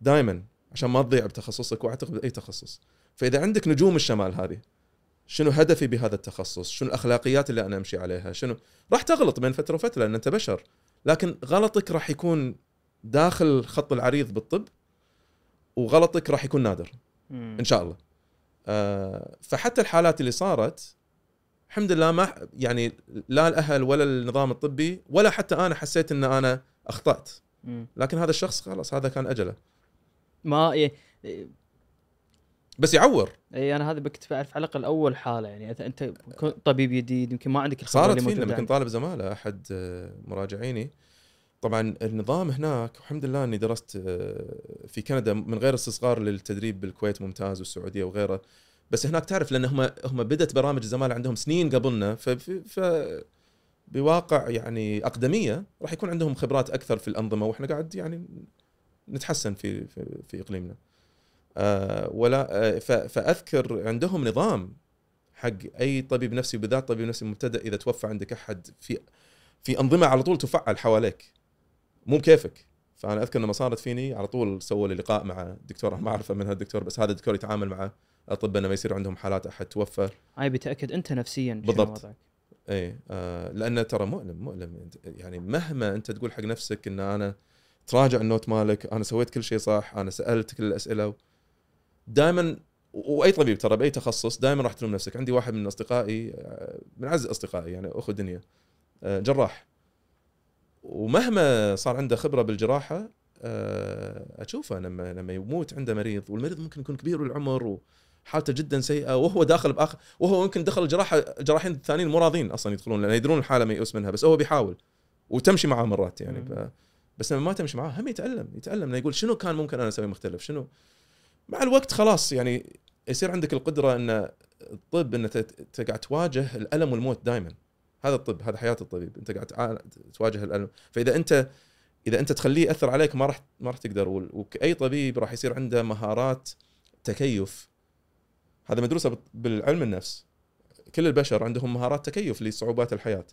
دائما عشان ما تضيع بتخصصك وأعتقد بأي تخصص. فإذا عندك نجوم الشمال هذه شنو هدفي بهذا التخصص؟ شنو الأخلاقيات اللي أنا أمشي عليها؟ شنو؟ راح تغلط بين فترة وفترة لأن أنت بشر. لكن غلطك راح يكون داخل الخط العريض بالطب وغلطك راح يكون نادر. مم. إن شاء الله. آه، فحتى الحالات اللي صارت الحمد لله ما يعني لا الأهل ولا النظام الطبي ولا حتى أنا حسيت إن أنا أخطأت. مم. لكن هذا الشخص خلاص هذا كان أجله. ما بس يعور إيه أنا هذا كنت بعرف على الأقل أول حالة يعني أنت طبيب جديد يمكن ما عندك الخبرة صارت فينا لما كنت. طالب زمالة أحد آه، مراجعيني طبعا النظام هناك الحمد لله إني درست آه، في كندا من غير استصغار للتدريب بالكويت ممتاز والسعودية وغيره بس هناك تعرف لأن هم هم بدت برامج الزمالة عندهم سنين قبلنا ف ف بواقع يعني أقدمية راح يكون عندهم خبرات أكثر في الأنظمة وإحنا قاعد يعني نتحسن في في, في إقليمنا. آه ولا آه فأذكر عندهم نظام حق أي طبيب نفسي وبالذات طبيب نفسي مبتدئ إذا توفى عندك أحد في في أنظمة على طول تفعل حواليك. مو بكيفك. فأنا أذكر لما صارت فيني على طول سووا لي لقاء مع دكتور ما اعرفه من هالدكتور بس هذا الدكتور يتعامل مع الاطباء لما يصير عندهم حالات أحد توفى. هاي بتاكد أنت نفسيا بالضبط. اي آه لأنه ترى مؤلم مؤلم. يعني مهما أنت تقول حق نفسك إن أنا تراجع النوت مالك أنا سويت كل شيء صح أنا سألت كل الأسئلة دائما وأي طبيب ترى بأي تخصص دائما راح تلوم نفسك. عندي واحد من أصدقائي آه، من أعز أصدقائي يعني أخو دنيا آه، جراح. ومهما صار عنده خبرة بالجراحة آه، أشوفه لما لما يموت عنده مريض والمريض ممكن يكون كبير بالعمر وحالته جدا سيئة وهو داخل بآخر وهو يمكن دخل الجراحه جراحين الثانيين مو راضين أصلا يدخلون لأن يدرون الحالة ميؤوس منها بس هو بيحاول وتمشي معاه مرات يعني. بس لما ما تمشي معاه هم يتالم يتالم لأنه يقول شنو كان ممكن أنا أسوي مختلف؟ شنو؟ مع الوقت خلاص يعني يصير عندك القدرة إن الطب إن ت- ت- قاعد تواجه الألم والموت دائما هذا الطب هذا حياة الطبيب. أنت قاعد تواجه الألم. فإذا أنت إذا أنت تخليه يأثر عليك ما راح ما راح تقدر. وكأي طبيب راح يصير عنده مهارات تكيف. هذا مدروسة بال- بالعلم النفس. كل البشر عندهم مهارات تكيف لصعوبات الحياة.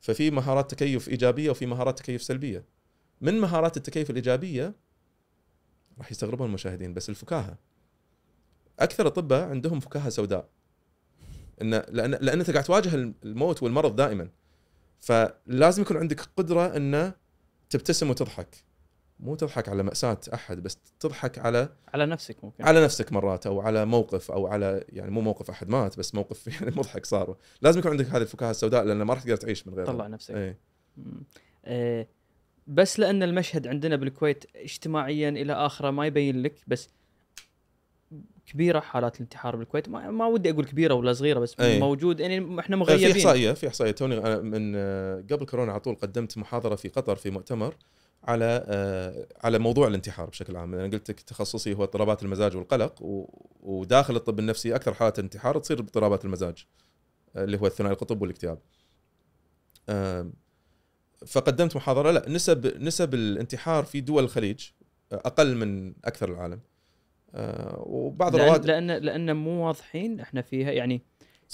ففي مهارات تكيف إيجابية وفي مهارات تكيف سلبية. من مهارات التكيف الإيجابية؟ راح يستغربون المشاهدين بس الفكاهة أكثر الاطباء عندهم فكاهة سوداء. إن لأن لأن أنت قاعد تواجه الموت والمرض دائما. فلازم يكون عندك قدرة إن تبتسم وتضحك. مو تضحك على مأساة أحد بس تضحك على على نفسك ممكن. على نفسك مرات أو على موقف أو على يعني مو موقف أحد مات بس موقف يعني مضحك صار. لازم يكون عندك هذه الفكاهة السوداء لأن ما راح تقدر تعيش من غيرها. طلع نفسك. إيه. آه، بس لأن المشهد عندنا بالكويت اجتماعيا إلى آخره ما يبين لك بس كبيرة حالات الانتحار بالكويت. ما, ما ودي أقول كبيرة ولا صغيرة بس أي. موجود. يعني إحنا في مغيبين. إحصائية في إحصائية. توني أنا من آه، قبل كورونا على طول قدمت محاضرة في قطر في مؤتمر على آه، على موضوع الانتحار بشكل عام. أنا قلت لك تخصصي هو اضطرابات المزاج والقلق وداخل الطب النفسي أكثر حالات الانتحار تصير باضطرابات المزاج آه، اللي هو الثنائي القطب والاكتئاب. فقدمت محاضرة. لا نسب نسب الانتحار في دول الخليج أقل من أكثر العالم. آه وبعض لأن الرواد لأن لأن مو واضحين إحنا فيها يعني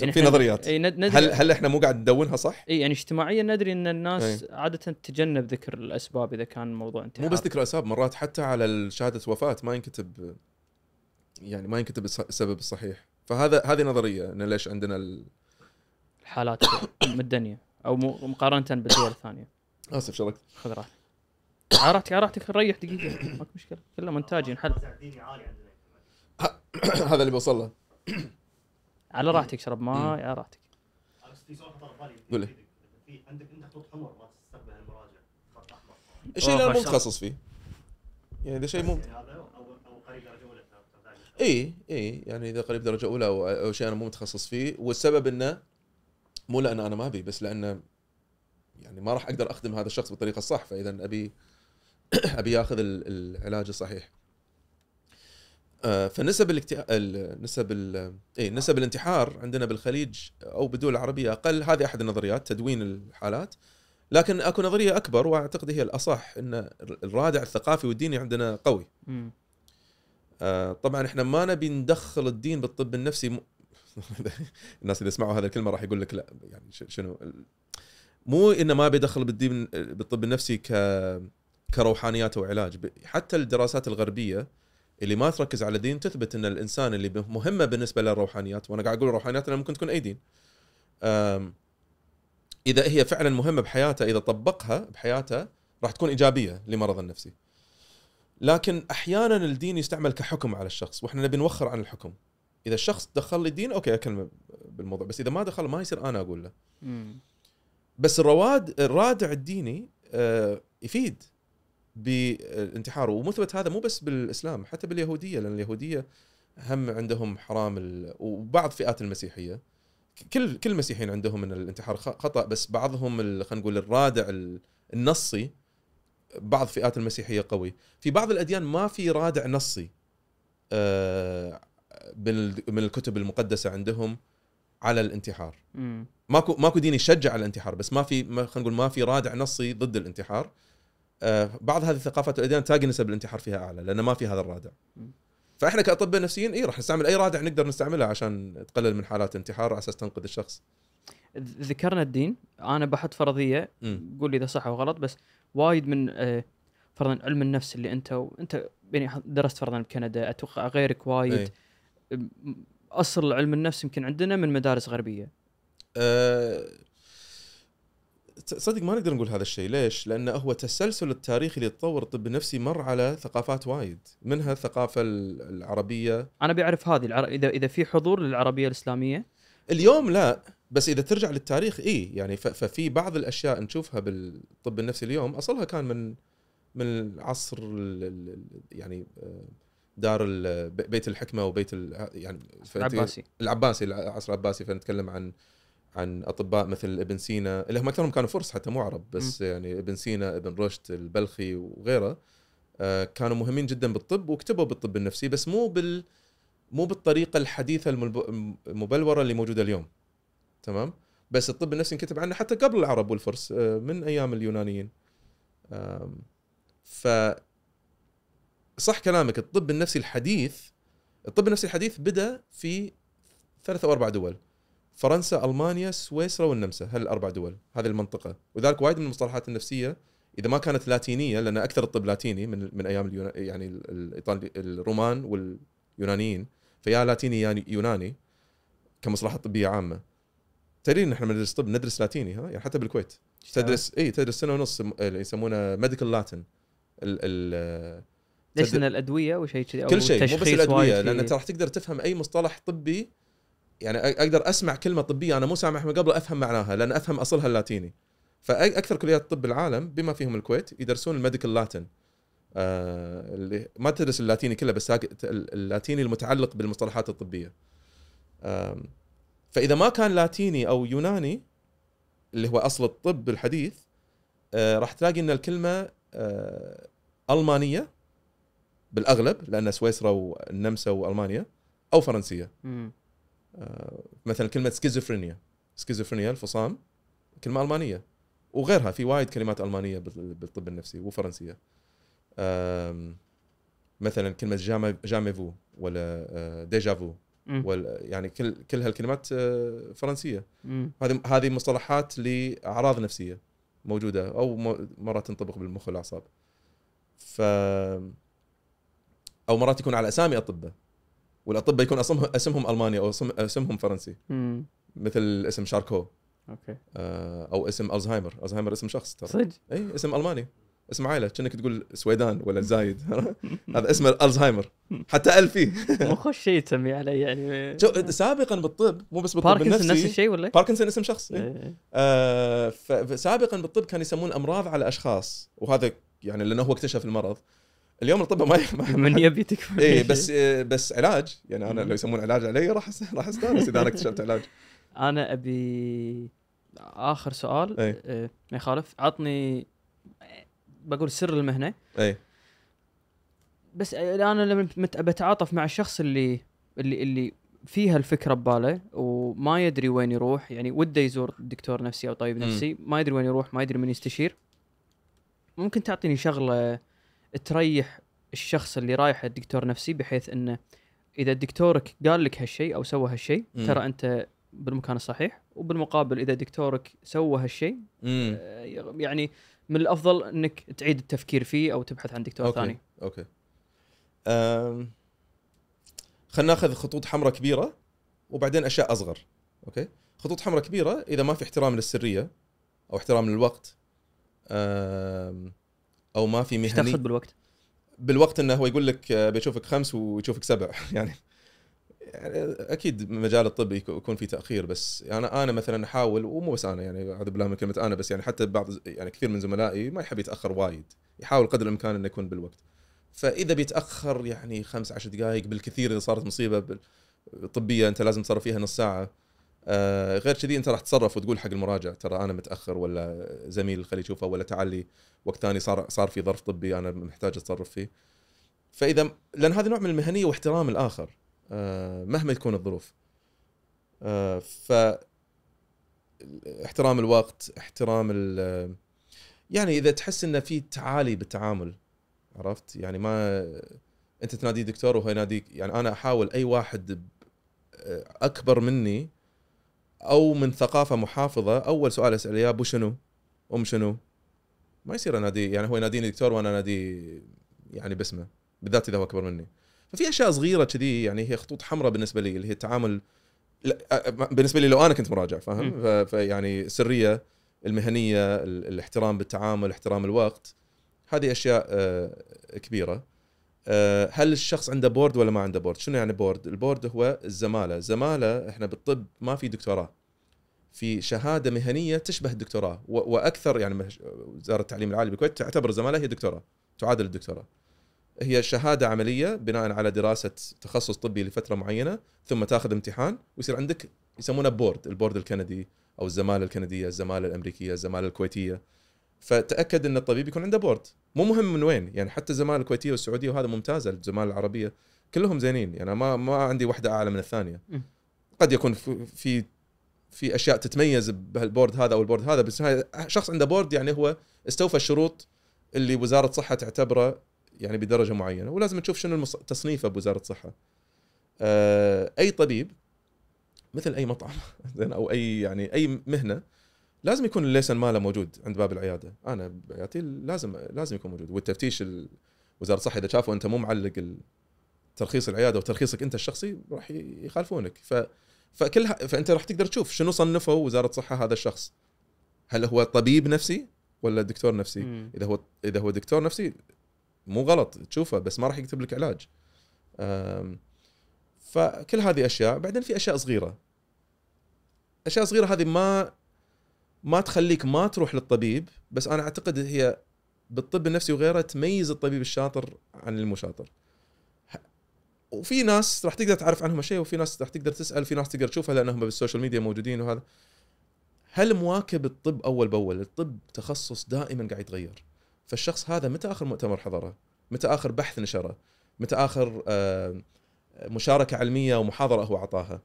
يعني في نظريات. إي ند- ندري هل هل إحنا مو قاعد ندونها صح؟ إي يعني اجتماعيا ندري إن الناس عاده تتجنب ذكر الأسباب إذا كان موضوع انتحار مو بس ذكر اسباب مرات حتى على شهادة وفاة ما ينكتب يعني ما ينكتب الس- السبب الصحيح. فهذا هذه نظرية انه ليش عندنا ال... الحالات مدنيه أو مقارنة بالدول الثانية. آسف شركت خذ راحتك. على راحتك على راحتك. ريح دقيقة. ماكو مشكلة. كله مونتاج ينحل. هذا اللي بوصل له. على راحتك شرب ماي على راحتك. في سؤال خطر. في عندك انت خطوط حمر ما تستقبل المراجع خط احمر الشيء اللي أنا مو. متخصص فيه. يعني إذا شيء مو اي اي يعني إذا قريب درجة أولى أو, شيء أنا مو متخصص فيه. والسبب إنه مو لأن أنا ما أبي بس لأنه يعني ما راح أقدر أخدم هذا الشخص بالطريقة الصح فإذا أبي أبي ياخذ ال- العلاج الصحيح. آه، فنسب الاكتئاب نسب ال- اي نسب الانتحار عندنا بالخليج أو بالدول العربية أقل هذه أحد النظريات تدوين الحالات لكن أكو نظرية أكبر وأعتقد هي الأصح إن الرادع الثقافي والديني عندنا قوي. مم. آه، طبعا إحنا ما نبي ندخل الدين بالطب النفسي م... الناس اذا سمعوا هذه الكلمة راح يقول لك لا يعني شنو؟ مو إنه ما بيدخل بالدين بالطب النفسي ك كروحانيات علاج. حتى الدراسات الغربية اللي ما تركز على الدين تثبت إن الإنسان اللي مهمة بالنسبة للروحانيات وأنا قاعد أقول روحانيات لأنها ممكن تكون أي دين. إذا هي فعلا مهمة بحياته إذا طبقها بحياته راح تكون إيجابية لمرض النفسي. لكن أحيانا الدين يستعمل كحكم على الشخص وإحنا نبي نوخر عن الحكم. إذا الشخص دخل لي الدين أوكي اكلمه بالموضوع بس إذا ما دخل ما يصير أنا أقول له. مم. بس الرواد الرادع الديني آه، يفيد بالانتحار ومثبت هذا مو بس بالإسلام حتى باليهودية لأن اليهودية هم عندهم حرام ال... وبعض فئات المسيحية. كل كل المسيحيين عندهم من الانتحار خطأ بس بعضهم ال- خلينا نقول الرادع ال- النصي بعض فئات المسيحية قوي. في بعض الأديان ما في رادع نصي آه، من الكتب المقدسة عندهم على الانتحار مم. ماكو ماكو دين يشجع على الانتحار بس ما في خلينا نقول ما في رادع نصي ضد الانتحار آه، بعض هذه الثقافات والاديان تلاقي نسب الانتحار فيها أعلى لأن ما في هذا الرادع. فإحنا كأطباء نفسيين إي راح نستعمل أي رادع نقدر نستعمله عشان تقلل من حالات الانتحار على أساس تنقذ الشخص ذكرنا الدين أنا بحط فرضية. قول لي إذا صح أو غلط بس وايد من آه، فرضا علم النفس اللي أنت وانت يعني درست فرضا بكندا أتوقع غيرك وايد إيه. أصل علم النفس يمكن عندنا من مدارس غربية. أه صدق ما نقدر نقول هذا الشيء. ليش؟ لأنه هو تسلسل التاريخي لتطور الطب النفسي مر على ثقافات وايد. منها الثقافة ال- العربية. أنا بعرف هذه العر... إذا إذا في حضور للعربية الإسلامية. اليوم لا بس إذا ترجع للتاريخ إي يعني ففي بعض الأشياء نشوفها بالطب النفسي اليوم. أصلها كان من من العصر ال- ال- ال- يعني آه، دار بيت الحكمة وبيت يعني العباسي. العباسي العصر العباسي فنتكلم عن عن أطباء مثل ابن سينا. اللي هم أكثرهم كانوا فرس حتى مو عرب بس يعني ابن سينا ابن رشد البلخي وغيره آه، كانوا مهمين جدا بالطب وكتبوا بالطب النفسي بس مو بال مو بالطريقة الحديثة المبلورة اللي موجودة اليوم. تمام؟ بس الطب النفسي انكتب عنه حتى قبل العرب والفرس آه، من أيام اليونانيين. ف صح كلامك الطب النفسي الحديث الطب النفسي الحديث بدأ في ثلاث أو أربع دول فرنسا ألمانيا سويسرا والنمسا هالاربع دول هذه المنطقة. وذلك وايد من المصطلحات النفسية إذا ما كانت لاتينية لأن أكثر الطب لاتيني من من أيام اليونا يعني ال- الايطالي الرومان واليونانيين فيا لاتيني يا يوناني كمصطلحات طبية عامة. تدري إن إحنا ندرس طب ندرس لاتيني ها؟ يعني حتى بالكويت. تدرس إي تدرس سنة ونص اللي يسمونه medical Latin ال ال ليش تد- لأن الأدوية وشيء كذي؟ كل شيء مو بس الأدوية لأن انت راح تقدر تفهم أي مصطلح طبي. يعني أقدر أسمع كلمة طبية أنا مو سامعها من قبل أفهم معناها لأن أفهم أصلها اللاتيني. فأكثر كليات الطب بالعالم بما فيهم الكويت يدرسون ال medical Latin. آه اللي ما تدرس اللاتيني كله بس اللاتيني المتعلق بالمصطلحات الطبية. آم، فإذا ما كان لاتيني أو يوناني اللي هو أصل الطب الحديث آه راح تلاقي إن الكلمة آه ألمانية بالأغلب لأن سويسرا والنمسا وألمانيا أو فرنسية مم. آه، مثلا كلمة schizophrenia schizophrenia الفصام كلمة ألمانية وغيرها في وايد كلمات ألمانية بال- بالطب النفسي وفرنسية آم، مثلا كلمة jama- jamais vu ولا آه، déjà vu. ولا يعني كل كل هالكلمات آه، فرنسية. هذه هذه مصطلحات لأعراض نفسية موجودة أو مرات تنطبق بالمخ والأعصاب ف أو مرات يكون على أسامي أطباء والأطباء يكون اسمهم اسمهم ألماني أو اسم- اسمهم فرنسي. مم. مثل اسم شاركو. أوكي. آه، أو اسم ألزهايمر. ألزهايمر اسم شخص ترى. صدق؟ إي اسم ألماني. اسم عائلة. كأنك تقول سويدان ولا زايد. هذا اسمه ألزهايمر. حتى أل فيه. مو خوش شيء تسميه عليه يعني. شو سابقا بالطب مو بس بالطب باركنسون نفس الشيء ولا؟ باركنسون اسم شخص. إيه. آه، فسابقا بالطب كان يسمون أمراض على أشخاص وهذا يعني لأنه هو اكتشف المرض. اليوم الاطباء ما ما- من يبي تكفى. اي بس بس علاج. يعني أنا لو يسمون علاج علي راح راح أستأنس إذا أنا اكتشفت علاج. أنا أبي آخر سؤال. إيه. آه، ما يخالف. عطني بقول سر المهنة. اي بس أنا لما بتعاطف مع الشخص اللي اللي اللي فيها الفكرة بباله وما يدري وين يروح. يعني وده يزور دكتور نفسي أو طبيب. نفسي. ما يدري وين يروح ما يدري من يستشير. ممكن تعطيني شغلة تريح الشخص اللي رايح للدكتور نفسي بحيث إنه إذا دكتورك قال لك هالشيء أو سوى هالشيء. ترى أنت بالمكان الصحيح وبالمقابل إذا دكتورك سوى هالشيء آه، يعني من الأفضل إنك تعيد التفكير فيه أو تبحث عن دكتور okay ثاني. okay. أم... خلينا ناخذ خطوط حمراء كبيرة وبعدين أشياء أصغر okay؟ خطوط حمراء كبيرة إذا ما في احترام للسرية أو احترام للوقت أم... أو ما في إيش مهني. تقصد بالوقت؟ بالوقت إنه هو يقول لك آه، بيشوفك خمس ويشوفك سبع. يعني يعني أكيد مجال الطب يك- يكون في تأخير بس أنا أنا مثلا أحاول ومو بس أنا يعني اعوذ بالله من كلمة أنا بس يعني حتى بعض يعني كثير من زملائي ما يحب يتأخر وايد. يحاول قدر الإمكان إنه يكون بالوقت. فإذا بيتأخر يعني خمس عشر دقائق بالكثير إذا صارت مصيبة طبية أنت لازم تصرف فيها نص ساعة. آه غير كذي انت راح تتصرف وتقول حق المراجع ترى أنا متأخر ولا زميل خليه يشوفه ولا تعال لي وقت ثاني صار صار في ظرف طبي أنا محتاج أتصرف فيه. فإذا لأن هذا نوع من المهنية واحترام الآخر آه، مهما تكون الظروف. آه، ف احترام الوقت احترام ال يعني إذا تحس انه في تعالي بالتعامل عرفت؟ يعني ما أنت تنادي دكتور وهو يناديك يعني أنا أحاول أي واحد ب- أكبر مني أو من ثقافة محافظة أول سؤال اساله يا أبو شنو؟ أم شنو؟ ما يصير اناديه يعني هو يناديني دكتور وأنا اناديه يعني باسمه بالذات إذا هو أكبر مني. ففي أشياء صغيرة كذي يعني هي خطوط حمراء بالنسبة لي اللي هي التعامل لا بالنسبة لي لو أنا كنت مراجع فاهم؟ فيعني السرية المهنية ال- الاحترام بالتعامل احترام الوقت هذه أشياء آه، كبيرة. هل الشخص عنده board ولا ما عنده board شنو يعني board ال board هو الزمالة. الزمالة إحنا بالطب ما في دكتوراه. في شهادة مهنية تشبه الدكتوراه. وأكثر يعني وزارة التعليم العالي بالكويت تعتبر الزمالة هي دكتوراه تعادل الدكتوراه. هي شهادة عملية بناء على دراسة تخصص طبي لفترة معينة ثم تاخذ امتحان ويصير عندك يسمونه board ال board الكندي أو الزمالة الكندية الزمالة الأمريكية الزمالة الكويتية. فتأكد إن الطبيب يكون عنده board مو مهم من وين يعني حتى الزماله الكويتية والسعودية وهذا ممتازه الزماله العربية كلهم زينين يعني ما ما عندي واحدة أعلى من الثانية. قد يكون في في أشياء تتميز بهال board هذا أو ال board هذا بس هاي شخص عنده board يعني هو استوفى الشروط اللي وزارة الصحه تعتبره يعني بدرجة معينة ولازم تشوف شنو المص- تصنيفه بوزارة الصحه. آه، أي طبيب مثل أي مطعم زين أو أي يعني أي مهنة لازم يكون الليسن ماله موجود عند باب العيادة، أنا بعيادتي لازم لازم يكون موجود والتفتيش ال- وزارة الصحة إذا شافوا أنت مو معلق ترخيص العيادة وترخيصك أنت الشخصي راح يخالفونك ف فكل فأنت راح تقدر تشوف شنو صنفوا وزارة الصحة هذا الشخص. هل هو طبيب نفسي ولا دكتور نفسي؟ مم. إذا هو إذا هو دكتور نفسي مو غلط تشوفه بس ما راح يكتب لك علاج فكل هذه أشياء بعدين في أشياء صغيرة أشياء صغيرة هذه ما ما تخليك ما تروح للطبيب بس أنا أعتقد هي بالطب النفسي وغيره تميز الطبيب الشاطر عن المشاطر. وفي ناس راح تقدر تعرف عنهم شيء وفي ناس راح تقدر تسأل في ناس تقدر تشوفها لأنهم بالسوشيال ميديا موجودين وهذا. هل مواكب الطب أول بأول؟ الطب تخصص دائما قاعد يتغير. فالشخص هذا متى آخر مؤتمر حضره؟ متى آخر بحث نشره؟ متى آخر آه، مشاركة علمية ومحاضرة هو أعطاها.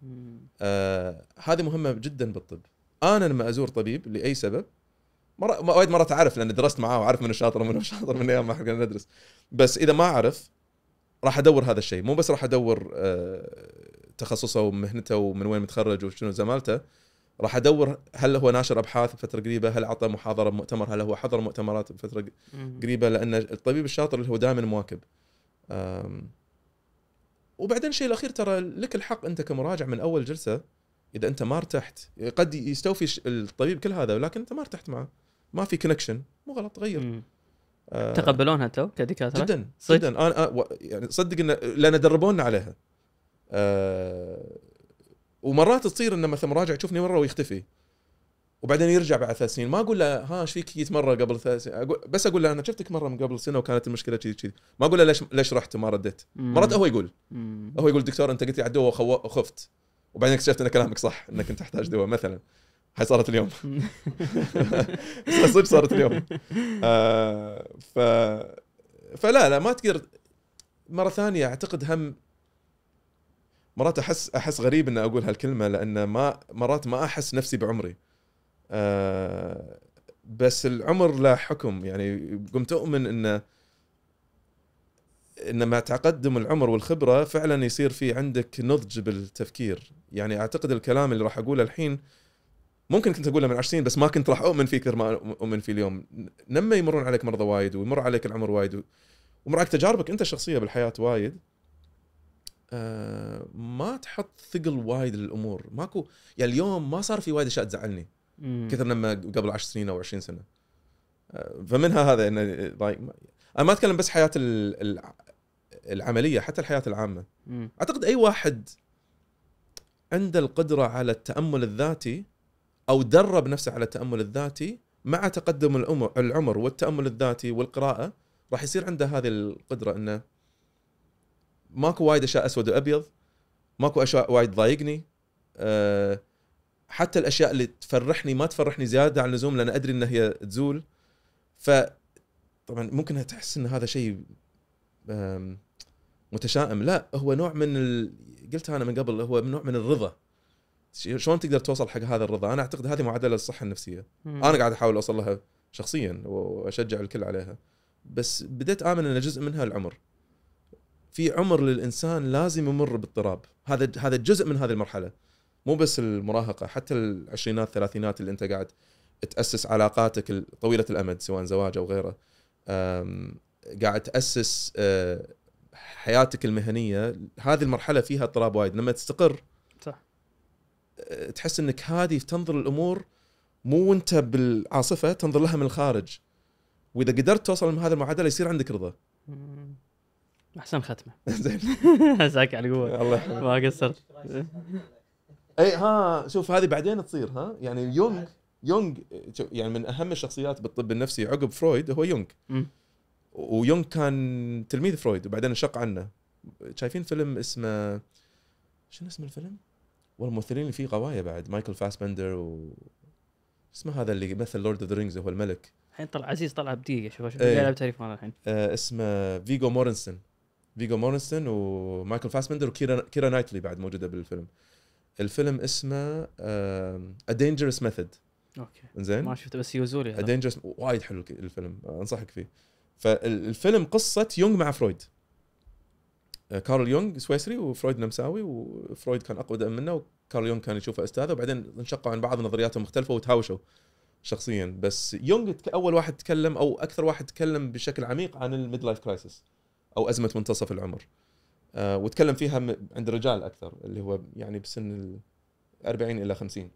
آه هذه مهمة جدا بالطب. أنا لما أزور طبيب لأي سبب مرة وايد مرات أعرف لأن درست معاه وعارف من الشاطر ومن الشاطر من أيام ما إحنا ندرس. بس إذا ما أعرف راح أدور هذا الشيء. مو بس راح أدور آه، تخصصه ومهنته ومن وين متخرج وشنو زمالته راح أدور هل هو ناشر أبحاث بفترة قريبة هل أعطى محاضرة بمؤتمر هل هو حضر مؤتمرات بفترة. قريبة لأن الطبيب الشاطر اللي هو دائما مواكب. وبعدين الشيء الأخير ترى لك الحق أنت كمراجع من أول جلسة إذا أنت ما ارتحت. قد يستوفي الطبيب كل هذا ولكن أنت ما ارتحت معه. ما في كونكشن مو غلط غير. آه، تقبلونها أنتم كدكاترة؟ جدا صدق؟ جدا. أنا و- يعني صدق إن لأن دربونا عليها. آه، ومرات تصير إن مثلا مراجع يشوفني مرة ويختفي. وبعدين يرجع بعد ثلاث سنين. ما أقول له ها إيش فيك؟ جيت مرة قبل ثلاث سنين. أقول بس أقول له أنا شفتك مرة من قبل سنة وكانت المشكلة كذي كذي ما أقول له ليش ليش رحت؟ وما رديت. مرات هو يقول. هو يقول دكتور أنت قلت لي وخو- وخفت وبعدين اكتشفت إن كلامك صح إنك أنت تحتاج دواء مثلا. هاي صارت اليوم. صدق صارت اليوم. آه ف فلا لا ما تقدر مرة ثانية أعتقد هم مرات أحس أحس غريب ان أقول هالكلمة لأن ما مرات ما أحس نفسي بعمري. آه بس العمر له حكم. يعني قمت أؤمن انه إن مع تقدم العمر والخبرة فعلا يصير في عندك نضج بالتفكير. يعني أعتقد الكلام اللي راح أقوله الحين ممكن كنت أقوله من 10 سنين بس ما كنت راح أؤمن فيه كثر ما أؤمن فيه اليوم لما يمرون عليك مرضى وايد ويمر عليك العمر وايد ومر عليك تجاربك أنت الشخصية بالحياة وايد آه ما تحط ثقل وايد للأمور ماكو يعني اليوم ما صار في وايد أشياء تزعلني. كثر لما قبل 10 سنين أو 20 سنة آه، فمنها هذا إنه like أنا ما أتكلم بس حياة ال- الع- العملية حتى الحياة العامة. أعتقد أي واحد عنده القدرة على التأمل الذاتي أو درب نفسه على التأمل الذاتي مع تقدم العمر والتأمل الذاتي والقراءة راح يصير عنده هذه القدرة إنه ماكو وايد أشياء أسود وأبيض ماكو أشياء وايد تضايقني أه حتى الأشياء اللي تفرحني ما تفرحني زيادة عن اللزوم لأن أدري إن هي تزول. ف طبعا ممكن تحس إن هذا شيء متشائم. لا هو نوع من ال... قلتها أنا من قبل هو نوع من الرضا. شلون تقدر توصل حق هذا الرضا؟ أنا أعتقد هذه معادله للصحه النفسية. مم. أنا قاعد أحاول أوصل لها شخصيا وأشجع الكل عليها. بس بديت آمن إن جزء منها العمر. في عمر للإنسان لازم يمر باضطراب. هذا هذا جزء من هذه المرحلة. مو بس المراهقة حتى العشرينات الثلاثينات اللي أنت قاعد تأسس علاقاتك طويلة الأمد سواء زواج أو غيره قاعد تأسس أه، حياتك المهنية هذه المرحلة فيها اضطراب وايد. لما تستقر صح. أه، تحس إنك هادي تنظر الأمور مو وأنت بالعاصفة تنظر لها من الخارج. وإذا قدرت توصل لهذه المعادلة يصير عندك رضا. أحسن ختمة. زين. عساك على القوة. الله يحفظك ما قصرت. اي ها شوف هذه بعدين تصير ها. يعني يونغ يونغ يعني من أهم الشخصيات بالطب النفسي عقب فرويد هو يونغ. ويونغ كان تلميذ فرويد وبعدين انشق عنه. شايفين فيلم اسمه شنو اسم الفيلم؟ والله الممثلين اللي فيه قوايا بعد مايكل فاسبندر و اسمه هذا اللي يمثل Lord of the Rings هو الملك. الحين طلع عزيز طلع بدقيقة شوف شوف إيه. قاعد تليفون الحين. آه اسمه فيجو مورتنسن فيجو مورتنسن ومايكل فاسبندر وكيرا كيرا نايتلي بعد موجودة بالفيلم. الفيلم اسمه A Dangerous Method. okay. زين ما شفته بس يوزولي هذا. Dangerous وايد حلو الفيلم أنصحك فيه. فالفيلم قصة يونغ مع فرويد. آه، كارل يونغ سويسري وفرويد نمساوي وفرويد كان اقدم منه وكارل يونغ كان يشوفه أستاذه. وبعدين انشقوا عن بعض نظرياتهم مختلفة وتهاوشوا شخصيا. بس يونغ أول واحد تكلم أو أكثر واحد تكلم بشكل عميق عن ال midlife crisis أو أزمة منتصف العمر. آه وتكلم فيها عند الرجال أكثر اللي هو يعني بسن ال 40 إلى 50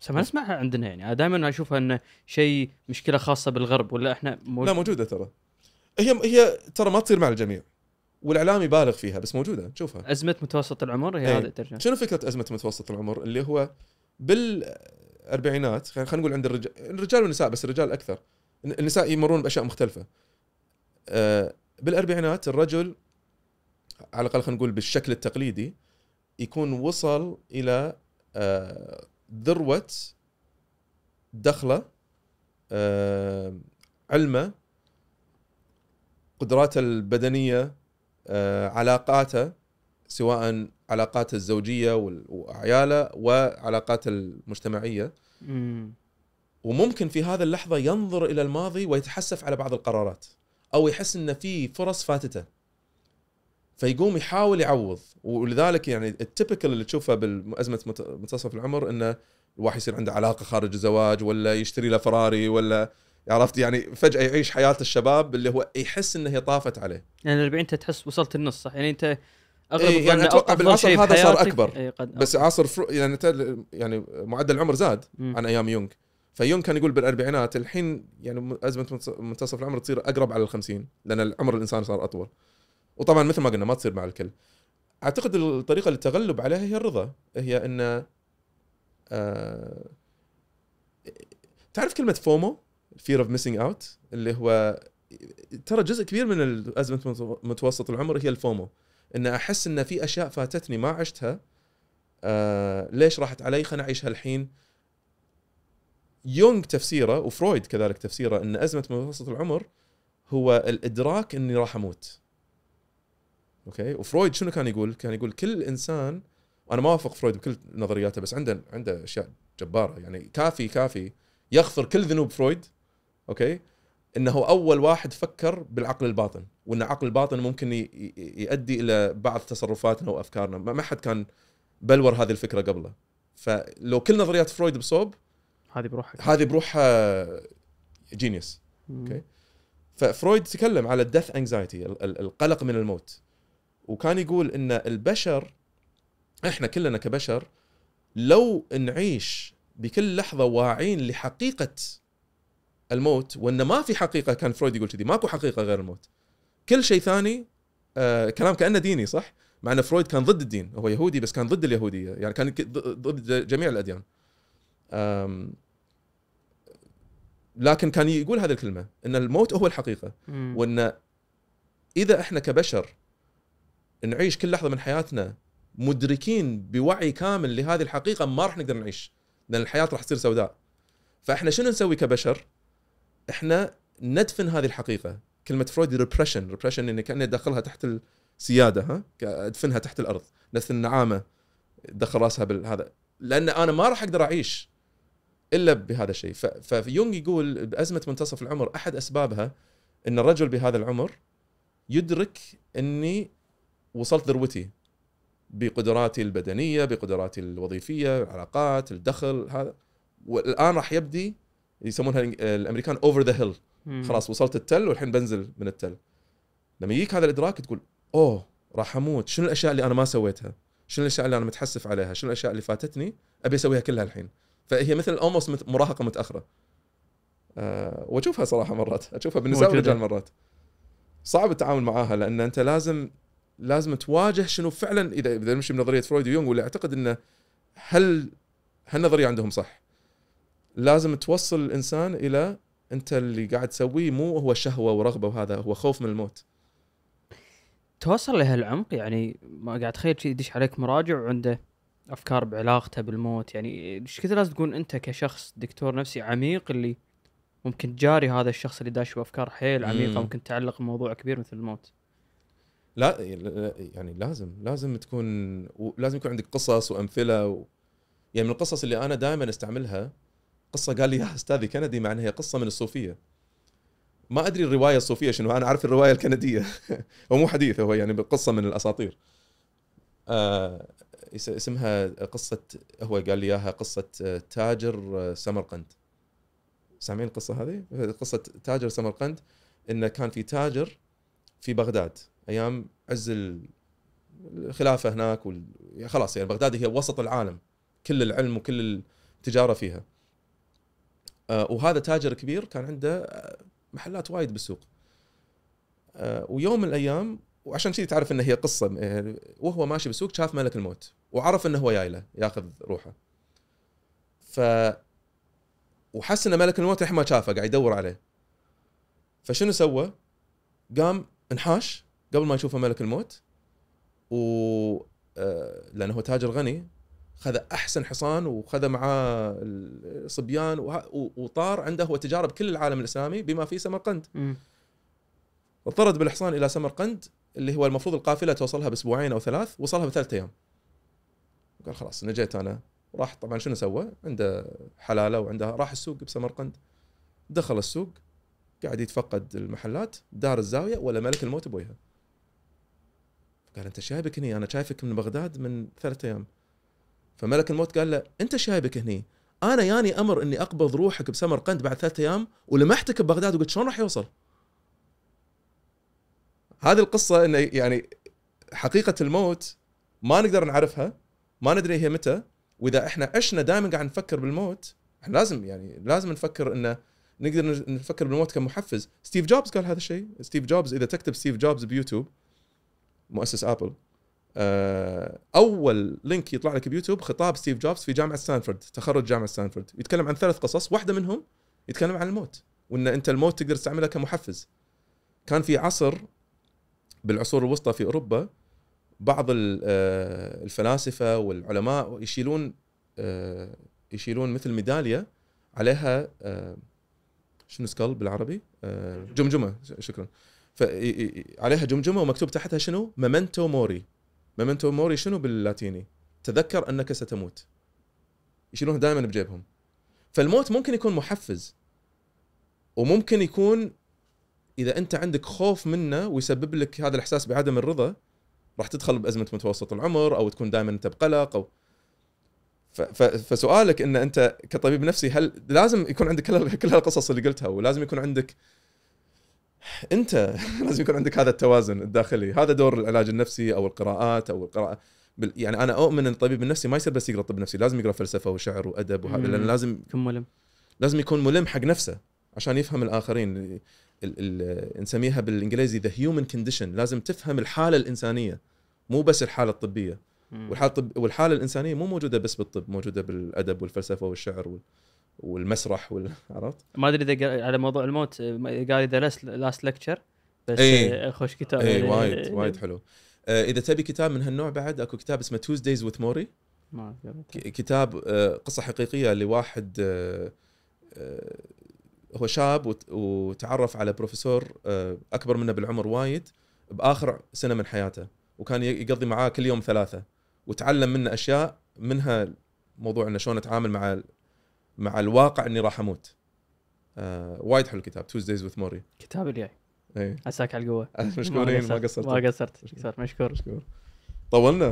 بس ما نسمعها عندنا يعني. أنا دائما أشوفها إنه شيء مشكلة خاصة بالغرب ولا إحنا مو لا موجودة ترى. هي هي ترى ما تصير مع الجميع والإعلام يبالغ فيها بس موجودة. تشوفها أزمة متوسط العمر هي إيه. هذا الترجمه شنو فكرة أزمة متوسط العمر؟ اللي هو بالأربعينات خلينا نقول عند الرجال الرجال والنساء بس الرجال أكثر. النساء يمرون بأشياء مختلفة. آه، بالأربعينات الرجل على الأقل خلينا نقول بالشكل التقليدي يكون وصل إلى آه، ذروة دخلة آه، علمة قدراته البدنية آه، علاقاته سواء علاقاته الزوجية وعياله وعلاقاته المجتمعية. امم وممكن في هذا اللحظة ينظر إلى الماضي ويتحسف على بعض القرارات أو يحس إن في فرص فاتتة. فيقوم يحاول يعوض. ولذلك يعني التبكل اللي تشوفه مت- منتصف العمر إنه الواحد يصير عنده علاقة خارج الزواج ولا يشتري له فراري ولا عرفت؟ يعني فجأة يعيش حياة الشباب اللي هو يحس إنه هي طافت عليه. يعني 40 أنت تحس وصلت النص صح؟ يعني أنت أغلب إيه، يعني أفضل بالعصر هذا صار أكبر. إيه، قد بس عصر فرو يعني يعني معدل العمر زاد مم. عن أيام يونغ. فيونغ كان يقول بالأربعينات الحين يعني أزمة منتص- منتصف العمر تصير أقرب على الخمسين لأن العمر الإنسان صار أطول. وطبعا مثل ما قلنا ما تصير مع الكل. أعتقد الطريقة للتغلب عليها هي الرضا هي إن آه تعرف كلمة فومو؟ Fear of missing out اللي هو ترى جزء كبير من أزمة متوسط العمر هي الفومو. إن أحس إن في أشياء فاتتني ما عشتها آه ليش راحت علي؟ خليني أعيشها الحين. يونغ تفسيره وفرويد كذلك تفسيره إن أزمة متوسط العمر هو الإدراك إني راح أموت. okay؟ وفرويد شنو كان يقول؟ كان يقول كل إنسان أنا ما أوافق فرويد بكل نظرياته بس عنده عنده أشياء جبارة. يعني كافي كافي يغفر كل ذنوب فرويد okay؟ إنه أول واحد فكر بالعقل الباطن وإن العقل الباطن ممكن يؤدي إلى بعض تصرفاتنا وأفكارنا. ما حد كان بلور هذه الفكرة قبله. فلو كل نظريات فرويد بصوب هذه بروحك هذه بروحها genius مم. okay. ففرويد تكلم على ال death anxiety القلق من الموت. وكان يقول إن البشر إحنا كلنا كبشر لو نعيش بكل لحظة واعين لحقيقة الموت وإن ما في حقيقة كان فرويد يقول كذي ماكو حقيقة غير الموت. كل شيء ثاني آه كلام كأنه ديني صح؟ مع إن فرويد كان ضد الدين هو يهودي بس كان ضد اليهودية يعني كان ضد جميع الأديان. آم، لكن كان يقول هذه الكلمة إن الموت هو الحقيقة. وإن إذا إحنا كبشر نعيش كل لحظة من حياتنا مدركين بوعي كامل لهذه الحقيقة ما راح نقدر نعيش لأن الحياة راح تصير سوداء. فإحنا شنو نسوي كبشر؟ إحنا ندفن هذه الحقيقة. كلمة فرويد repression repression اني كاني ادخلها تحت السيادة ها؟ ادفنها تحت الأرض مثل النعامة تدخل راسها بالهذا لأن أنا ما راح أقدر أعيش إلا بهذا الشيء. فيونغ يقول بأزمة منتصف العمر أحد أسبابها إن الرجل بهذا العمر يدرك إني وصلت ذروتي بقدراتي البدنية بقدراتي الوظيفية العلاقات الدخل هذا. والآن راح يبدي يسمونها الأمريكان over the hill. خلاص وصلت التل والحين بنزل من التل. لما يجيك هذا الإدراك تقول أوه راح أموت. شنو الأشياء اللي أنا ما سويتها؟ شنو الأشياء اللي أنا متحسف عليها؟ شنو الأشياء اللي فاتتني أبي أسويها كلها الحين؟ فهي مثل اولموست مراهقة متأخرة. أه وأشوفها صراحة مرات. أشوفها بالنساء. والرجال مرات. صعب التعامل معاها لأن أنت لازم لازم تواجه شنو فعلا إذا إذا نمشي بنظريه فرويد ويونغ واللي أعتقد إنه هل هالنظرية عندهم صح. لازم توصل الإنسان إلى أنت اللي قاعد تسويه مو هو شهوة ورغبة وهذا هو خوف من الموت. توصل لهالعمق يعني ما قاعد اتخيل شي يدش عليك مراجع وعنده أفكار بعلاقته بالموت. يعني إيش كثر لازم تكون أنت كشخص دكتور نفسي عميق اللي ممكن تجاري هذا الشخص اللي داش بأفكار حيل عميقة مم. ممكن تعلق بموضوع كبير مثل الموت. لا يعني لازم لازم تكون لازم يكون عندك قصص وأمثلة و... يعني من القصص اللي أنا دائما أستعملها قصة قال لي اياها أستاذي كندي مع إنها هي قصة من الصوفية. ما أدري الرواية الصوفية شنو أنا أعرف الرواية الكندية. هو مو حديث هو يعني قصة من الأساطير. آه اس- اسمها قصة هو قال لي إياها قصة آه، تاجر آه، سمرقند. سامعين القصة هذه؟ قصة تاجر سمرقند إنه كان في تاجر في بغداد. أيام عز ال- الخلافة هناك وال... يعني خلاص يعني بغداد هي وسط العالم كل العلم وكل التجارة فيها. آه وهذا تاجر كبير كان عنده آه، محلات وايد بالسوق. آه ويوم من الأيام وعشان كذي تعرف انه هي قصة وهو ماشي بالسوق شاف ملك الموت وعرف إنه هو جاي له ياخذ روحه. ف وحس إن ملك الموت الحين ما شافه قاعد يدور عليه. فشنو سوى؟ قام انحاش قبل ما يشوفه ملك الموت و آه، لأنه هو تاجر غني خذ أحسن حصان وخذ معاه الصبيان وطار عنده هو تجاره بكل العالم الإسلامي بما فيه سمرقند. مم. وطرد بالحصان إلى سمرقند اللي هو المفروض القافلة توصلها بأسبوعين أو ثلاث وصلها بثلاث أيام. قال خلاص نجيت أنا. راح طبعا شنو سوى؟ عنده حلالة وعنده راح السوق بسمرقند. دخل السوق قاعد يتفقد المحلات دار الزاوية ولا ملك الموت بوجهه قال أنت شايبك هني أنا شايفك من بغداد من ثلاثة أيام. فملك الموت قال له أنت شايبك هني. أنا ياني أمر إني أقبض روحك بسمرقند بعد ثلاثة أيام ولمحتك ببغداد وقلت شلون راح يوصل؟ هذه القصة إنه يعني حقيقة الموت ما نقدر نعرفها ما ندري هي متى وإذا إحنا عشنا دائما قاعد نفكر بالموت إحنا لازم يعني لازم نفكر إنه نقدر نفكر بالموت كمحفز. ستيف جوبز قال هذا الشيء. ستيف جوبز إذا تكتب ستيف جوبز بيوتيوب مؤسس ابل آه، أول link يطلع لك بيوتيوب خطاب ستيف جوبز في جامعة ستانفورد تخرج جامعة ستانفورد يتكلم عن ثلاث قصص واحدة منهم يتكلم عن الموت وإن أنت الموت تقدر تستعمله كمحفز. كان في عصر بالعصور الوسطى في أوروبا بعض آه، الفلاسفة والعلماء يشيلون آه، يشيلون مثل ميدالية عليها شنو skull بالعربي؟ جمجمة شكرا. عليها جمجمة ومكتوب تحتها شنو؟ memento mori memento mori شنو باللاتيني؟ تذكر أنك ستموت يشيلونها دائما بجيبهم فالموت ممكن يكون محفز وممكن يكون إذا أنت عندك خوف منه ويسبب لك هذا الإحساس بعدم الرضا راح تدخل بأزمة متوسط العمر أو تكون دائما أنت بقلق أو فسؤالك إن أنت كطبيب نفسي هل لازم يكون عندك كل هالقصص اللي قلتها ولازم يكون عندك انت لازم يكون عندك هذا التوازن الداخلي. هذا دور العلاج النفسي أو القراءات أو القراءة بال- يعني أنا أؤمن إن الطبيب النفسي ما يصير بس يقرأ طب نفسي لازم يقرأ فلسفة وشعر وأدب وهذا. لأن لازم كم ملم. لازم يكون ملم حق نفسه عشان يفهم الآخرين. ال ال نسميها بالإنجليزي the human condition لازم تفهم الحالة الإنسانية مو بس الحالة الطبية. والحالة الطب والحالة الإنسانية مو موجودة بس بالطب موجودة بالأدب والفلسفة والشعر وال والمسرح وال- عرفت؟ ما أدري إذا قال- على موضوع الموت قال The Last Lecture بس. آه، خوش كتاب اي وايد وايد حلو آه، إذا تبي كتاب من هالنوع بعد أكو كتاب اسمه Tuesdays with Morrie ما كتاب آه، قصة حقيقية لواحد آه، هو شاب وت- وتعرف على بروفيسور أكبر منه بالعمر وايد بآخر سنة من حياته وكان يقضي معاه كل يوم ثلاثة وتعلم منه أشياء منها موضوع إنه شلون اتعامل مع مع الواقع إني راح أموت. آه، وايد حلو الكتاب Tuesdays with Morrie كتاب الجاي اي عساك على القوة. مشكورين ما قصرت. ما قصرت. مشكور. طولنا ها؟